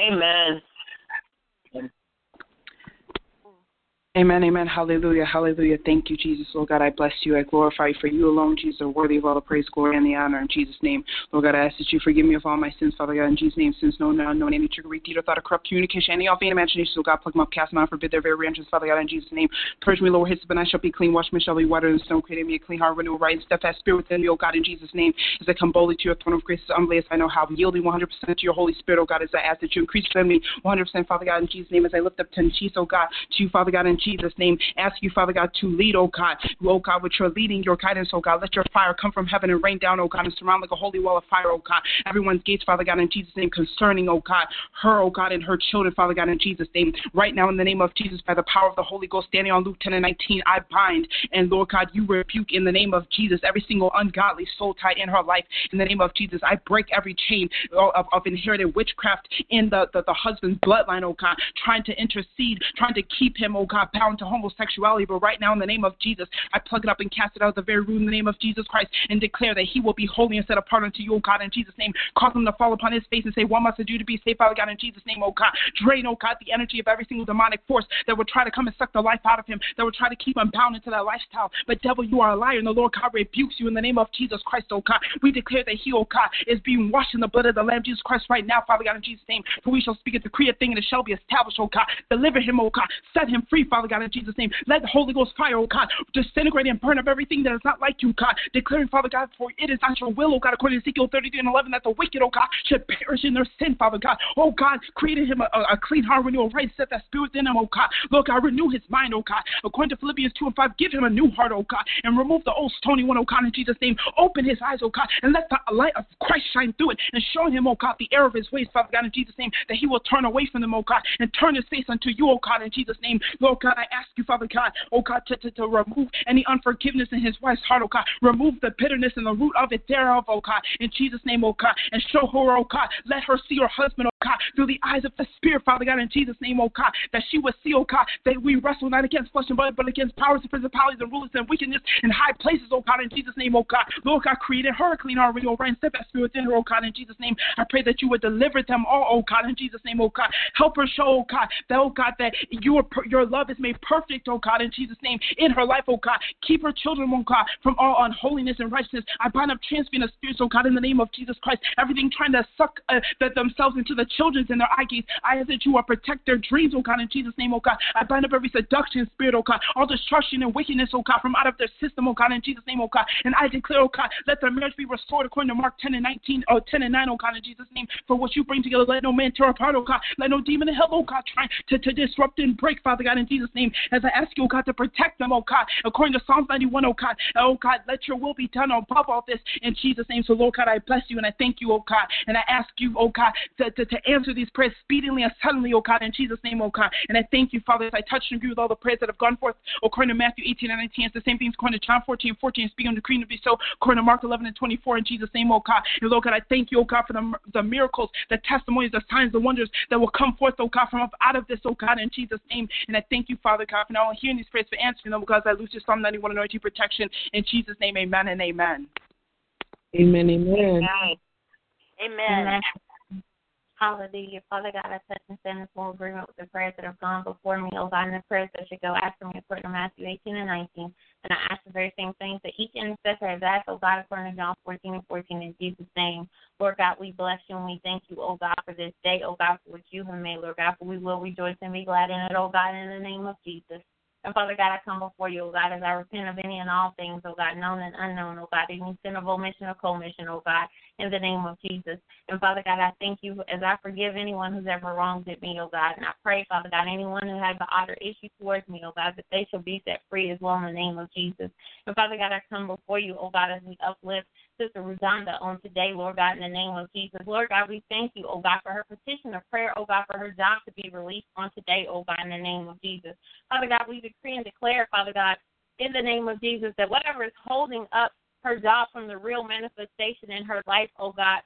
Amen. Amen, amen, hallelujah, hallelujah. Thank you, Jesus, Lord God. I bless you. I glorify you. For you alone, Jesus, are worthy of all the praise, glory, and the honor. In Jesus' name, Lord God, I ask that you forgive me of all my sins, Father God. In Jesus' name, sins known and unknown, any trickery, deed, or thought, or corrupt communication, any off vain imagination, so God, plug them up, cast them out, forbid their very entrance, Father God. In Jesus' name, purge me, Lord, hits, but I shall be clean. Wash me, shall be whiter than snow. Create me a clean heart, renew a right and steadfast spirit within me, O God. In Jesus' name, as I come boldly to your throne of grace, humbly as I know how, yielding 100% to your Holy Spirit, O God, as I ask that you increase within me 100%, Father God. In Jesus' name, as I lift up Tenchis, O God, to you, Father God. In Jesus' name, ask you, Father God, to lead, oh God, oh God, with your leading, your guidance, oh God. Let your fire come from heaven and rain down, oh God, and surround like a holy wall of fire, oh God. Everyone's gates, Father God, in Jesus' name, concerning, oh God, her, oh God, and her children, Father God, in Jesus' name. Right now, in the name of Jesus, by the power of the Holy Ghost, standing on Luke 10 and 19, I bind, and Lord God, you rebuke in the name of Jesus every single ungodly soul tie in her life. In the name of Jesus, I break every chain of, of inherited witchcraft in the, the, the husband's bloodline, oh God, trying to intercede, trying to keep him, oh God, bound to homosexuality. But right now, in the name of Jesus, I plug it up and cast it out of the very room in the name of Jesus Christ and declare that he will be holy and set apart unto you, oh God, in Jesus' name. Cause him to fall upon his face and say, What must I do to be saved, Father God, in Jesus' name, oh God. Drain, oh God, the energy of every single demonic force that would try to come and suck the life out of him, that would try to keep him bound into that lifestyle. But devil, you are a liar, and the Lord God rebukes you in the name of Jesus Christ, oh God. We declare that he, oh God, is being washed in the blood of the Lamb, Jesus Christ, right now, Father God, in Jesus' name. For we shall speak a decree a thing, and it shall be established, oh God. Deliver him, oh God. Set him free, Father Father God, in Jesus' name. Let the Holy Ghost fire, oh God, disintegrate and burn up everything that is not like you, God. Declaring, Father God, for it is not your will, oh God, according to Ezekiel 33 and 11, that the wicked, oh God, should perish in their sin, Father God. Oh God, created him a, a, a clean heart, renew a right, set that spirit within him, oh God. Lord God, renew his mind, oh God. According to Philippians 2 and 5, give him a new heart, oh God, and remove the old stony one, oh God, in Jesus' name. Open his eyes, oh God, and let the light of Christ shine through it and show him, oh God, the error of his ways, Father God, in Jesus' name, that he will turn away from them, oh God, and turn his face unto you, oh God, in Jesus' name. Lord God, I ask you, Father God, oh God, to, to, to remove any unforgiveness in his wife's heart, oh God. Remove the bitterness and the root of it thereof, oh God, in Jesus' name, oh God, and show her, oh God, let her see her husband, God, through the eyes of the Spirit, Father God, in Jesus' name, oh God, that she would see, oh God, that we wrestle not against flesh and blood, but against powers and principalities and rulers and wickedness in high places, oh God, in Jesus' name, oh God. Lord God, created her clean heart, renew a right and step that spirit within her, oh God, in Jesus' name. I pray that you would deliver them all, oh God, in Jesus' name, oh God. Help her show, oh God, that, oh God, that your, your love is made perfect, oh God, in Jesus' name, in her life, oh God. Keep her children, oh God, from all unholiness and righteousness. I bind up transferring spirits, oh God, in the name of Jesus Christ. Everything trying to suck uh, themselves into the children's and their eye gates. I ask that you will protect their dreams, oh God, in Jesus' name, oh God. I bind up every seduction spirit, oh God, all destruction and wickedness, oh God, from out of their system, oh God, in Jesus' name, oh God. And I declare, oh God, let their marriage be restored according to Mark 10 and 19, oh, 10 and 9, oh God, in Jesus' name. For what you bring together, let no man tear apart, oh God. Let no demon in hell, oh God, try to, to disrupt and break, Father God, in Jesus' name. As I ask you, oh God, to protect them, oh God, according to Psalms 91, oh God. Oh God, let your will be done above all this in Jesus' name. So, Lord God, I bless you and I thank you, oh God. And I ask you, oh God, to, to, to answer these prayers speedily and suddenly, oh God, in Jesus' name, oh God. And I thank you, Father, as I touch and agree with all the prayers that have gone forth, according to Matthew 18 and 19. It's the same things according to John 14 and 14, speaking on the decree to be so, according to Mark 11 and 24, in Jesus' name, oh God. And Lord God, I thank you, oh God, for the, the miracles, the testimonies, the signs, the wonders that will come forth, oh God, from up out of this, oh God, in Jesus' name. And I thank you, Father God, for now hearing these prayers, for answering them, oh because I lose your Psalm 91 anointing protection. In Jesus' name, amen and amen. Amen, amen. Amen. amen. Hallelujah. Father God, I touch and stand in full agreement with the prayers that have gone before me, oh God, and the prayers that should go after me, according to Matthew 18 and 19. And I ask the very same things that each intercessor has asked, oh God, according to John 14 and 14, in Jesus' name. Lord God, we bless you and we thank you, oh God, for this day, oh God, for what you have made, Lord God, for we will rejoice and be glad in it, oh God, in the name of Jesus. And Father God, I come before you, oh God, as I repent of any and all things, oh God, known and unknown, oh God, any sin of omission or commission, oh God, in the name of Jesus. And Father God, I thank you as I forgive anyone who's ever wronged me, oh God. And I pray, Father God, anyone who has an outer issue towards me, oh God, that they shall be set free as well in the name of Jesus. And Father God, I come before you, oh God, as we uplift Sister Ruzanda on today, Lord God, in the name of Jesus. Lord God, we thank you, oh God, for her petition of prayer, oh God, for her job to be released on today, oh God, in the name of Jesus. Father God, we decree and declare, Father God, in the name of Jesus, that whatever is holding up her job from the real manifestation in her life, oh God,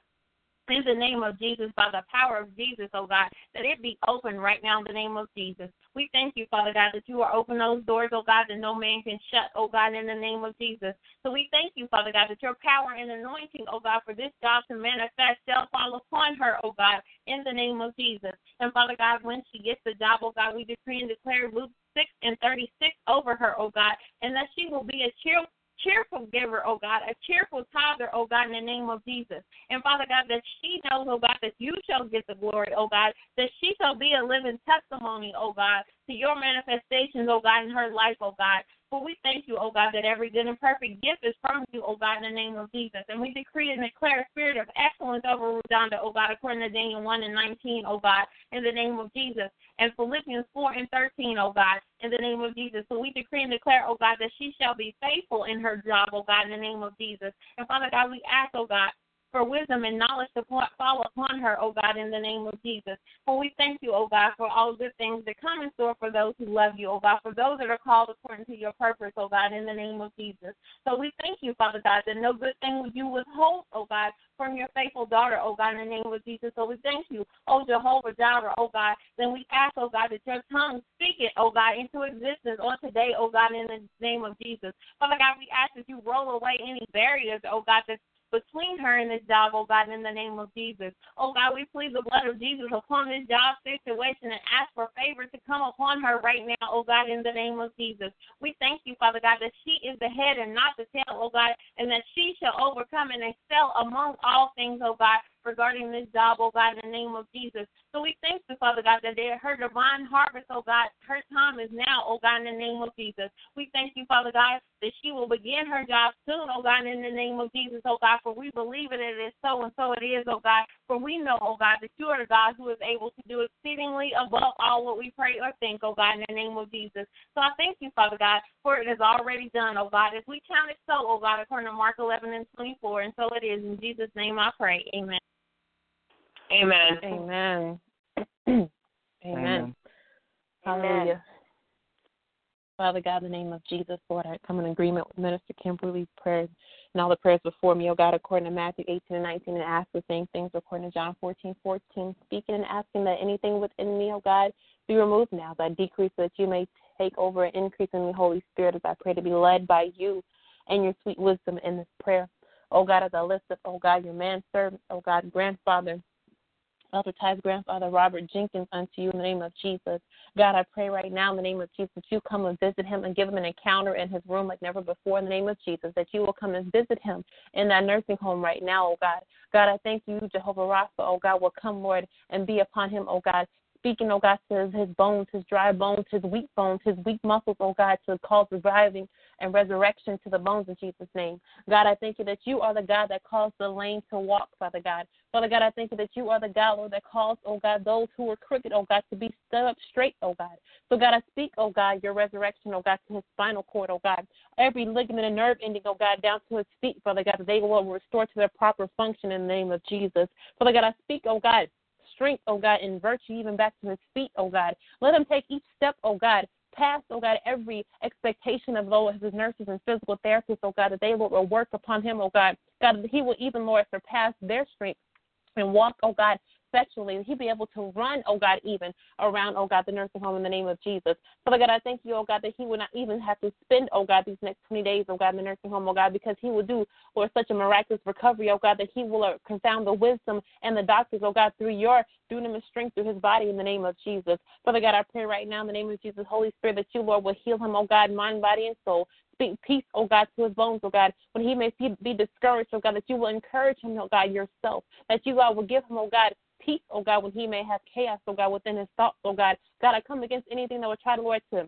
in the name of Jesus, by the power of Jesus, oh God, that it be open right now in the name of Jesus. We thank you, Father God, that you are open those doors, oh God, that no man can shut, oh God, in the name of Jesus. So we thank you, Father God, that your power and anointing, oh God, for this job to manifest shall fall upon her, oh God, in the name of Jesus. And Father God, when she gets the job, oh God, we decree and declare Luke 6 and 36 over her, oh God, and that she will be a cheer cheerful giver, oh God, a cheerful tither, oh God, in the name of Jesus. And Father God, that she knows, oh God, that you shall get the glory, oh God, that she shall be a living testimony, oh God, to your manifestations, oh God, in her life, oh God. We thank you, oh God, that every good and perfect gift is from you, oh God, in the name of Jesus. And we decree and declare a spirit of excellence over Rudonda, oh God, according to Daniel 1 and 19, oh God, in the name of Jesus. And Philippians 4 and 13, oh God, in the name of Jesus. So we decree and declare, oh God, that she shall be faithful in her job, oh God, in the name of Jesus. And Father God, we ask, oh God, for wisdom and knowledge to fall upon her, O God, in the name of Jesus. For we thank you, O God, for all good things that come in store for those who love you, O God, for those that are called according to your purpose, O God, in the name of Jesus. So we thank you, Father God, that no good thing you withhold, O God, from your faithful daughter, O God, in the name of Jesus. So we thank you, O Jehovah Jireh, O God. Then we ask, O God, that your tongue speak it, O God, into existence on today, O God, in the name of Jesus. Father God, we ask that you roll away any barriers, O God, that's between her and this job, oh God, in the name of Jesus. Oh God, we plead the blood of Jesus upon this job situation and ask for favor to come upon her right now, oh God, in the name of Jesus. We thank you, Father God, that she is the head and not the tail, oh God, and that she shall overcome and excel among all things, oh God, regarding this job, oh God, in the name of Jesus. So we thank you, Father God, that her divine harvest, oh God, her time is now, oh God, in the name of Jesus. We thank you, Father God, that she will begin her job soon, oh God, in the name of Jesus, oh God, for we believe it, it is so, and so it is, oh God. For we know, oh God, that you are the God who is able to do exceedingly above all what we pray or think, oh God, in the name of Jesus. So I thank you, Father God, for it is already done, oh God, as we count it so, oh God, according to Mark 11 and 24, and so it is. In Jesus' name I pray. Amen. Amen. Amen. Amen. Amen. Hallelujah. Father God, in the name of Jesus, Lord, I come in agreement with Minister Kimberly's prayers and all the prayers before me, oh God, according to Matthew 18 and 19, and ask the same things according to John 14, 14, speaking and asking that anything within me, oh God, be removed now, that I decrease that you may take over and increase in the Holy Spirit as I pray to be led by you and your sweet wisdom in this prayer. Oh God, as I lift up, oh God, your man servant, oh God, grandfather, Ty's grandfather, Robert Jenkins, unto you in the name of Jesus. God, I pray right now in the name of Jesus that you come and visit him and give him an encounter in his room like never before in the name of Jesus, that you will come and visit him in that nursing home right now, oh God. God, I thank you, Jehovah Rapha, oh God, will come, Lord, and be upon him, oh God, speaking, oh God, to his bones, his dry bones, his weak bones, his weak muscles, oh God, to cause reviving and resurrection to the bones in Jesus' name. God, I thank you that you are the God that calls the lame to walk, Father God. Father God, I thank you that you are the God, Lord, that calls, oh God, those who are crooked, oh God, to be stood up straight, oh God. So God, I speak, oh God, your resurrection, oh God, to his spinal cord, oh God. Every ligament and nerve ending, oh God, down to his feet, Father God, that they will restore to their proper function in the name of Jesus. Father God, I speak, oh God, strength, oh God, and virtue even back to his feet, oh God. Let him take each step, oh God, past, oh God, every expectation of those his nurses and physical therapists, oh God, that they will work upon him, oh God. God, he will even, Lord, surpass their strength and walk, oh God, sexually. He'd be able to run, oh God, even around, oh God, the nursing home in the name of Jesus. Father God, I thank you, oh God, that he would not even have to spend, oh God, these next 20 days, oh God, in the nursing home, oh God, because he will do, Lord, such a miraculous recovery, oh God, that he will uh, confound the wisdom and the doctors, oh God, through your dunamis strength through his body in the name of Jesus. Father God, I pray right now in the name of Jesus, Holy Spirit, that you, Lord, will heal him, oh God, mind, body, and soul. Speak peace, oh God, to his bones, oh God. When he may be discouraged, oh God, that you will encourage him, oh God, yourself. That you, God, will give him, oh God, peace, oh God, when he may have chaos, oh God, within his thoughts, oh God. God, I come against anything that would try to, Lord, to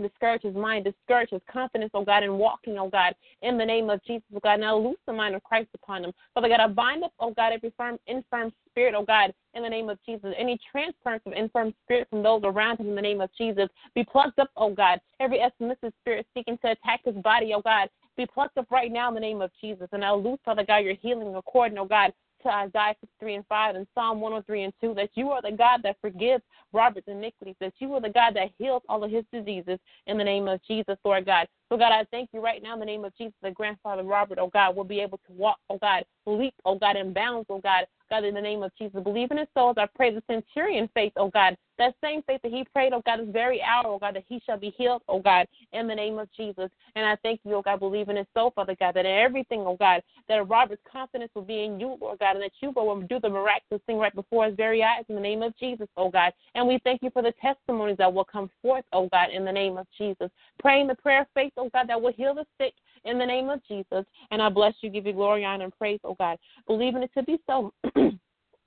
discourage his mind, discourage his confidence, oh God, in walking, oh God, in the name of Jesus, oh God. Now loose the mind of Christ upon him. Father God, I bind up, oh God, every firm, infirm spirit, oh God, in the name of Jesus. Any transference of infirm spirit from those around him in the name of Jesus be plucked up, oh God. Every submissive spirit seeking to attack his body, oh God, be plucked up right now in the name of Jesus. And I loose, Father God, your healing according, oh God, to Isaiah 53 and 5 and Psalm 103 and 2 that you are the God that forgives Robert's iniquities, that you are the God that heals all of his diseases in the name of Jesus, Lord God. So, God, I thank you right now in the name of Jesus that grandfather Robert, oh God, will be able to walk, oh God, leap, oh God, in bounds, oh God, God, in the name of Jesus. Believe in his soul as I pray the centurion faith, oh God. That same faith that he prayed, oh God, this very hour, oh God, that he shall be healed, oh God, in the name of Jesus. And I thank you, oh God, believe in his soul, Father God, that in everything, oh God, that Robert's confidence will be in you, Lord God, and that you will do the miraculous thing right before his very eyes in the name of Jesus, oh God. And we thank you for the testimonies that will come forth, oh God, in the name of Jesus. Praying the prayer of faith, oh God, that will heal the sick in the name of Jesus. And I bless you, give you glory, honor, and praise, oh God. Believing it to be so.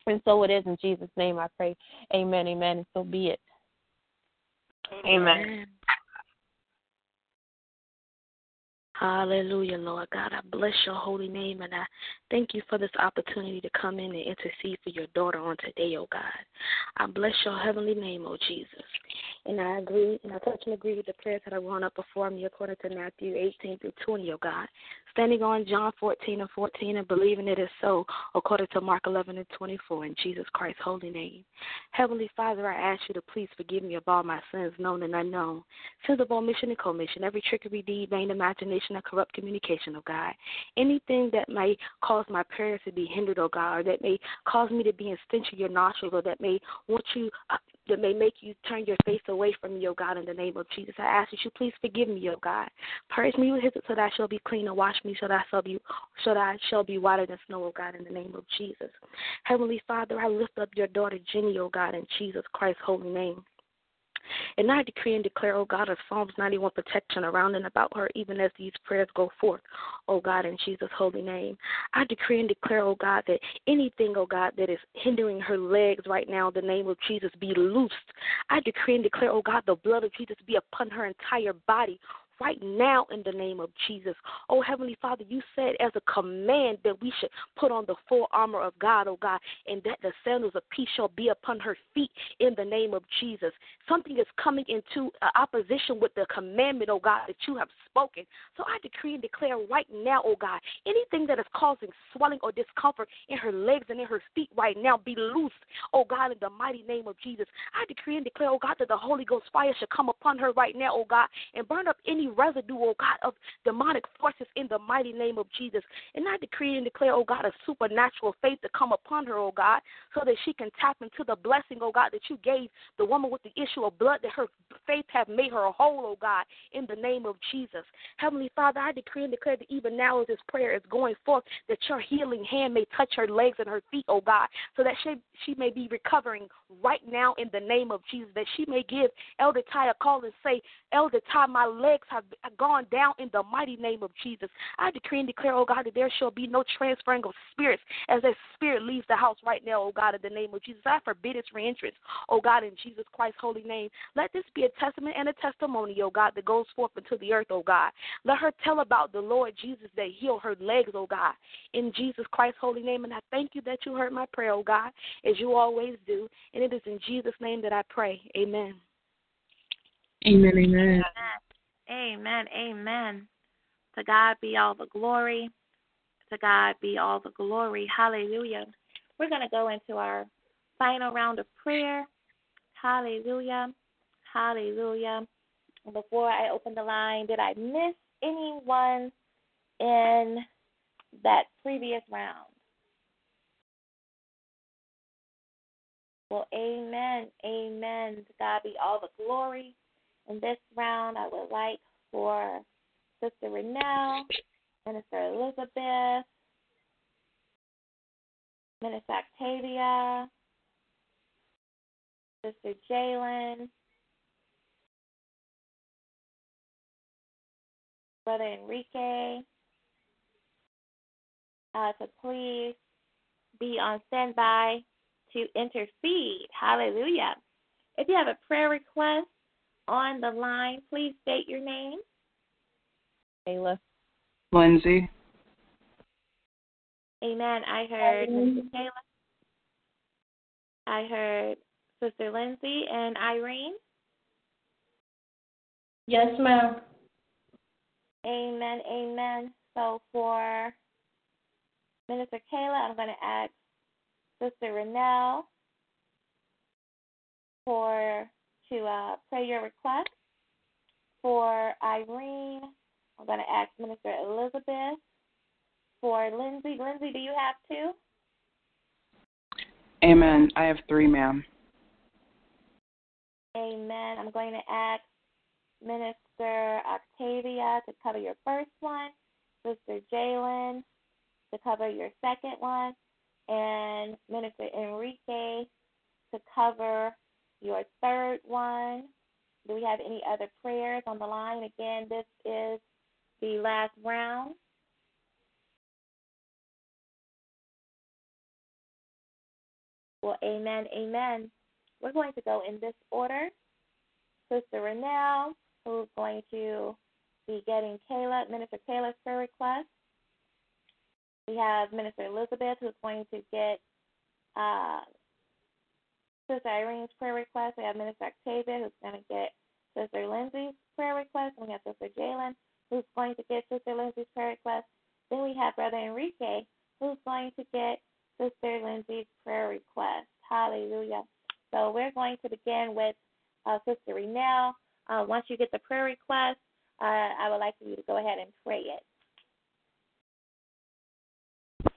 And so it is in Jesus' name I pray. Amen, amen, and so be it. Amen. Hallelujah, Lord God. I bless your holy name and I thank you for this opportunity to come in and intercede for your daughter on today, oh God. I bless your heavenly name, oh Jesus. And I agree, and I touch and agree with the prayers that are going up before me according to Matthew 18 through 20, O oh God. Standing on John 14 and 14 and believing it is so according to Mark 11 and 24 in Jesus Christ's holy name. Heavenly Father, I ask you to please forgive me of all my sins, known and unknown, sins of omission and commission, every trickery, deed, vain imagination, and corrupt communication, oh God. Anything that may cause my prayers to be hindered, oh God, or that may cause me to be in stench of your nostrils, or that may want you uh, that may make you turn your face away from me, O God, in the name of Jesus. I ask that you please forgive me, O God. Purge me with hyssop so that I shall be clean, and wash me so that I shall be so that I shall be whiter than snow, O God, in the name of Jesus. Heavenly Father, I lift up your daughter Jenny, O God, in Jesus Christ's holy name. And I decree and declare, oh God, of Psalms 91 protection around and about her, even as these prayers go forth, oh God, in Jesus' holy name. I decree and declare, oh God, that anything, oh God, that is hindering her legs right now, the name of Jesus, be loosed. I decree and declare, oh God, the blood of Jesus be upon her entire body right now in the name of Jesus. Oh, Heavenly Father, you said as a command that we should put on the full armor of God, oh God, and that the sandals of peace shall be upon her feet in the name of Jesus. Something is coming into uh, opposition with the commandment, oh God, that you have spoken. So I decree and declare right now, oh God, anything that is causing swelling or discomfort in her legs and in her feet right now be loosed, oh God, in the mighty name of Jesus. I decree and declare, oh God, that the Holy Ghost fire should come upon her right now, oh God, and burn up any residue, oh God, of demonic forces in the mighty name of Jesus. And I decree and declare, oh God, a supernatural faith to come upon her, oh God, so that she can tap into the blessing, oh God, that you gave the woman with the issue of blood, that her faith have made her whole, oh God, in the name of Jesus. Heavenly Father, I decree and declare that even now as this prayer is going forth, that your healing hand may touch her legs and her feet, oh God, so that she, she may be recovering right now in the name of Jesus, that she may give Elder Ty a call and say, Elder Ty, my legs have gone down in the mighty name of Jesus. I decree and declare, oh God, that there shall be no transferring of spirits as that spirit leaves the house right now, oh God, in the name of Jesus. I forbid its reentrance, oh God, in Jesus Christ's holy name. Let this be a testament and a testimony, oh God, that goes forth into the earth, oh God. Let her tell about the Lord Jesus that healed her legs, oh God, in Jesus Christ's holy name. And I thank you that you heard my prayer, oh God, as you always do. And it is in Jesus' name that I pray. Amen. Amen. Amen. Amen. Amen. Amen. To God be all the glory. To God be all the glory. Hallelujah. We're going to go into our final round of prayer. Hallelujah. Hallelujah. Before I open the line, did I miss anyone in that previous round? Well, amen. Amen. To God be all the glory. In this round, I would like for Sister Renelle, Minister Elizabeth, Minister Octavia, Sister Jalen, Brother Enrique, uh, to please be on standby to intercede. Hallelujah. If you have a prayer request, on the line. Please state your name. Kayla. Lindsay. Amen. I heard Mr. Kayla. I heard Sister Lindsay and Irene. Yes, ma'am. Amen. Amen. So for Minister Kayla, I'm going to ask Sister Renelle for to uh, pray your request. For Irene, I'm going to ask Minister Elizabeth. For Lindsay, Lindsay, do you have two? Amen. I have three, ma'am. Amen. I'm going to ask Minister Octavia to cover your first one, Sister Jalen to cover your second one, and Minister Enrique to cover your third one. Do we have any other prayers on the line? Again, this is the last round. Well, amen, amen. We're going to go in this order. Sister Renelle, who's going to be getting Kayla, Minister Kayla's prayer request. We have Minister Elizabeth, who's going to get uh, Sister Irene's prayer request. We have Minister Octavia, who's going to get Sister Lindsay's prayer request. And we have Sister Jalen, who's going to get Sister Lindsay's prayer request. Then we have Brother Enrique, who's going to get Sister Lindsay's prayer request. Hallelujah. So we're going to begin with uh, Sister Renelle. Uh, once you get the prayer request, uh, I would like for you to go ahead and pray it.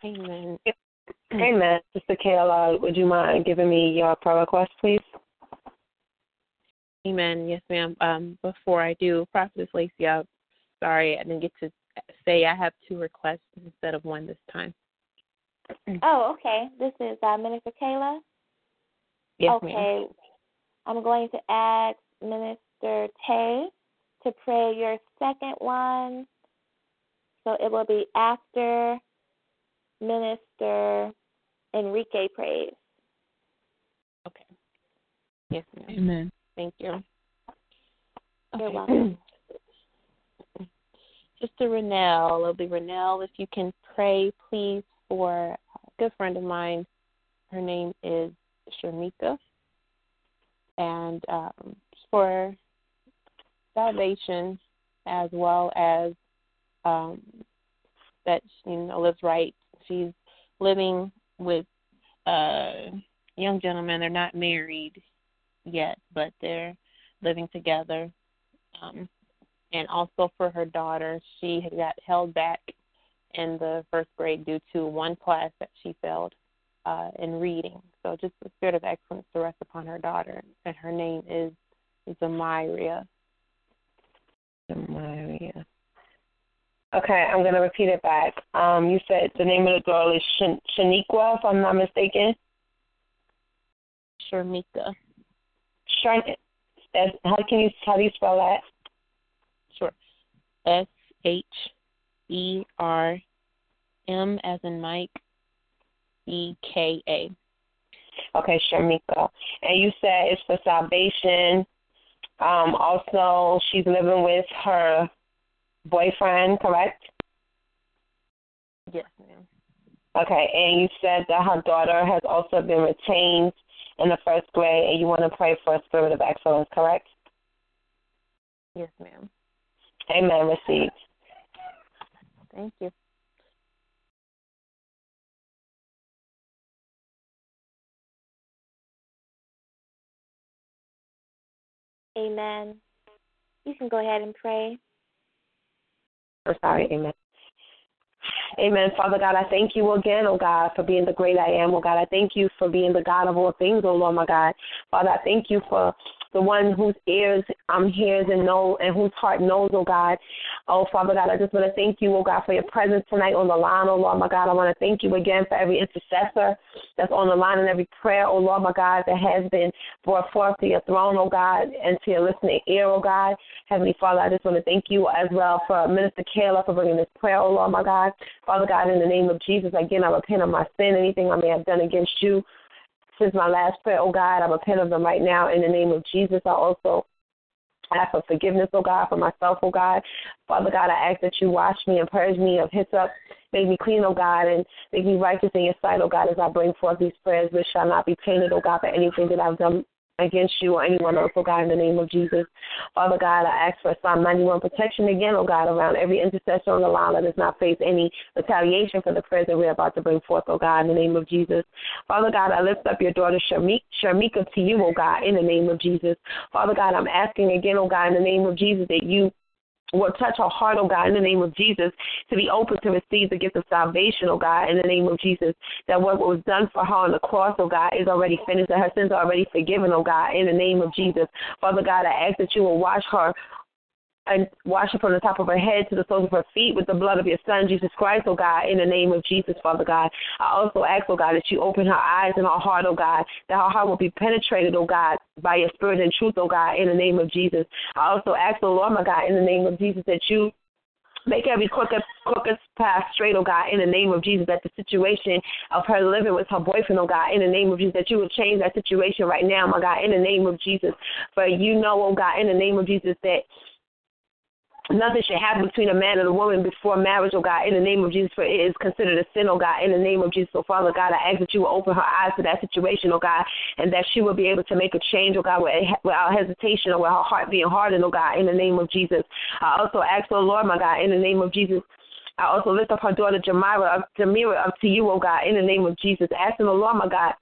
Amen. Amen. Sister Kayla, would you mind giving me your prayer request, please? Amen. Yes, ma'am. Um, before I do, Prophetess Lacey, I'm sorry I didn't get to say I have two requests instead of one this time. Oh, okay. This is uh, Minister Kayla. Yes, okay. ma'am. I'm going to ask Minister Tay to pray your second one. So it will be after Minister Enrique prays. Okay. Yes, ma'am. Amen. Thank you. You're Okay. welcome. Sister Renelle, lovely Renelle, if you can pray, please, for a good friend of mine. Her name is Shamika. And um, for salvation as well as um, that she you know, lives right. She's living with a young gentleman. They're not married yet, but they're living together. Um, and also for her daughter, she had got held back in the first grade due to one class that she failed uh, in reading. So just the spirit of excellence to rest upon her daughter, and her name is Zamiria. Zamiria. Okay, I'm going to repeat it back. Um, you said the name of the girl is Shan- Shaniqua, if I'm not mistaken. Sharmika. Sharn. How can you how do you spell that? Sure. S H E R M as in Mike E K A. Okay, Sharmika. And you said it's for salvation. Um, also, she's living with her boyfriend, correct? Yes, ma'am. Okay, and you said that her daughter has also been retained in the first grade, and you want to pray for a spirit of excellence, correct? Yes, ma'am. Amen. Received. Thank you. Amen. You can go ahead and pray. I'm sorry. Amen. Amen. Father God, I thank you again, oh God, for being the great I am, oh God. I thank you for being the God of all things, oh Lord, my God. Father, I thank you for the one whose ears um hears and know and whose heart knows, oh God. Oh Father God, I just want to thank you, oh God, for your presence tonight on the line, oh Lord my God. I want to thank you again for every intercessor that's on the line and every prayer, oh Lord my God, that has been brought forth to your throne, oh God, and to your listening ear, oh God. Heavenly Father, I just want to thank you as well for Minister Kayla for bringing this prayer, oh Lord my God. Father God, in the name of Jesus, again, I repent of my sin, anything I may have done against you since my last prayer, oh God. I repent of them right now in the name of Jesus. I also ask for forgiveness, oh God, for myself, oh God. Father God, I ask that you wash me and purge me of hyssop. Make me clean, oh God, and make me righteous in your sight, oh God, as I bring forth these prayers, which shall not be tainted, oh God, for anything that I've done against you or anyone else, oh God, in the name of Jesus. Father God, I ask for Psalm 91 protection again, oh God, around every intercessor on the line that does not face any retaliation for the prayers that we're about to bring forth, oh God, in the name of Jesus. Father God, I lift up your daughter Sharmika, Sharmika to you, oh God, in the name of Jesus. Father God, I'm asking again, oh God, in the name of Jesus, that you will touch her heart, oh God, in the name of Jesus, to be open to receive the gift of salvation, oh God, in the name of Jesus. That what was done for her on the cross, oh God, is already finished, that her sins are already forgiven, oh God, in the name of Jesus. Father God, I ask that you will wash her and wash her from the top of her head to the soles of her feet with the blood of your Son, Jesus Christ, oh God, in the name of Jesus, Father God. I also ask, oh God, that you open her eyes and her heart, oh God, that her heart will be penetrated, oh God, by your spirit and truth, oh God, in the name of Jesus. I also ask, oh Lord, my God, in the name of Jesus, that you Make every crooked, crooked path straight, oh God, in the name of Jesus. That the situation of her living with her boyfriend, oh God, in the name of Jesus, that you would change that situation right now, my God, in the name of Jesus. For you know, oh God, in the name of Jesus, that Nothing should happen between a man and a woman before marriage, oh God, in the name of Jesus, for it is considered a sin, oh God, in the name of Jesus. So, Father God, I ask that you will open her eyes to that situation, oh God, and that she will be able to make a change, oh God, without hesitation or with her heart being hardened, oh God, in the name of Jesus. I also ask, oh Lord, my God, in the name of Jesus, I also lift up her daughter Jamira, Jamira up to you, oh God, in the name of Jesus, asking the Lord, my God,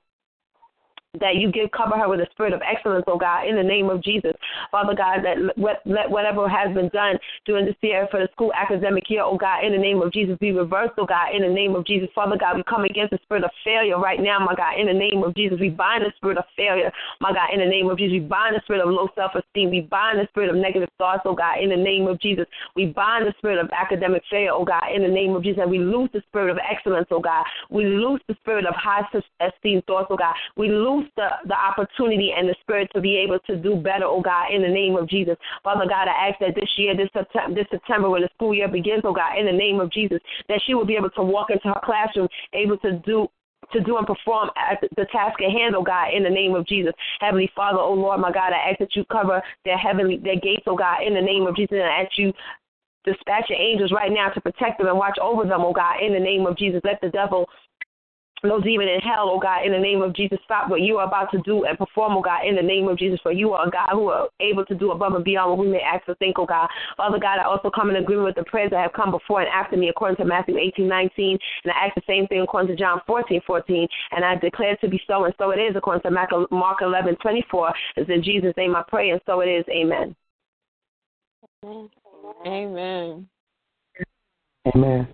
that you give cover her with a spirit of excellence, oh God, in the name of Jesus. Father God, that let, let whatever has been done during this year for the school academic year, oh God, in the name of Jesus, be reversed, oh God, in the name of Jesus. Father God, we come against the spirit of failure right now, my God, in the name of Jesus. We bind the spirit of failure, my God, in the name of Jesus. We bind the spirit of low self esteem. We bind the spirit of negative thoughts, oh God, in the name of Jesus. We bind the spirit of academic failure, oh God, in the name of Jesus. And we lose the spirit of excellence, oh God. We lose the spirit of high esteem thoughts, oh God. We lose loose the, the opportunity and the spirit to be able to do better, oh God, in the name of Jesus. Father God, I ask that this year, this September, this September when the school year begins, oh God, in the name of Jesus, that she will be able to walk into her classroom, able to do to do and perform at the task at hand, oh God, in the name of Jesus. Heavenly Father, oh Lord, my God, I ask that you cover their heavenly their gates, oh God, in the name of Jesus, and I ask you dispatch your angels right now to protect them and watch over them, oh God, in the name of Jesus. Let the devil no demon in hell, oh God, in the name of Jesus, stop what you are about to do and perform, oh God, in the name of Jesus, for you are a God who are able to do above and beyond what we may ask or think, oh God. Father God, I also come in agreement with the prayers that have come before and after me according to Matthew 18, 19, and I ask the same thing according to John 14, 14, and I declare to be so, and so it is according to Mark 11, 24. It's in Jesus' name I pray, and so it is. Amen. Amen. Amen.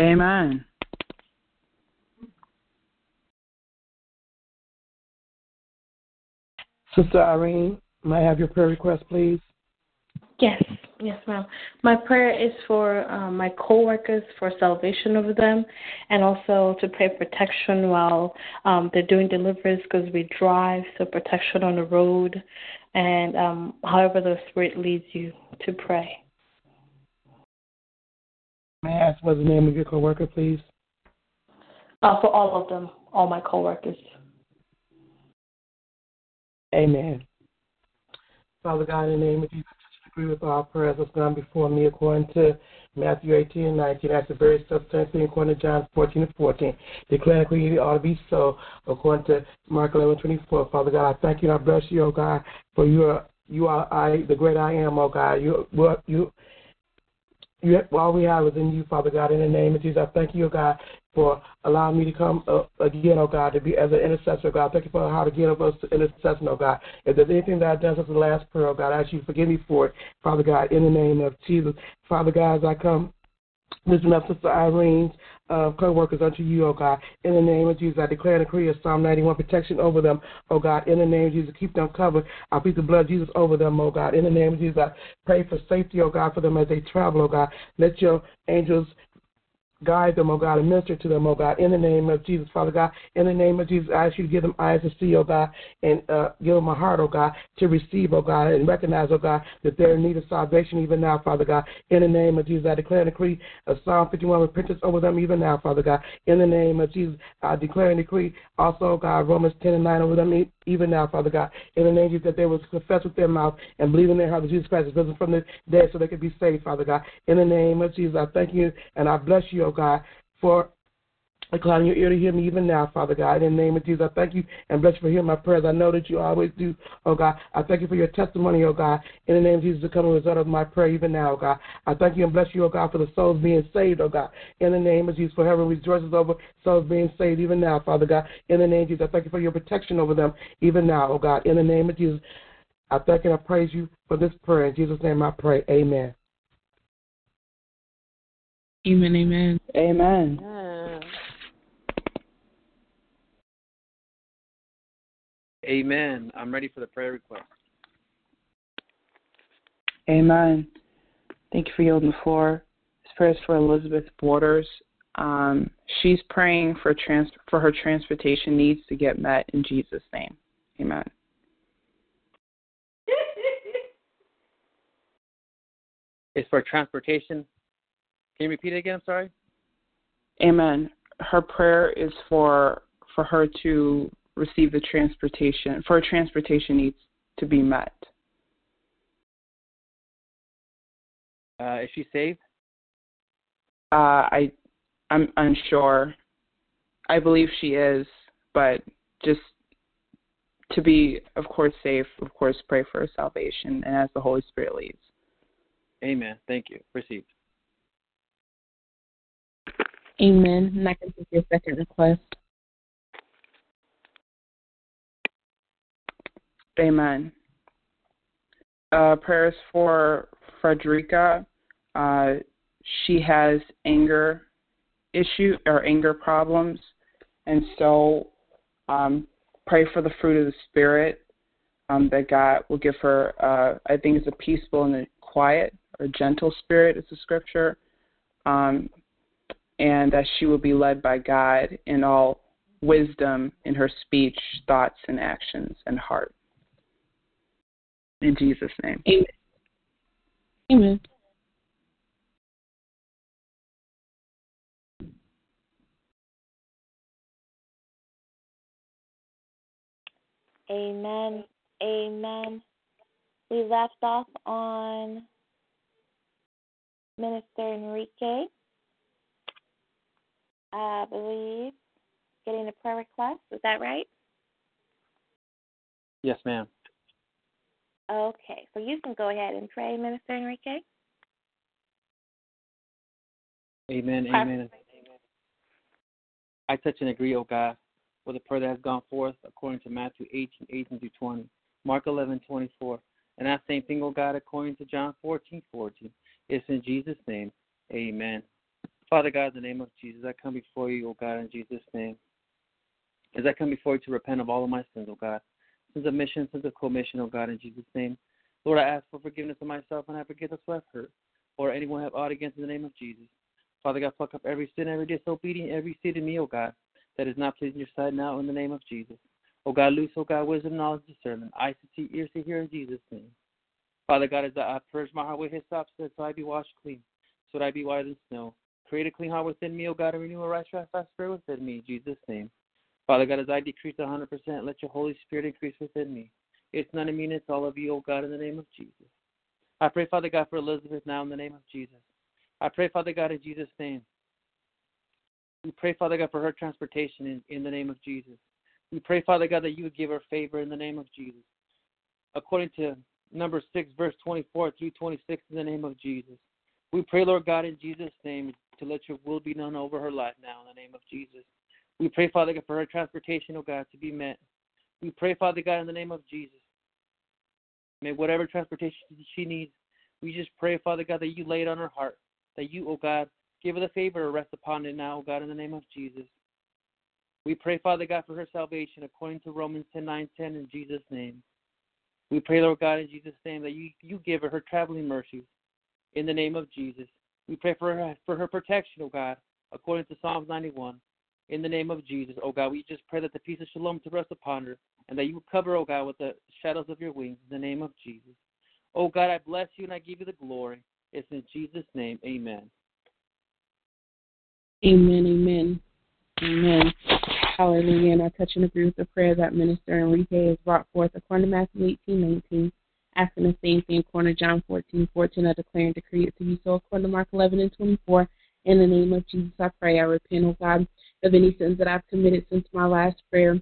Amen. Sister Irene, may I have your prayer request, please? Yes, yes, ma'am. My prayer is for um, my coworkers for salvation over them, and also to pray protection while um, they're doing deliveries because we drive, so protection on the road, and um, however the Spirit leads you to pray. May I ask what's the name of your coworker, please? Uh, for all of them, all my coworkers. Amen. Father God, in the name of Jesus, I agree with our prayers that's gone before me according to Matthew 18 and 19. That's the very substance according to John 14 and 14. Declare it ought to be so according to Mark 11 24. Father God, I thank you and I bless you, oh God, for you are you are I the great I am, oh God. You you you, all we have is in you, Father God. In the name of Jesus, I thank you, God, for allowing me to come again, oh God, to be as an intercessor, God. Thank you for how to get of us to oh God. If there's anything that I've done since the last prayer, oh God, I ask you to forgive me for it, Father God, in the name of Jesus. Father God, as I come lifting up Sister Irene's uh, co-workers unto you, O God. In the name of Jesus, I declare and decree a Psalm 91 protection over them, O God. In the name of Jesus, keep them covered. I plead the blood of Jesus over them, O God. In the name of Jesus, I pray for safety, O God, for them as they travel, O God. Let your angels Guide them, oh God, and minister to them, oh God, in the name of Jesus, Father God. In the name of Jesus, I ask you to give them eyes to see, oh God, and uh, give them a heart, oh God, to receive, oh God, and recognize, oh God, that they're in need of salvation even now, Father God. In the name of Jesus, I declare and decree a Psalm 51 repentance over them even now, Father God. In the name of Jesus, I declare and decree also, God, Romans 10 and 9 over them even now, Father God. In the name of Jesus, that they will confess with their mouth and believe in their heart that Jesus Christ is risen from the dead so they can be saved, Father God. In the name of Jesus, I thank you and I bless you, God, for uh, inclining your ear to hear me even now, Father God. In the name of Jesus, I thank you and bless you for hearing my prayers. I know that you always do, oh God. I thank you for your testimony, oh God. In the name of Jesus, to come a result of my prayer even now, oh God. I thank you and bless you, oh God, for the souls being saved, oh God. In the name of Jesus, for heaven rejoices over souls being saved even now, Father God. In the name of Jesus, I thank you for your protection over them even now, oh God. In the name of Jesus, I thank and I praise you for this prayer. In Jesus' name I pray. Amen. Amen. Amen. Amen. Amen. I'm ready for the prayer request. Amen. Thank you for yielding the floor. This prayer is for Elizabeth Waters. Um, she's praying for trans- for her transportation needs to get met in Jesus' name. Amen. It's for transportation can you repeat it again? I'm sorry. Amen. Her prayer is for for her to receive the transportation for her transportation needs to be met. Uh, is she saved? Uh, I I'm unsure. I believe she is, but just to be, of course, safe, of course, pray for her salvation and as the Holy Spirit leads. Amen. Thank you. Received. Amen. And I can take your second request. Amen. Uh, prayers for Frederica. Uh, she has anger issue or anger problems, and so um, pray for the fruit of the spirit um, that God will give her. Uh, I think it's a peaceful and a quiet or gentle spirit. It's a scripture. Um, and that she will be led by God in all wisdom in her speech, thoughts, and actions and heart. In Jesus' name. Amen. Amen. Amen. Amen. We left off on Minister Enrique, I believe, getting a prayer request. Is that right? Yes, ma'am. Okay, so you can go ahead and pray, Minister Enrique. Amen. Amen. I touch and agree, oh God, with the prayer that has gone forth according to Matthew 18, 18 through 20, Mark 11, 24. And that same thing, oh God, according to John 14, 14. It's in Jesus' name. Amen. Father God, in the name of Jesus, I come before you, oh God, in Jesus' name. As I come before you to repent of all of my sins, oh God, sins of mission, sins of commission, oh God, in Jesus' name. Lord, I ask for forgiveness of myself and I forgive those who have hurt or anyone have ought against in the name of Jesus. Father God, pluck up every sin, every disobedience, every seed in me, O God, that is not pleasing your sight now in the name of Jesus. O God, loose, O God, wisdom, knowledge, discernment, eyes to see, ears to hear in Jesus' name. Father God, as I purge my heart with hyssop, so I be washed clean, so that I be white as snow. Create a clean heart within me, O God, and renew a right spirit within me, in Jesus' name. Father God, as I decrease 100%, let your Holy Spirit increase within me. It's none of me, it's all of you, O God, in the name of Jesus. I pray, Father God, for Elizabeth now in the name of Jesus. I pray, Father God, in Jesus' name. We pray, Father God, for her transportation in, in the name of Jesus. We pray, Father God, that you would give her favor in the name of Jesus. According to number 6, verse 24 through 26, in the name of Jesus. We pray, Lord God, in Jesus' name, to let your will be done over her life now, in the name of Jesus. We pray, Father God, for her transportation, oh God, to be met. We pray, Father God, in the name of Jesus. May whatever transportation she needs, we just pray, Father God, that you lay it on her heart, that you, oh God, give her the favor to rest upon it now, oh God, in the name of Jesus. We pray, Father God, for her salvation according to Romans 10 9 10 in Jesus' name. We pray, Lord God, in Jesus' name, that you, you give her her traveling mercies in the name of Jesus. We pray for her, for her protection, oh God, according to Psalms 91. In the name of Jesus, oh God, we just pray that the peace of shalom to rest upon her and that you will cover, oh God, with the shadows of your wings in the name of Jesus. O God, I bless you and I give you the glory. It's in Jesus' name. Amen. Amen, amen, amen. Hallelujah. And I touch and agree with the prayer that Minister Enrique has brought forth according to Matthew 18, 19, asking the same thing according to John 14, 14. I declare and decree it to be so according to Mark 11 and 24. In the name of Jesus, I pray. I repent, oh God, of any sins that I've committed since my last prayer.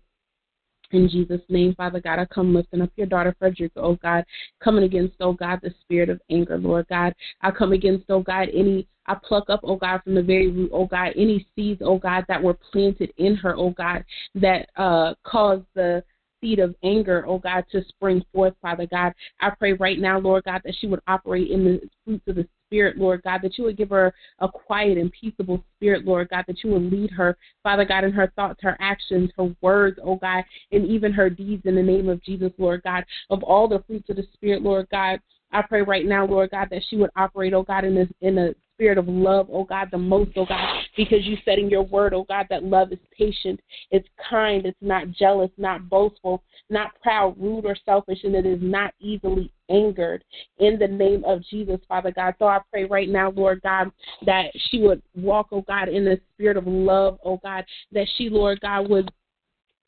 In Jesus' name, Father God, I come lifting up your daughter Frederica, oh God, coming against, oh God, the spirit of anger, Lord God. I come against, oh God, any I pluck up, oh God, from the very root, oh God, any seeds, oh God, that were planted in her, oh God, that uh caused the seed of anger, oh God, to spring forth, Father God. I pray right now, Lord God, that she would operate in the fruits of the Spirit, Lord God, that you would give her a quiet and peaceable spirit, Lord God, that you would lead her, Father God, in her thoughts, her actions, her words, oh God, and even her deeds in the name of Jesus, Lord God, of all the fruits of the Spirit, Lord God. I pray right now, Lord God, that she would operate, oh God, in this in a spirit of love, oh God, the most, oh God, because you said in your word, oh God, that love is patient, it's kind, it's not jealous, not boastful, not proud, rude, or selfish, and it is not easily angered. In the name of Jesus, Father God. So I pray right now, Lord God, that she would walk, oh God, in the spirit of love, oh God, that she, Lord God, would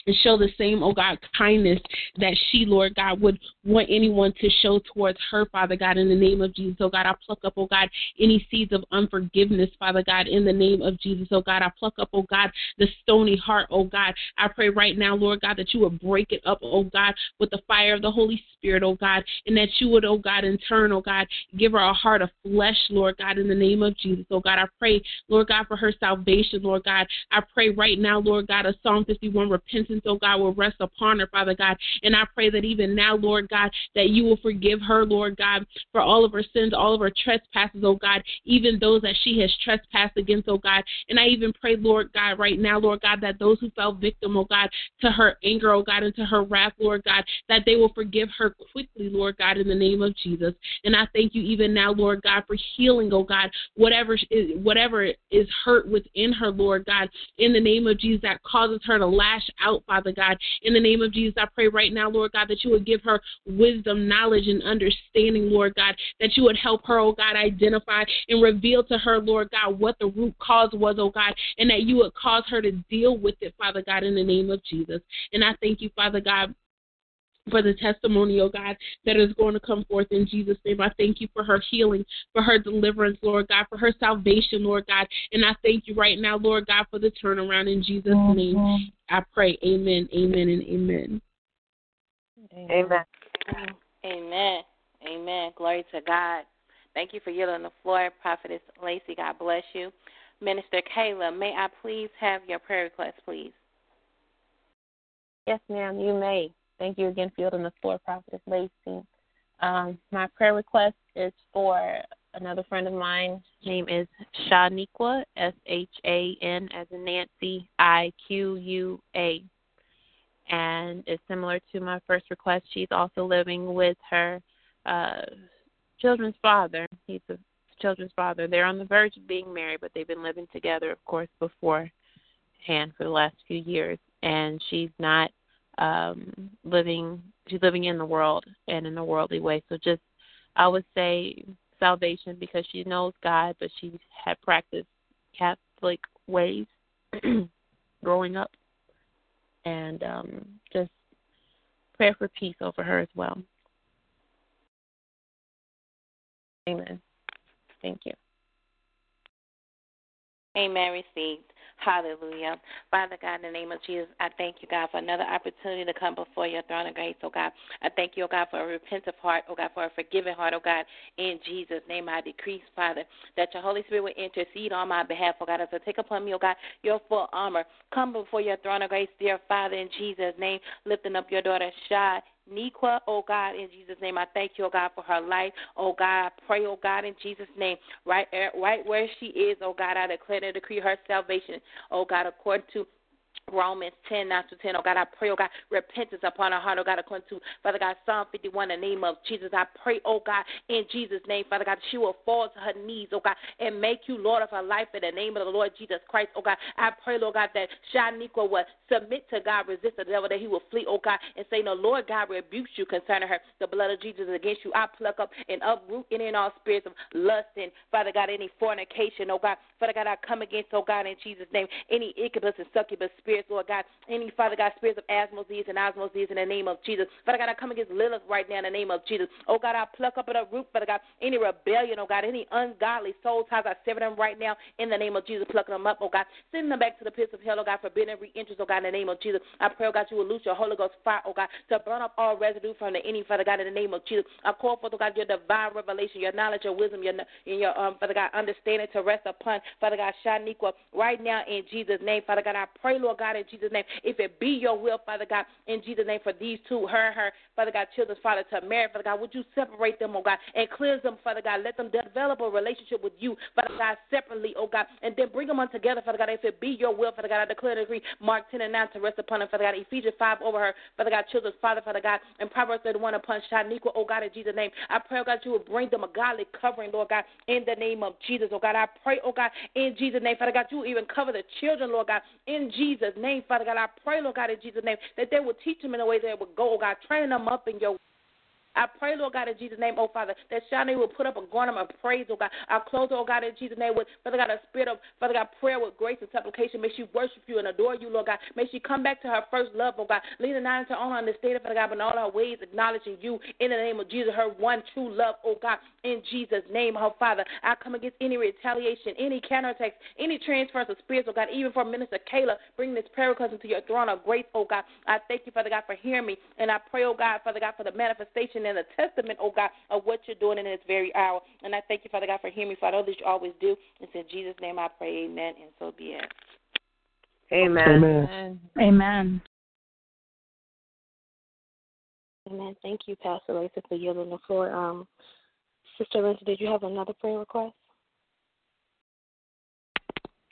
and show the same, oh God, kindness that she, Lord God, would want anyone to show towards her, Father God, in the name of Jesus. Oh God, I pluck up, oh God, any seeds of unforgiveness, Father God, in the name of Jesus. Oh God, I pluck up, oh God, the stony heart, oh God. I pray right now, Lord God, that you would break it up, oh God, with the fire of the Holy Spirit, oh God, and that you would, oh God, in turn, oh God, give her a heart of flesh, Lord God, in the name of Jesus. Oh God, I pray, Lord God, for her salvation, Lord God. I pray right now, Lord God, a Psalm 51 repentance oh God, will rest upon her, Father God. And I pray that even now, Lord God, God, that you will forgive her, Lord God, for all of her sins, all of her trespasses, oh God, even those that she has trespassed against, oh God. And I even pray, Lord God, right now, Lord God, that those who fell victim, oh God, to her anger, oh God, and to her wrath, Lord God, that they will forgive her quickly, Lord God, in the name of Jesus. And I thank you even now, Lord God, for healing, oh God, whatever is whatever is hurt within her, Lord God, in the name of Jesus, that causes her to lash out, Father God. In the name of Jesus, I pray right now, Lord God, that you would give her wisdom, knowledge, and understanding, Lord God, that you would help her, oh God, identify and reveal to her, Lord God, what the root cause was, oh God, and that you would cause her to deal with it, Father God, in the name of Jesus. And I thank you, Father God, for the testimony, oh God, that is going to come forth in Jesus' name. I thank you for her healing, for her deliverance, Lord God, for her salvation, Lord God. And I thank you right now, Lord God, for the turnaround in Jesus' name. I pray. Amen, amen, and amen. Amen. Amen. Amen. Glory to God. Thank you for yielding the floor, Prophetess Lacey. God bless you. Minister Kayla, may I please have your prayer request, please? Yes, ma'am, you may. Thank you again for yielding the floor, Prophetess Lacey. Um, my prayer request is for another friend of mine. Name is Shaniqua, S H A N as in Nancy, I Q U A. And it's similar to my first request. She's also living with her uh, children's father. He's a children's father. They're on the verge of being married, but they've been living together, of course, beforehand for the last few years. And she's not um living she's living in the world and in a worldly way so just i would say salvation because she knows god but she had practiced catholic ways growing up and um just prayer for peace over her as well amen thank you Amen. Received. Hallelujah. Father God, in the name of Jesus, I thank you, God, for another opportunity to come before your throne of grace, oh God. I thank you, oh God, for a repentant heart, oh God, for a forgiving heart, oh God. In Jesus' name, I decrease, Father, that your Holy Spirit will intercede on my behalf, oh God, as I take upon me, oh God, your full armor. Come before your throne of grace, dear Father, in Jesus' name, lifting up your daughter, Shai. Niqua, oh God, in Jesus' name, I thank you, oh God, for her life. Oh God, I pray, oh God, in Jesus' name, right, eh, right where she is, oh God, I declare and decree her salvation, oh God, according to Romans 10, 9 to 10. Oh God, I pray, oh God, repentance upon our heart, oh God, according to, Father God, Psalm 51, in the name of Jesus. I pray, oh God, in Jesus' name, Father God, she will fall to her knees, oh God, and make you Lord of her life in the name of the Lord Jesus Christ, oh God. I pray, Lord God, that Shaniqua will submit to God, resist the devil, that he will flee, oh God, and say, No, Lord God rebukes you concerning her. The blood of Jesus is against you. I pluck up and uproot any and all spirits of lust and, Father God, any fornication, oh God. Father God, I come against, oh God, in Jesus' name, any incubus and succubus spirits, Lord God, any, Father God, spirits of asmodeus and osmosis in the name of Jesus. Father God, I come against Lilith right now in the name of Jesus. Oh God, I pluck up and uproot, Father God, any rebellion, oh God, any ungodly soul ties, I sever them right now in the name of Jesus, plucking them up, oh God, sending them back to the pits of hell, oh God, forbidding re-entrance, oh God, in the name of Jesus. I pray, oh God, you will loose your Holy Ghost fire, oh God, to burn up all residue from the enemy, Father God, in the name of Jesus. I call for, oh God, your divine revelation, your knowledge, your wisdom, your, your, um, Father God, understanding to rest upon, Father God, Shaniqua, right now in Jesus' name, Father God. I pray, Lord God, in Jesus' name, if it be your will, Father God, in Jesus' name, for these two, her, and her, Father God, children's Father, to marry, Father God, would you separate them, oh God, and cleanse them, Father God. Let them develop a relationship with you, Father God, separately, oh God, and then bring them on together, Father God. If it be your will, Father God, I declare and agree, Mark 10 and 9 to rest upon them, Father God. Ephesians 5 over her, Father God, children's Father, Father God, and Proverbs 31 upon Shaniqua, oh God, in Jesus' name. I pray, oh God, you will bring them a godly covering, Lord God, in the name of Jesus, oh God. I pray, oh God, in Jesus' name, Father God, you even cover the children, Lord God, in Jesus' name, Father God. I pray, Lord God, in Jesus' name, that they will teach them in the way they will go, oh God, train them up in your I pray, Lord God, in Jesus' name, oh Father, that Shani will put up a garment of praise, oh God. I close, oh God, in Jesus' name with, Father God, a spirit of, Father God, prayer with grace and supplication. May she worship you and adore you, Lord God. May she come back to her first love, oh God. Leaning not into her understanding, Father God, but in all her ways, acknowledging you in the name of Jesus, her one true love, oh God, in Jesus' name, oh Father. I come against any retaliation, any counterattacks, any transference of spirits, oh God, even for Minister Kayla, bring this prayer request into your throne of grace, oh God. I thank you, Father God, for hearing me. And I pray, oh God, Father God, for the manifestation and the testament, oh God, of what you're doing in this very hour. And I thank you, Father God, for hearing me, Father, that you always do. It's in Jesus' name I pray, amen, and so be it. Amen. Amen. Amen. Amen. Thank you, Pastor Lacey, for yielding the floor. Um, Sister Lindsay, did you have another prayer request?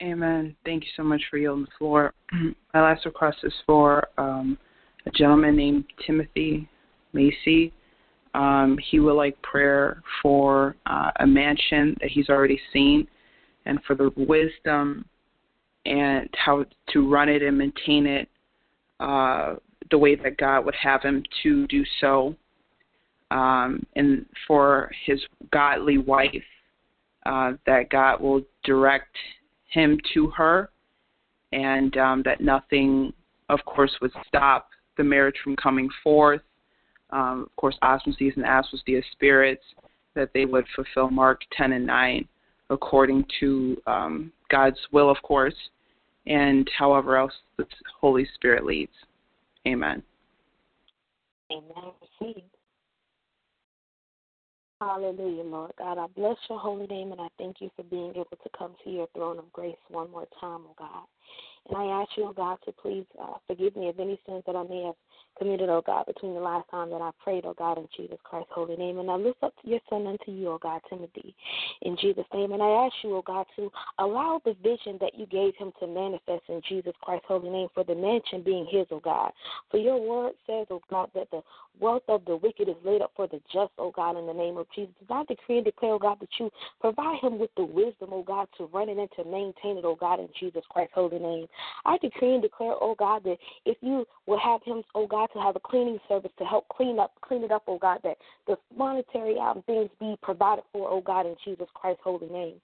Amen. Thank you so much for yielding the floor. My last request is for um, a gentleman named Timothy Macy. Um, he would like prayer for uh, a mansion that he's already seen and for the wisdom and how to run it and maintain it uh, the way that God would have him to do so. Um, and for his godly wife, uh, that God will direct him to her, and um, that nothing, of course, would stop the marriage from coming forth. Um, of course, osmosis and osmosis spirits, that they would fulfill Mark 10 and 9 according to um, God's will, of course, and however else the Holy Spirit leads. Amen. Amen. Hallelujah, Lord God. I bless your holy name and I thank you for being able to come to your throne of grace one more time, oh God. And I ask you, oh God, to please uh, forgive me of any sins that I may have committed, oh God, between the last time that I prayed, oh God, in Jesus Christ's holy name. And I lift up your son unto you, oh God, Timothy, in Jesus' name. And I ask you, oh God, to allow the vision that you gave him to manifest in Jesus Christ's holy name for the mansion being his, oh God. For your word says, oh God, that the wealth of the wicked is laid up for the just, oh God, in the name of Jesus. I decree and declare, oh God, that you provide him with the wisdom, oh God, to run it and to maintain it, oh God, in Jesus Christ's holy name. I decree and declare, oh God, that if you will have him, oh God, to have a cleaning service to help clean up, clean it up, oh God, that the monetary um, things be provided for, oh God, in Jesus Christ's holy name.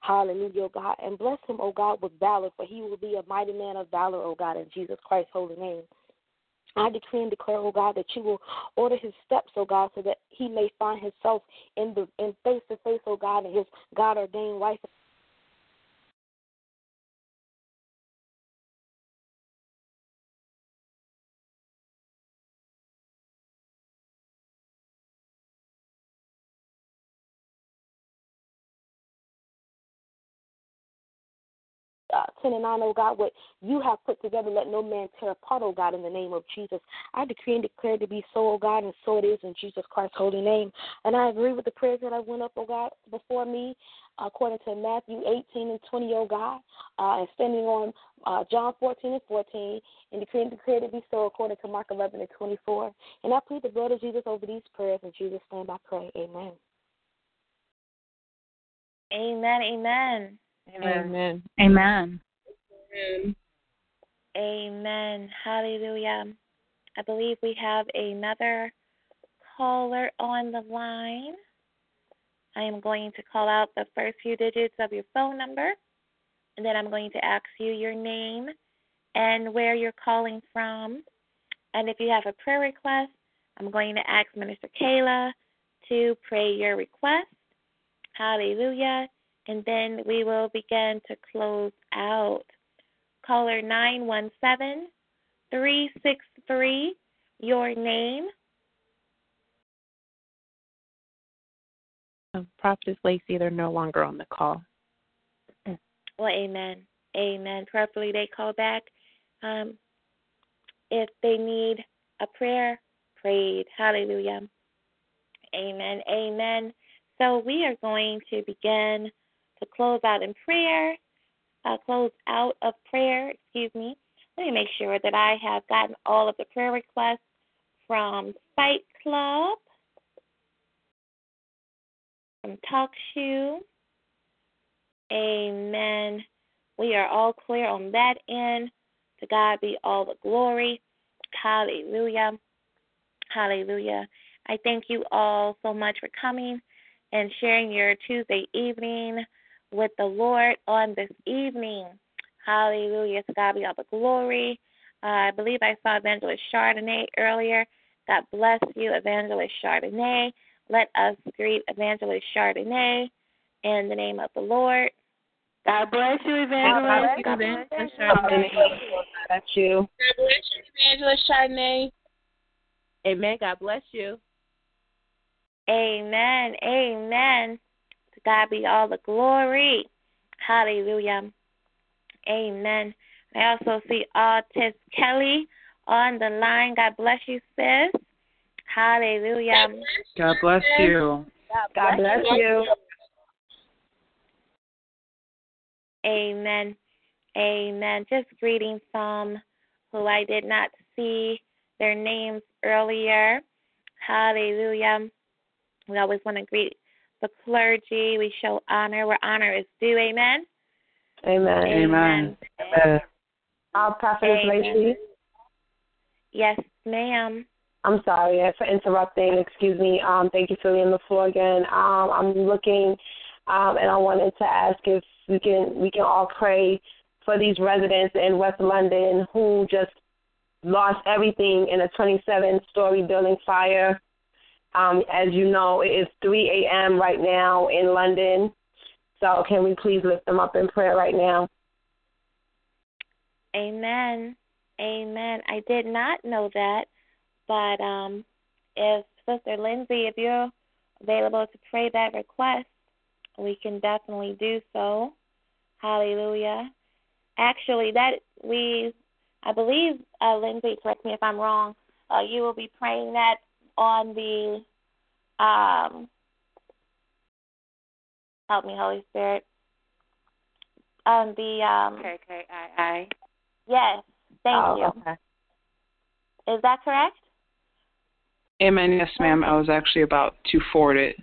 Hallelujah, oh God. And bless him, oh God, with valor, for he will be a mighty man of valor, oh God, in Jesus Christ's holy name. I decree and declare, oh God, that you will order his steps, oh God, so that he may find himself in the in face to face, oh God, and his God ordained wife 10 and 9, oh God, what you have put together, let no man tear apart, oh God, in the name of Jesus. I decree and declare to be so, oh God, and so it is in Jesus Christ's holy name. And I agree with the prayers that I went up, oh God, before me, according to Matthew 18 and 20, oh God, uh, and standing on uh, John 14 and 14, and decree and declare to be so according to Mark 11 and 24. And I plead the blood of Jesus over these prayers. In Jesus' name I pray. Amen. Amen. Amen. Amen. Amen. Amen. Amen. Hallelujah. I believe we have another caller on the line. I am going to call out the first few digits of your phone number, and then I'm going to ask you your name and where you're calling from. And if you have a prayer request, I'm going to ask Minister Kayla to pray your request. Hallelujah and then we will begin to close out. Caller 917 363, your name. Um, Prophetess Lacey, they're no longer on the call. Well, amen. Amen. Prayerfully, they call back. Um, if they need a prayer, prayed. Hallelujah. Amen. Amen. So we are going to begin to close out in prayer, uh, close out of prayer, excuse me. Let me make sure that I have gotten all of the prayer requests from Fight Club, from Talk Shoe. Amen. We are all clear on that end. To God be all the glory. Hallelujah. Hallelujah. I thank you all so much for coming and sharing your Tuesday evening with the Lord on this evening. Hallelujah. To God be all the glory. Uh, I believe I saw Evangelist Chardonnay earlier. God bless you, Evangelist Chardonnay. Let us greet Evangelist Chardonnay in the name of the Lord. God bless you, Evangelist. God bless you, Evangelist Chardonnay. God bless you. God bless you, Evangelist Chardonnay. Amen. God bless you. Amen. Amen. To God be all the glory. Hallelujah. Amen. I also see Artist Kelly on the line. God bless you, sis. Hallelujah. God bless you. God bless you. Amen. Amen. Just greetings from who I did not see their names earlier. Hallelujah. We always want to greet the clergy. We show honor where honor is due. Amen. Amen. Amen. Amen. Our prophet Amen. Lacey. Yes, ma'am. I'm sorry for interrupting. Excuse me. Um, thank you for being on the floor again. Um, I'm looking, um, and I wanted to ask if we can we can all pray for these residents in West London who just lost everything in a 27-story building fire. Um, as you know, it is 3 a.m. right now in London. So can we please lift them up in prayer right now? Amen. Amen. I did not know that, but um, if Sister Lindsay, if you're available to pray that request, we can definitely do so. Hallelujah. Actually, that we, I believe, uh, Lindsay, correct me if I'm wrong. Uh, you will be praying that on the, um, help me, Holy Spirit, on the um. KKII. Yes. Thank Oh, you. okay. Is that correct? Amen. Yes, ma'am. I was actually about to forward it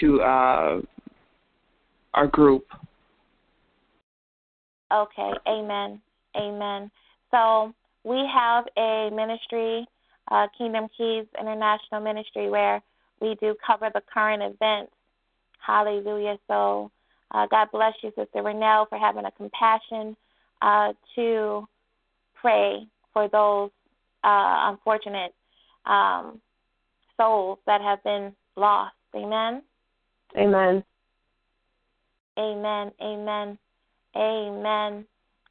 to uh, our group. Okay, amen, amen. So we have a ministry, uh, Kingdom Keys International Ministry, where we do cover the current events. Hallelujah. So uh, God bless you, Sister Renelle, for having a compassion uh, to pray for those uh, unfortunate um, souls that have been lost. Amen. Amen. Amen. Amen. Amen.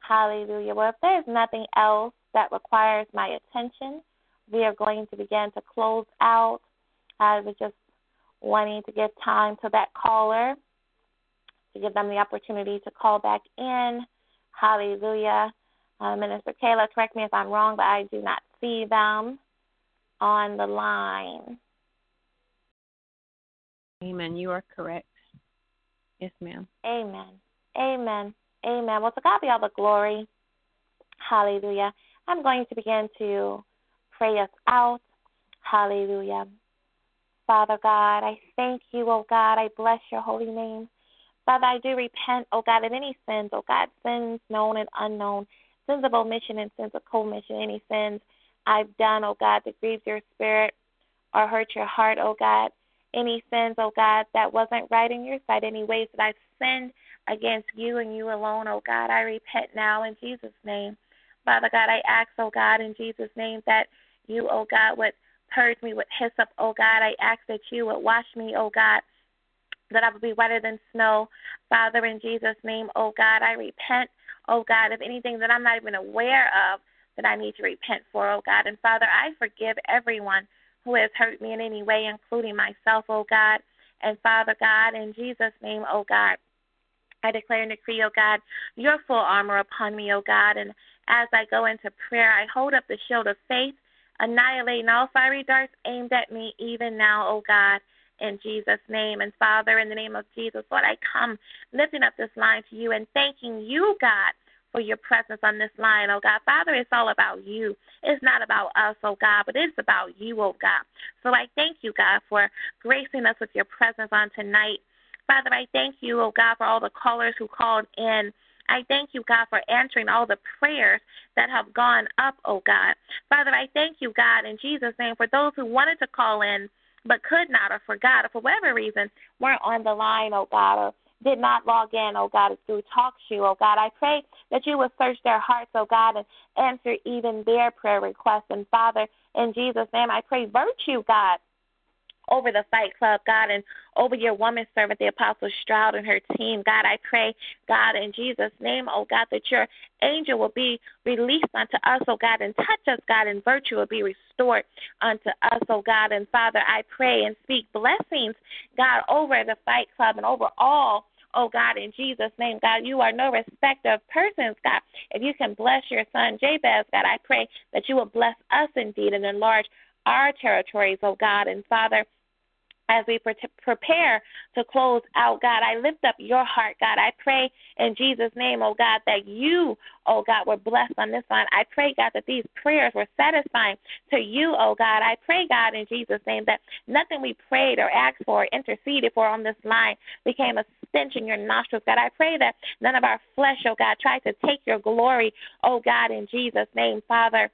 Hallelujah. Well, if there's nothing else that requires my attention, we are going to begin to close out. I was just wanting to give time to that caller to give them the opportunity to call back in. Hallelujah. Uh, Minister Kayla, correct me if I'm wrong, but I do not see them on the line. Amen. You are correct. Yes, ma'am. Amen. Amen. Amen. Well, to God be all the glory. Hallelujah. I'm going to begin to pray us out. Hallelujah. Father God, I thank you, oh God. I bless your holy name. Father, I do repent, oh God, of any sins, oh God, sins known and unknown, sins of omission and sins of commission, any sins I've done, oh God, that grieves your spirit or hurt your heart, oh God. Any sins, oh God, that wasn't right in your sight, any ways that I've sinned against you and you alone, oh God, I repent now in Jesus' name. Father God, I ask, oh God, in Jesus' name that you, oh God, would purge me with hyssop, oh God. I ask that you would wash me, oh God, that I would be whiter than snow. Father, in Jesus' name, oh God, I repent, oh God, of anything that I'm not even aware of that I need to repent for, oh God. And Father, I forgive everyone who has hurt me in any way, including myself, oh God. And Father God, in Jesus' name, oh God, I declare and decree, oh God, your full armor upon me, oh God. And as I go into prayer, I hold up the shield of faith, annihilating all fiery darts aimed at me even now, oh God. In Jesus' name. And Father, in the name of Jesus, Lord, I come lifting up this line to you and thanking you, God, for your presence on this line, oh God. Father, it's all about you. It's not about us, oh God, but it's about you, oh God. So I thank you, God, for gracing us with your presence on tonight. Father, I thank you, oh God, for all the callers who called in. I thank you, God, for answering all the prayers that have gone up, oh God. Father, I thank you, God, in Jesus' name, for those who wanted to call in but could not or forgot or for whatever reason weren't on the line, oh God, or did not log in, oh God, through TalkShoe, oh God. I pray that you would search their hearts, oh God, and answer even their prayer requests. And Father, in Jesus' name, I pray virtue, God, over the Fight Club, God, and over your woman servant, the Apostle Stroud, and her team. God, I pray, God, in Jesus' name, oh God, that your angel will be released unto us, oh God, and touch us, God, and virtue will be restored unto us, oh God. And Father, I pray and speak blessings, God, over the Fight Club and over all. Oh God, in Jesus' name, God, you are no respecter of persons, God. If you can bless your son Jabez, God, I pray that you will bless us indeed and enlarge our territories, oh God. And Father, as we pre- prepare to close out, God, I lift up your heart, God. I pray in Jesus' name, oh God, that you, oh God, were blessed on this line. I pray, God, that these prayers were satisfying to you, oh God. I pray, God, in Jesus' name, that nothing we prayed or asked for or interceded for on this line became a stench in your nostrils, God. I pray that none of our flesh, oh God, tried to take your glory, oh God, in Jesus' name, Father.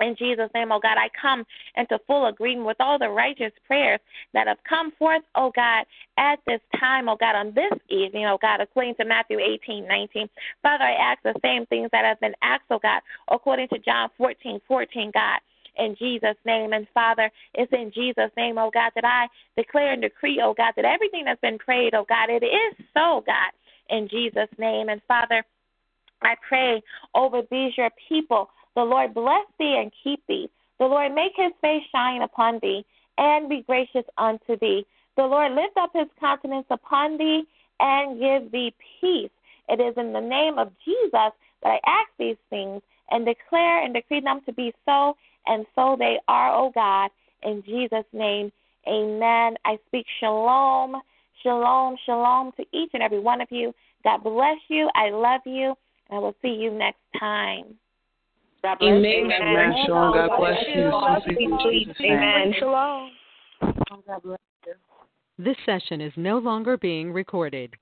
In Jesus' name, oh God, I come into full agreement with all the righteous prayers that have come forth, oh God, at this time, oh God, on this evening, oh God, according to Matthew 18, 19. Father, I ask the same things that have been asked, oh God, according to John 14, 14, God in Jesus' name. And Father, it's in Jesus' name, oh God, that I declare and decree, oh God, that everything that's been prayed, oh God, it is so, God, in Jesus' name. And Father, I pray over these your people the Lord bless thee and keep thee. The Lord make his face shine upon thee and be gracious unto thee. The Lord lift up his countenance upon thee and give thee peace. It is in the name of Jesus that I ask these things and declare and decree them to be so, and so they are, O God. In Jesus' name, amen. I speak shalom, shalom, shalom to each and every one of you. God bless you. I love you. And I will see you next time. God bless Amen. God bless you. God bless you. Amen. Shalom. God bless you. This session is no longer being recorded.